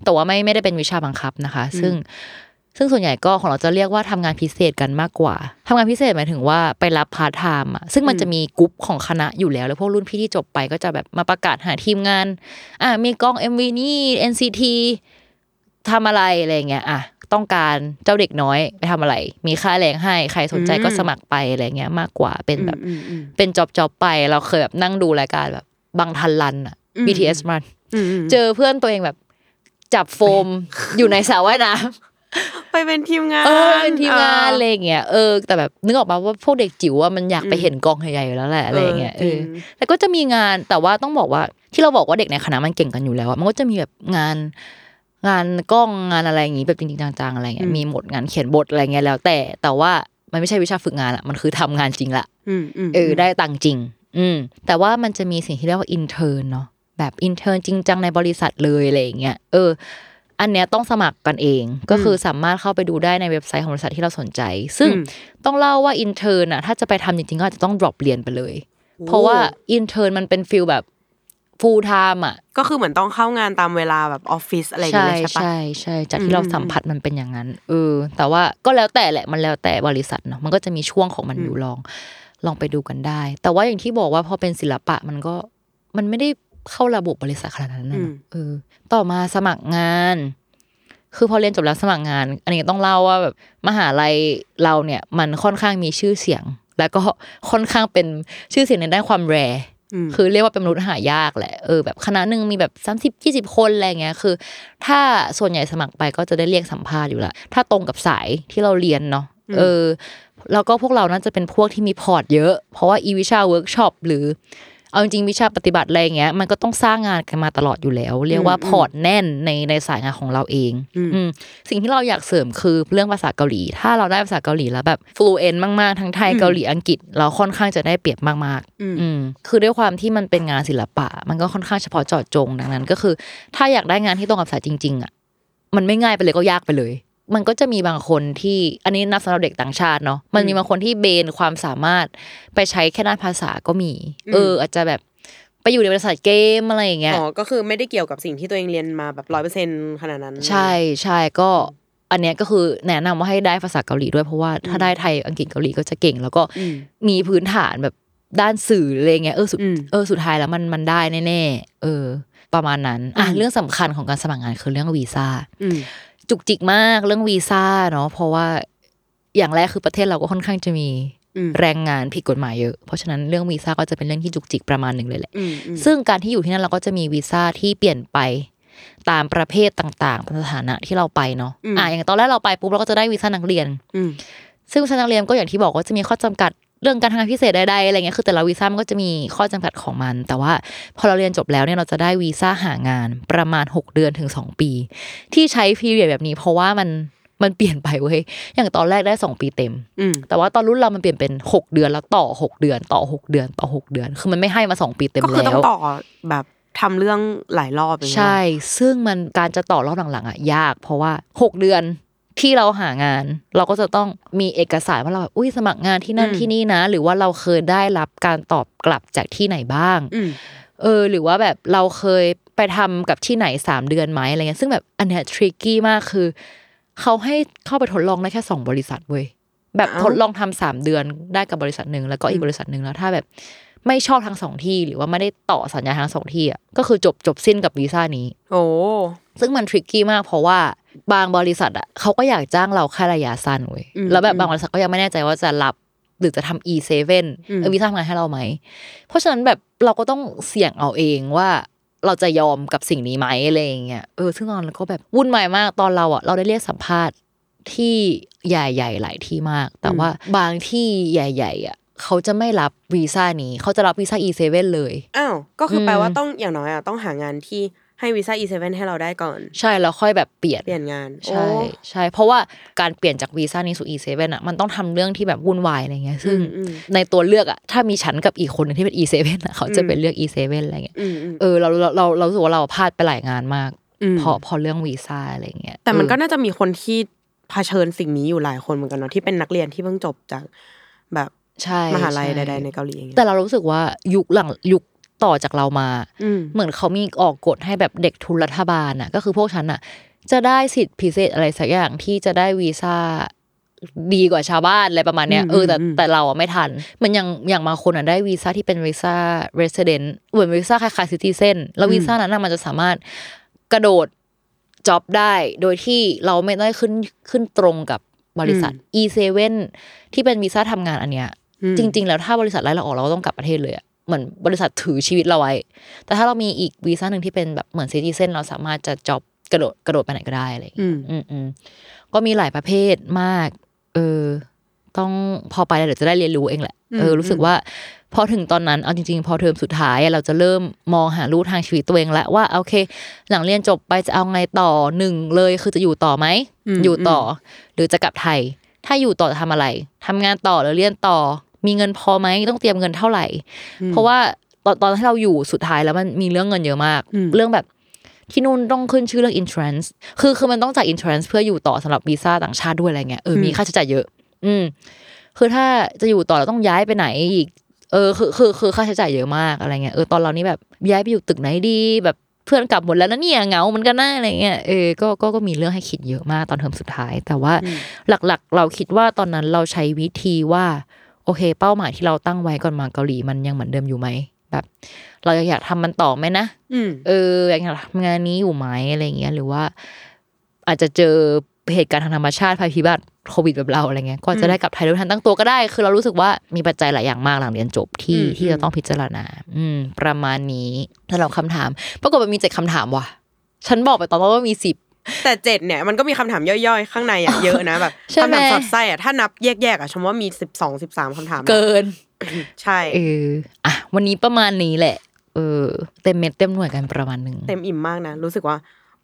แต่ว่าไม่ไม่ได้เป็นวิชาบังคับนะคะ ซึ่ง ซึ่งส่วนใหญ่ก็ของเราจะเรียกว่าทำงานพิเศษกันมากกว่าทำงานพิเศษหมายถึงว่าไปรับพาร์ทไทม์อะซึ่งมันจะมีกลุ่มของคณะอยู่แล้ว แล้วพวกรุ่นพี่ที่จบไปก็จะแบบมาประกาศหาทีมงานอะมีกล้อง MV นี่ NCT ทำอะไรอะไรอย่างเงี้ยอะต้องการเจ้าเด็กน้อยไปทำอะไร มีค่าแรงให้ใครสนใจก็สมัครไปอะไรเงี้ยมากกว่าเป็นแบบอืมอืมเป็นจอบจอบไปเราเคยแบบนั่งดูรายการแบบบางทันรันอะอืม BTS มันอืมอืมเจอเพื่อนตัวเองแบบจับโฟมอยู่ในสระว่ายน้ ไปเป็นทีมงาำนเออเป็นทีมงานอะไรอย่างเงี้ยเออแต่แบบนึกออกมาว่าพวกเด็กจิ๋วว่ามันอยากไปเห็นกองใหญ่ๆอยู่แล้วแหละอะไรอย่างเงี้ยเออจริงแต่ก็จะมีงานแต่ว่าต้องบอกว่าที่เราบอกว่าเด็กในคณะมันเก่งกันอยู่แล้วอะมันก็จะมีแบบงานงานกล้องงานอะไรอย่างงี้แบบจริงๆจังๆอะไรเงี้ยมีหมดงานเขียนบทอะไรเงี้ยแล้ว แต่แต่ว่ามันไม่ใช่วิชาฝึกงานอะมันคือทำงานจริงละอืมอืมเออได้ตังค์จริง อืมแต่ว่ามันจะมีสิ่งที่เรียกว่า intern เนาะแบบ intern จริงจังในบริษัทเลยอะไรอย่างเงี้ยเออ อันเนี้ยต้องสมัครกันเองก็คือสามารถเข้าไปดูได้ในเว็บไซต์ของบริษัทที่เราสนใจ ซึ่งต้องเล่าว่า intern น่ะถ้าจะไปทำจริงๆก็อาจจะต้อง drop เรียนไปเลย เพราะว่าintern มันเป็น feel แบบ full time อะก็คือเหมือนต้องเข้างานตามเวลาแบบออฟฟิศอะไรอย่างใช่เงี้ยใช่ปะใช่ใช่จากที่เราอืมสัมผัสมันเป็นอย่างนั้นเออ แต่ว่าก็แล้วแต่แหละมันแล้วแต่บริษัทเนาะมันก็จะมีช่วงของมันอยู่ลองลองไปดูกันได้ แต่ว่าอย่างที่บอกว่าพอเป็นศิลปะมันก็มันไม่ได้ เข้าระบบบริษัทขนาดนั้นนะอืมเออ ต่อมาสมัครงาน คือพอเรียนจบแล้วสมัครงาน อันนี้ต้องเล่าว่าแบบมหาลัยเราเนี่ย มันค่อนข้างมีชื่อเสียง แล้วก็ค่อนข้างเป็นชื่อเสียงในด้านความ rare คือเรียกว่าเป็นมนุษย์หายากแหละเออแบบคณะหนึ่งมีแบบสามสิบยี่สิบคนอะไรเงี้ยคือ ถ้าส่วนใหญ่สมัครไปก็จะได้เรียกสัมภาษณ์อยู่ละถ้าตรงกับสายที่เราเรียนเนาะเออแล้วก็พวกเราน่าจะเป็นพวกที่มี port เยอะ เพราะว่าอีวิชาเวิร์กช็อปหรือ เอาจริงๆวิชาปฏิบัติอะไรเงี้ยมันก็ต้องสร้างงานกันมาตลอดอยู่แล้ว เรียกว่า port แน่นในในสายงานของเราเองอืมสิ่งที่เราอยากเสริมคือเรื่องภาษาเกาหลี ถ้าเราได้ภาษาเกาหลีแล้วแบบ fluent มากๆทั้งไทยเกาหลีอังกฤษ เราค่อนข้างจะได้เปรียบมากๆอืมคือด้วยความที่มันเป็นงานศิลปะ มันก็ค่อนข้างเฉพาะเจาะจงดังนั้น ก็คือ ถ้าอยากได้งานที่ตรงกับสายจริง ๆอะมันไม่ง่ายไปเลยก็ยากไปเลย มันก็จะมีบางคนที่อันนี้นับสำหรับเด็กต่างชาติเนาะมันมีบางคนที่เบนความสามารถไปใช้แค่ด้านภาษาก็มี เออ อาจจะแบบไปอยู่ในบริษัทเกมอะไรอย่างเงี้ยอ๋อก็คือไม่ได้เกี่ยวกับสิ่งที่ตัวเองเรียนมาแบบร้อยเปอร์เซ็นขนาดนั้น ใช่ใช่ก็อันเนี้ยก็คือแนะนำว่าให้ได้ภาษาเกาหลีด้วยเพราะว่าถ้าได้ไทยอังกฤษเกาหลีก็จะเก่ง แล้วก็อืมมีพื้นฐานแบบด้านสื่ออะไรเงี้ยเออสุดอืมเออสุดท้ายแล้วมันมันได้แน่ๆเออ ประมาณนั้นอะเรื่องสำคัญของการสมัครงานคือเรื่องวีซ่าอืม จุกจิกมากเรื่องวีซ่าเนาะเพราะว่าอย่างแรกคือประเทศเราก็ค่อนข้างจะมีอืมแรงงานผิดกฎหมายเยอะ เพราะฉะนั้นเรื่องวีซ่าก็จะเป็นเรื่องที่จุกจิกประมาณหนึ่งเลยแหละอืมอืมซึ่งการที่อยู่ที่นั่นเราก็จะมีวีซ่าที่เปลี่ยนไปตามประเภทต่างๆตามสถานะที่เราไปเนาะ อะอย่างตอนแรกเราไปปุ๊บเราก็จะได้วีซ่านักเรียนอืมซึ่งวีซ่านักเรียนก็อย่างที่บอกว่าจะมีข้อจำกัด เรื่องการทำงานพิเศษใดๆอะไรเงี้ยคือแต่ละวีซ่ามันก็จะมีข้อจำกัดของมัน แต่ว่าพอเราเรียนจบแล้วเนี่ยเราจะได้วีซ่าหางานประมาณ 6 เดือนถึง 2 ปี ที่ใช้พีเรียดแบบนี้เพราะว่ามันมันเปลี่ยนไปเว้ยอย่างตอนแรกได้2ปีเต็มอืมแต่ว่าตอนรุ่นเรามันเปลี่ยนเป็น6เดือนแล้วต่อ6เดือน ต่อ6เดือนต่อ6เดือน คือมันไม่ให้มา2ปีเต็มก็คือแล้ต้องวต่อแบบทำเรื่องหลายรอบอย่างเงี้ยใช่ ซึ่งมันการจะต่อรอบหลังๆอะยาก เพราะว่า6เดือน ที่เราหางาน เราก็จะต้องมีเอกสารว่าเราแบบอุ้ยสมัครงานที่นั่นที่นี่นะ หรือว่าเราเคยได้รับการตอบกลับจากที่ไหนบ้างอืมเออ หรือว่าแบบเราเคยไปทำกับที่ไหนสามเดือนไหมอะไรเงี้ยซึ่งแบบอันเนี้ยทริกกี้มากคือเขาให้เข้าไปทดลองได้แค่สองบริษัทเว้ยแบบอ้าวทดลองทำสามเดือนได้กับบริษัทหนึ่งแล้วก็อีกบริษัทหนึ่งแล้วถ้าแบบไม่ชอบทั้งสองที่หรือว่าไม่ได้ต่อสัญญาทั้งสองที่อะก็คือจบจบสิ้นกับวีซ่านี้ โอ้ซึ่งมันทริกกี้มากเพราะว่า บางบริษัทอะเขาก็อยากจ้างเราแค่ระยะสั้นเว้ยแล้วแบบบางบริษัทก็ยังไม่แน่ใจว่าจะรับหรือจะทำ e7 เออวีซ่าทำงานให้เราไหม เพราะฉะนั้นแบบเราก็ต้องเสี่ยงเอาเองว่าเราจะยอมกับสิ่งนี้ไหมอะไรอย่างเงี้ยเออซึ่งตอนนั้นก็แบบวุ่นวายมากตอนเราอะ เราได้เรียกสัมภาษณ์ที่ใหญ่ๆหลายที่มาก แต่ว่าบางที่ใหญ่ ๆ อะเขาจะไม่รับวีซ่านี้ เขาจะรับวีซ่า E7 เลย อ้าว ก็คืออมแปลว่าต้องอย่างน้อยอะต้องหางานที่ ให้วีซ่า E7 ให้เราได้ก่อน ใช่แล้วค่อยแบบเปลี่ยนเปลี่ยนงาน ใช่โอ้ใช่ เพราะว่าการเปลี่ยนจากวีซ่านี้สู่ E7 อะมันต้องทำเรื่องที่แบบวุ่นวายอะไรเงี้ยซึ่งอืมในตัวเลือกอะถ้ามีฉันกับอีกคนหนึงที่เป็น E7 อะเขาจะเป็นเลือก E7 อะไรเงี้ยอืมอืมเออเราเราเราเรารู้สึกว่าเราพลาดไปหลายงานมากอืมพอพอเรื่องวีซ่าอะไรเงี้ยแต่มันก็เออน่าจะมีคนที่เผชิญสิ่งนี้อยู่หลายคนเหมือนกันเนาะที่เป็นนักเรียนที่เพิ่งจบจากแบบใช่มหาลัยช่ใดๆในเกาหลีอย่างเงี้ยแต่เรารู้สึกว่ายุคหลังยุค ต่อจากเรามาอืมเหมือนเขามีออกกฎให้แบบเด็กทุนรัฐบาลอะ ก็คือพวกฉันอะ จะได้สิทธิพิเศษอะไรสักอย่างที่จะได้วีซ่าดีกว่าชาวบ้านอะไรประมาณเนี้ยอืมเออแต่อืมแต่เราอะไม่ทันเหมันอย่างอย่างบางคนอะได้วีซ่าที่เป็นวีซ่า resident เหมือนวีซ่าคล้ายๆ citizen แล้ววีซ่านั้นน่ะมันจะสามารถกระโดดจ็อบได้โดยที่เราไม่ได้ขึ้นขึ้นตรงกับบริษัท E7 ที่เป็นวีซ่าทำงานอันเนี้ยอืมจริง ๆ แล้วถ้าบริษัทไล่เราออกเราก็ต้องกลับประเทศเลยอะ เหมือนบริษัทถือชีวิตเราไว้ แต่ถ้าเรามีอีกวีซ่าหนึ่งที่เป็นแบบเหมือนซิติเซนเราสามารถจะจ็อบกระโดดกระโดดไปไหนก็ได้อะไรอย่างอืเงี้ยมอืมอืมก็มีหลายประเภทมาก เออ ต้องพอไปแล้วเดี๋ยวจะได้เรียนรู้เองแหละ เออ รู้สึกว่า พอถึงตอนนั้น เอาจริงๆ พอเทอมสุดท้ายอะเราจะเริ่มมองหาลู่ทางชีวิตตัวเองแล้วว่าโอเค หลังเรียนจบไปจะเอาไงต่อหนึ่งเลยคือจะอยู่ต่อไหมอืมอยู่ต่อ หรือจะกลับไทย ถ้าอยู่ต่อจะทำอะไรทำงานต่อหรือเรียนต่อ มีเงินพอไหมต้องเตรียมเงินเท่าไหร่ เพราะว่าตอนตอนที่เราอยู่สุดท้ายแล้วมันมีเรื่องเงินเยอะมากอืมเรื่องแบบที่นู่นต้องขึ้นชื่อเรื่อง insurance คือคือมันต้องจ่าย insurance เพื่ออยู่ต่อสำหรับวีซ่าต่างชาติด้วยอะไรเงี้ยเออมีค่าใช้จ่ายเยอะ อืม คือถ้าจะอยู่ต่อเราต้องย้ายไปไหนอีก เออคือคือคือค่าใช้จ่ายเยอะมากอะไรเงี้ยเออตอนเรานี่แบบย้ายไปอยู่ตึกไหนดี แบบเพื่อนกลับหมดแล้วนะเนี่ยเหงาเหมือนกันนะอะไรเงี้ยเออก็ก็ก็มีเรื่องให้คิดเยอะมากตอนเทอมสุดท้าย แต่ว่าหลักๆ เราคิดว่าตอนนั้นเราใช้วิธีว่า โอเค เป้าหมายที่เราตั้งไว้ก่อนมาเกาหลีมันยังเหมือนเดิมอยู่ไหมแบบ เรายังอยากทำมันต่อไหมนะอืมเอออยากทำงานนี้อยู่ไหมอะไรเงี้ยหรือว่า อาจจะเจอเหตุการณ์ทางธรรมชาติภัยพิบัติโควิดแบบเราอะไรเงี้ยก็จะได้กลับไทยโดยทันตั้งตัวก็ได้ คือเรารู้สึกว่ามีปัจจัยหลายอย่างมากหลังเรียนจบที่อืมที่จะต้องพิจารณา อืม ประมาณนี้สำหรับคำถาม ปรากฏมันมีเจ็ดคำถามว่ะ ฉันบอกไปตอนต้นว่ามีสิบ แต่เจ็ดเนี่ยมันก็มีคำถามย่อยๆ ข้างในอะเยอะนะแบบใช่ไหมคำถามสอดไส้อะถ้านับแยกๆอะชมว่ามีสิบสองสิบสามคำถามอะเกิน ใช่เอออะวันนี้ประมาณนี้แหละ เออ เต็มเม็ดเต็มหน่วยกันประมาณหนึ่งเต็มอิ่มมากนะรู้สึกว่า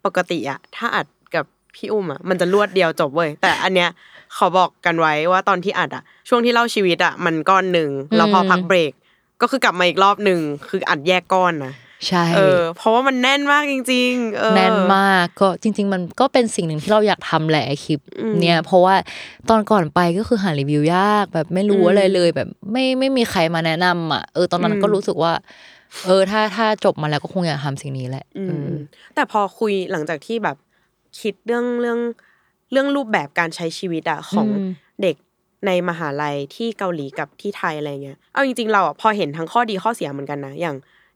ปกติอะถ้าอัดกับพี่อุ้มอะมันจะรวดเดียวจบเว้ยแต่อันเนี้ยขอบอกกันไว้ว่าตอนที่อัดอะ ช่วงที่เล่าชีวิตอะมันก้อนหนึ่งแล้วพอพักเบรกก็คือกลับมาอีกรอบหนึ่งคืออัดแยกก้อนนะ ใช่เออเพราะว่ามันแน่นมากจริงๆเออแน่นมากก็จริง ๆ มันก็เป็นสิ่งหนึ่งที่เราอยากทำแหละไอ้คลิปอืมเนี่ยเพราะว่าตอนก่อนไปก็คือหารีวิวยากแบบไม่รู้อืมอะไรเลยแบบไม่ไม่มีใครมาแนะนำอะเออตอนนั้นอืมก็รู้สึกว่าเออถ้าถ้าจบมาแล้วก็คงอยากทำสิ่งนี้แหละอืเอมอแต่พอคุยหลังจากที่แบบคิดเรื่องเรื่องเรื่องรูปแบบการใช้ชีวิตอะของอืมเด็กในมหาลัยที่เกาหลีกับที่ไทยอะไรเงี้ยเอาจริงๆเราอะพอเห็นทั้งข้อดีข้อเสียเหมือนกันนะอย่าง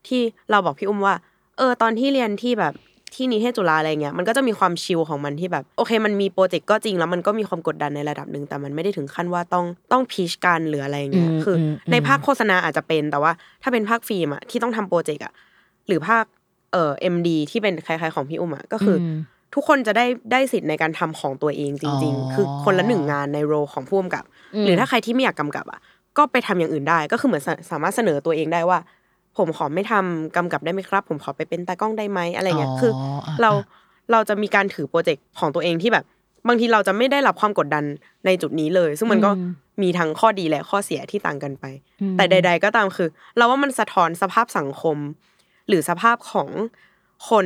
ที่เราบอกพี่อุ้มว่า เออ ตอนที่เรียนที่แบบที่นิเทศจุฬาอะไรเงี้ยมันก็จะมีความชิลของมันที่แบบโอเค มันมีโปรเจกต์ก็จริงแล้วมันก็มีความกดดันในระดับหนึ่งแต่มันไม่ได้ถึงขั้นว่าต้องต้องพีชกันหรืออะไรเงี้ยอืมคืออมในอืมภาคโฆษณาอาจจะเป็นแต่ว่า ถ้าเป็นภาคฟิล์มอะที่ต้องทำโปรเจกต์อะหรือภาคเอ่อเอ็มดีที่เป็นคล้ายๆของพี่อุ้มอะก็คืออมทุกคนจะได้ได้สิทธิ์ในการทำของตัวเองจริงอ๋อๆคือคนละหนึ่งงานในโรของผู้กำกับอืมหรือถ้าใครที่ไม่อยากกำกับอะก็ไปทำอย่างอื่นได้ก็คือเหมือนสาสามารถเสนอตัวเองได้ว่า ผมขอไม่ทำกำกับได้ไหมครับ ผมขอไปเป็นตากล้องได้ไหมอะไรเงี้ยคือออเราเราจะมีการถือโปรเจกต์ของตัวเองที่แบบ บางทีเราจะไม่ได้รับความกดดันในจุดนี้เลย ซึ่งมันก็อืมมีทั้งข้อดีและข้อเสียที่ต่างกันไปอืมแต่ใด ๆ ก็ตามคือ เราว่ามันสะท้อนสภาพสังคม หรือสภาพของคน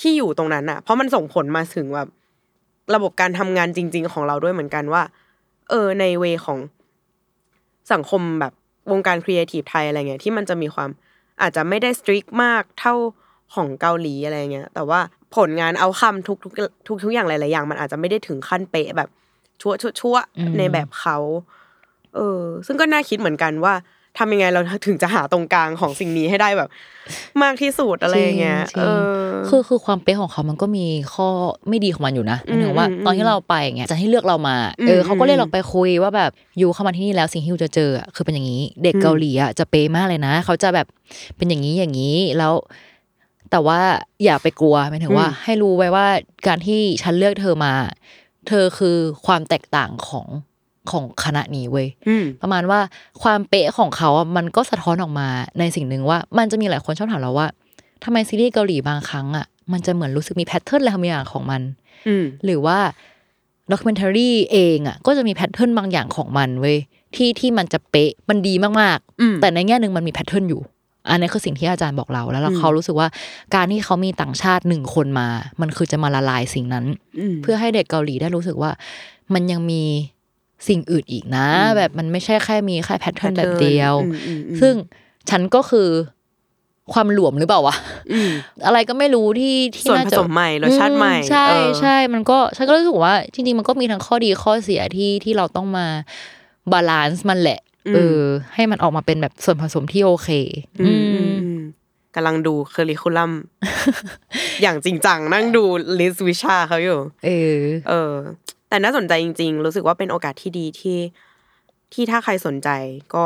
ที่อยู่ตรงนั้นอะเพราะมันส่งผลมาถึงแบบระบบการทำงานจริง ๆ ของเราด้วยเหมือนกันว่า เออในเวของสังคมแบบวงการครีเอทีฟไทยอะไรเงี้ยที่มันจะมีความ อาจจะไม่ได้สตริกมากเท่าของเกาหลีอะไรเงี้ยแต่ว่าผลงานเอาคำทุกทุกทุกทุกอย่างหลายๆอย่าง มันอาจจะไม่ได้ถึงขั้นเป๊ะแบบชั่วชั่วชั่วอืมในแบบเขาเออ ซึ่งก็น่าคิดเหมือนกันว่า ทำยังไงเราถึงจะหาตรงกลางของสิ่งนี้ให้ได้แบบ มากที่สุดอะไรอย่างเงี้ยจริงๆเออคือคือความเป๊ะของเขามันก็มีข้อไม่ดีของมันอยู่นะหมายถึงว่าอืมตอนที่เราไปอย่างเงี้ยจะให้เลือกเรามาอืมเออเขาก็เรียกอืมเราไปคุยว่าแบบอยู่เข้ามาที่นี่แล้วสิ่งที่อยู่จะเจออะคือเป็นอย่างนี้ เด็กอืมเกาหลีอะจะเป๊ะมากเลยนะ เขาจะแบบเป็นอย่างนี้อย่างนี้แล้วแต่ว่าอย่าไปกลัวหมายถึงว่าอืมให้รู้ไว้ว่าการที่ฉันเลือกเธอมา เธอคือความแตกต่างของ ของคณะนี้เว้ยอืมประมาณว่าความเป๊ะของเขาอะมันก็สะท้อนออกมาในสิ่งหนึ่งว่า มันจะมีหลายคนชอบถามเราว่าทำไมซีรีส์เกาหลีบางครั้งอะมันจะเหมือนรู้สึกมี pattern อะไรบางอย่างของมันอืมหรือว่า documentary เองอะก็จะมี pattern บางอย่างของมันเว้ยที่ที่มันจะเป๊ะมันดีมากอืมๆแต่ในแง่หนึ่งมันมี pattern อยู่ อันนี้คือสิ่งที่อาจารย์บอกเราแล้วแล้วอืมเขารู้สึกว่าการที่เขามีต่างชาติหนึ่งคนมา มันคือจะมาละลายสิ่งนั้นเพื่อให้เด็กเกาหลีได้รู้สึกว่า มันยังมี สิ่งอื่นอีกนะอืมแบบมันไม่ใช่แค่มีแค่ pattern แบบเดียวอืมอืมอืมซึ่งฉันก็คือความหลวมหรือเปล่าวะอืมอะไรก็ไม่รู้ที่ที่น่าจะส่วนผสมใหม่รสชาติใหม่อืมใช่เออใช่มันก็ฉันก็รู้สึกว่า จริง ๆ มันก็มีทั้งข้อดีข้อเสียที่ที่เราต้องมา balance มันแหละเออ ให้มันออกมาเป็นแบบส่วนผสมที่โอเค อืมอืมอืม กำลังดู curriculum อย่างจริงจังนั่งดู list วิชาเขาอยู่ เออ เออ แต่น่าสนใจจริง ๆ รู้สึกว่าเป็นโอกาสที่ดีที่ ที่ถ้าใครสนใจก็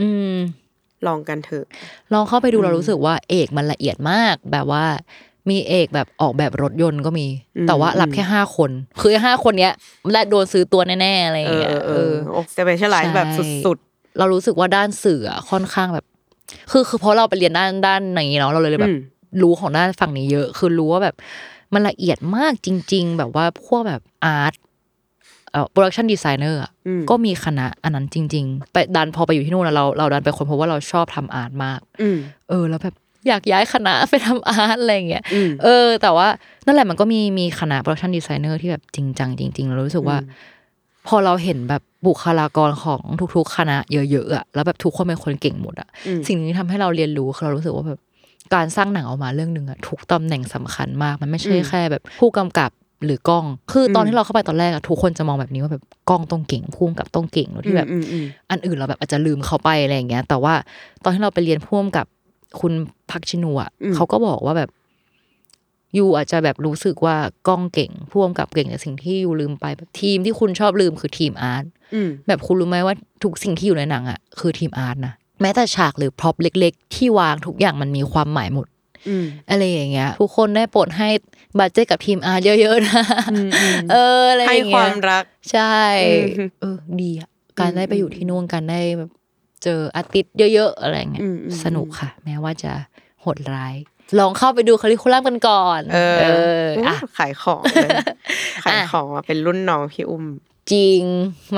อืม ลองกันเถอะ ลองเข้าไปดูเรารู้สึกว่าเอกมันละเอียดมากแบบว่ามีเอกแบบออกแบบรถยนต์ก็มีอืมแต่ว่ารับแค่ห้าคน คือห้าคนเนี้ย และโดนซื้อตัวแน่ๆอะไรอย่างเงี้ยเออเออโอ้ specialize แบบสุดเรารู้สึกว่าด้านสื่ออะค่อนข้างแบบ คือคือเพราะเราไปเรียนด้านด้านอย่างนี้เนาะเราเลยๆแบบอืมรู้ของด้านฝั่งนี้เยอะ คือรู้ว่าแบบมันละเอียดมากจริง ๆ แบบว่าพวกแบบ art เอ่อ production designer อืมก็มีคณะอันนั้นจริง ๆ ไปดันพอไปอยู่ที่นู่นแล้วเราเราดันไปคนเพราะว่าเราชอบทำ art มากอืมเออ แล้วแบบอยากย้ายคณะไปทำ art อะไรอย่างเงี้ยอืมเออ แต่ว่านั่นแหละมันก็มีมีคณะ production designer ที่แบบจริงจังจริงๆเรารู้สึกว่า พอเราเห็นแบบบุคลากรของทุกๆ คณะเยอะๆอะแล้วแบบทุกคนเป็นคนเก่งหมดอะอืมสิ่งนี้ทำให้เราเรียนรู้คือเรารู้สึกว่าแบบการสร้างหนังออกมาเรื่องหนึ่งอะทุกตำแหน่งสำคัญมากมันไม่ใช่แค่แบบผู้กำกับหรือกล้อง คือตอนที่เราเข้าไปตอนแรกอะทุกคนจะมองแบบนี้ว่าแบบกล้องต้องเก่งผู้กำกับต้องเก่งโดยที่แบบอืมอืมอันอื่นเราแบบอาจจะลืมเขาไปอะไรอย่างเงี้ย แต่ว่าตอนที่เราไปเรียนพ่วงกับคุณพักชินูอะอืมเขาก็บอกว่าแบบ ยูอาจจะแบบรู้สึกว่ากล้องเก่งพ่วงกับเก่งแต่สิ่งที่ you ลืมไปแบบทีมที่คุณชอบลืมคือทีม art อืมแบบคุณรู้ไหมว่าทุกสิ่งที่อยู่ในหนังอะคือทีม art นะแม้แต่ฉากหรือ prop เล็ก ๆ ที่วางทุกอย่างมันมีความหมายหมดอืมอะไรอย่างเงี้ยทุกคนได้โปรดให้ budget กับทีม art เยอะๆนะอืมอืมเอออะไรอย่างเงี้วามรักใช่อืมเออดีอะการได้ไปอยู่อืมที่นู่นการได้แบบเจอ artist เยอะ ๆ อะไรเงี้ยอืมอืมสนุกค่ะ แม้ว่าจะโหดร้าย ลองเข้าไปดูคาริคูลัมกันก่อน เออออะขายของเลยขายของมาเป็นรุ่นน้องพี่อุ้มจริง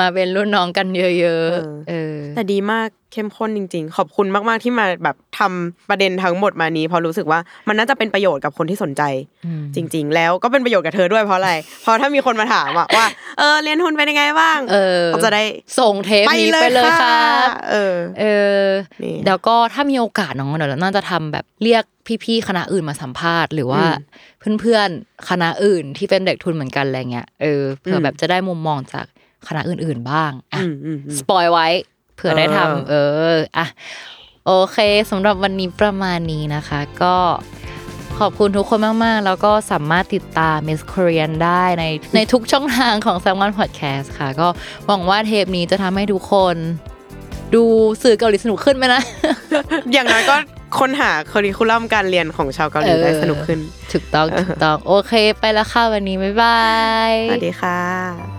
มาเป็นรุ่นน้องกันเยอะเออๆเออแต่ดีมากเข้มข้นจริง ๆ ขอบคุณมากๆที่มาแบบทำประเด็นทั้งหมดมานี้เพราะรู้สึกว่ามันน่าจะเป็นประโยชน์กับคนที่สนใจอืมจริง ๆ แล้วก็เป็นประโยชน์กับเธอด้วยเพราะอะไรเพราะถ้ามีคนมาถามอะว่าเออเรียนทุนเป็นยังไงบ้างเออเขาจะได้ส่งเทปนี้ไปเลยครับเออเออนี่เดี๋ยวก็ถ้ามีโอกาสน้องเดี๋ยวเราน่าจะทำแบบเรียก พี่ๆคณะอื่นมาสัมภาษณ์หรือว่าเพื่อนๆคณะอื่นที่เป็นเด็กทุนเหมือนกันอะไรเงี้ยเออเผื่ออมแบบจะได้มุมมองจากคณะอื่นๆบ้างอะอืมอืมอืมสปอยไว้เผื่อได้เออทำเอออะโอเคสำหรับวันนี้ประมาณนี้นะคะ ก็ขอบคุณทุกคนมาก ๆ แล้วก็สามารถติดตาม Miss Korean ได้ในในทุกช่องทางของ s ซ l m o n Podcast ค่ะ ก็หวังว่าเทปนี้จะทำให้ทุกคน ดูสื่อเกาหลีสนุกขึ้นไหมนะ อย่างน้อยก็ ค้นหาคอริคูลัมการเรียนของชาวเกาหลีเออได้สนุกขึ้น ถูกต้องถูกต้อง โอเค ไปแล้วค่ะวันนี้ บ๊ายบาย สวัสดีค่ะ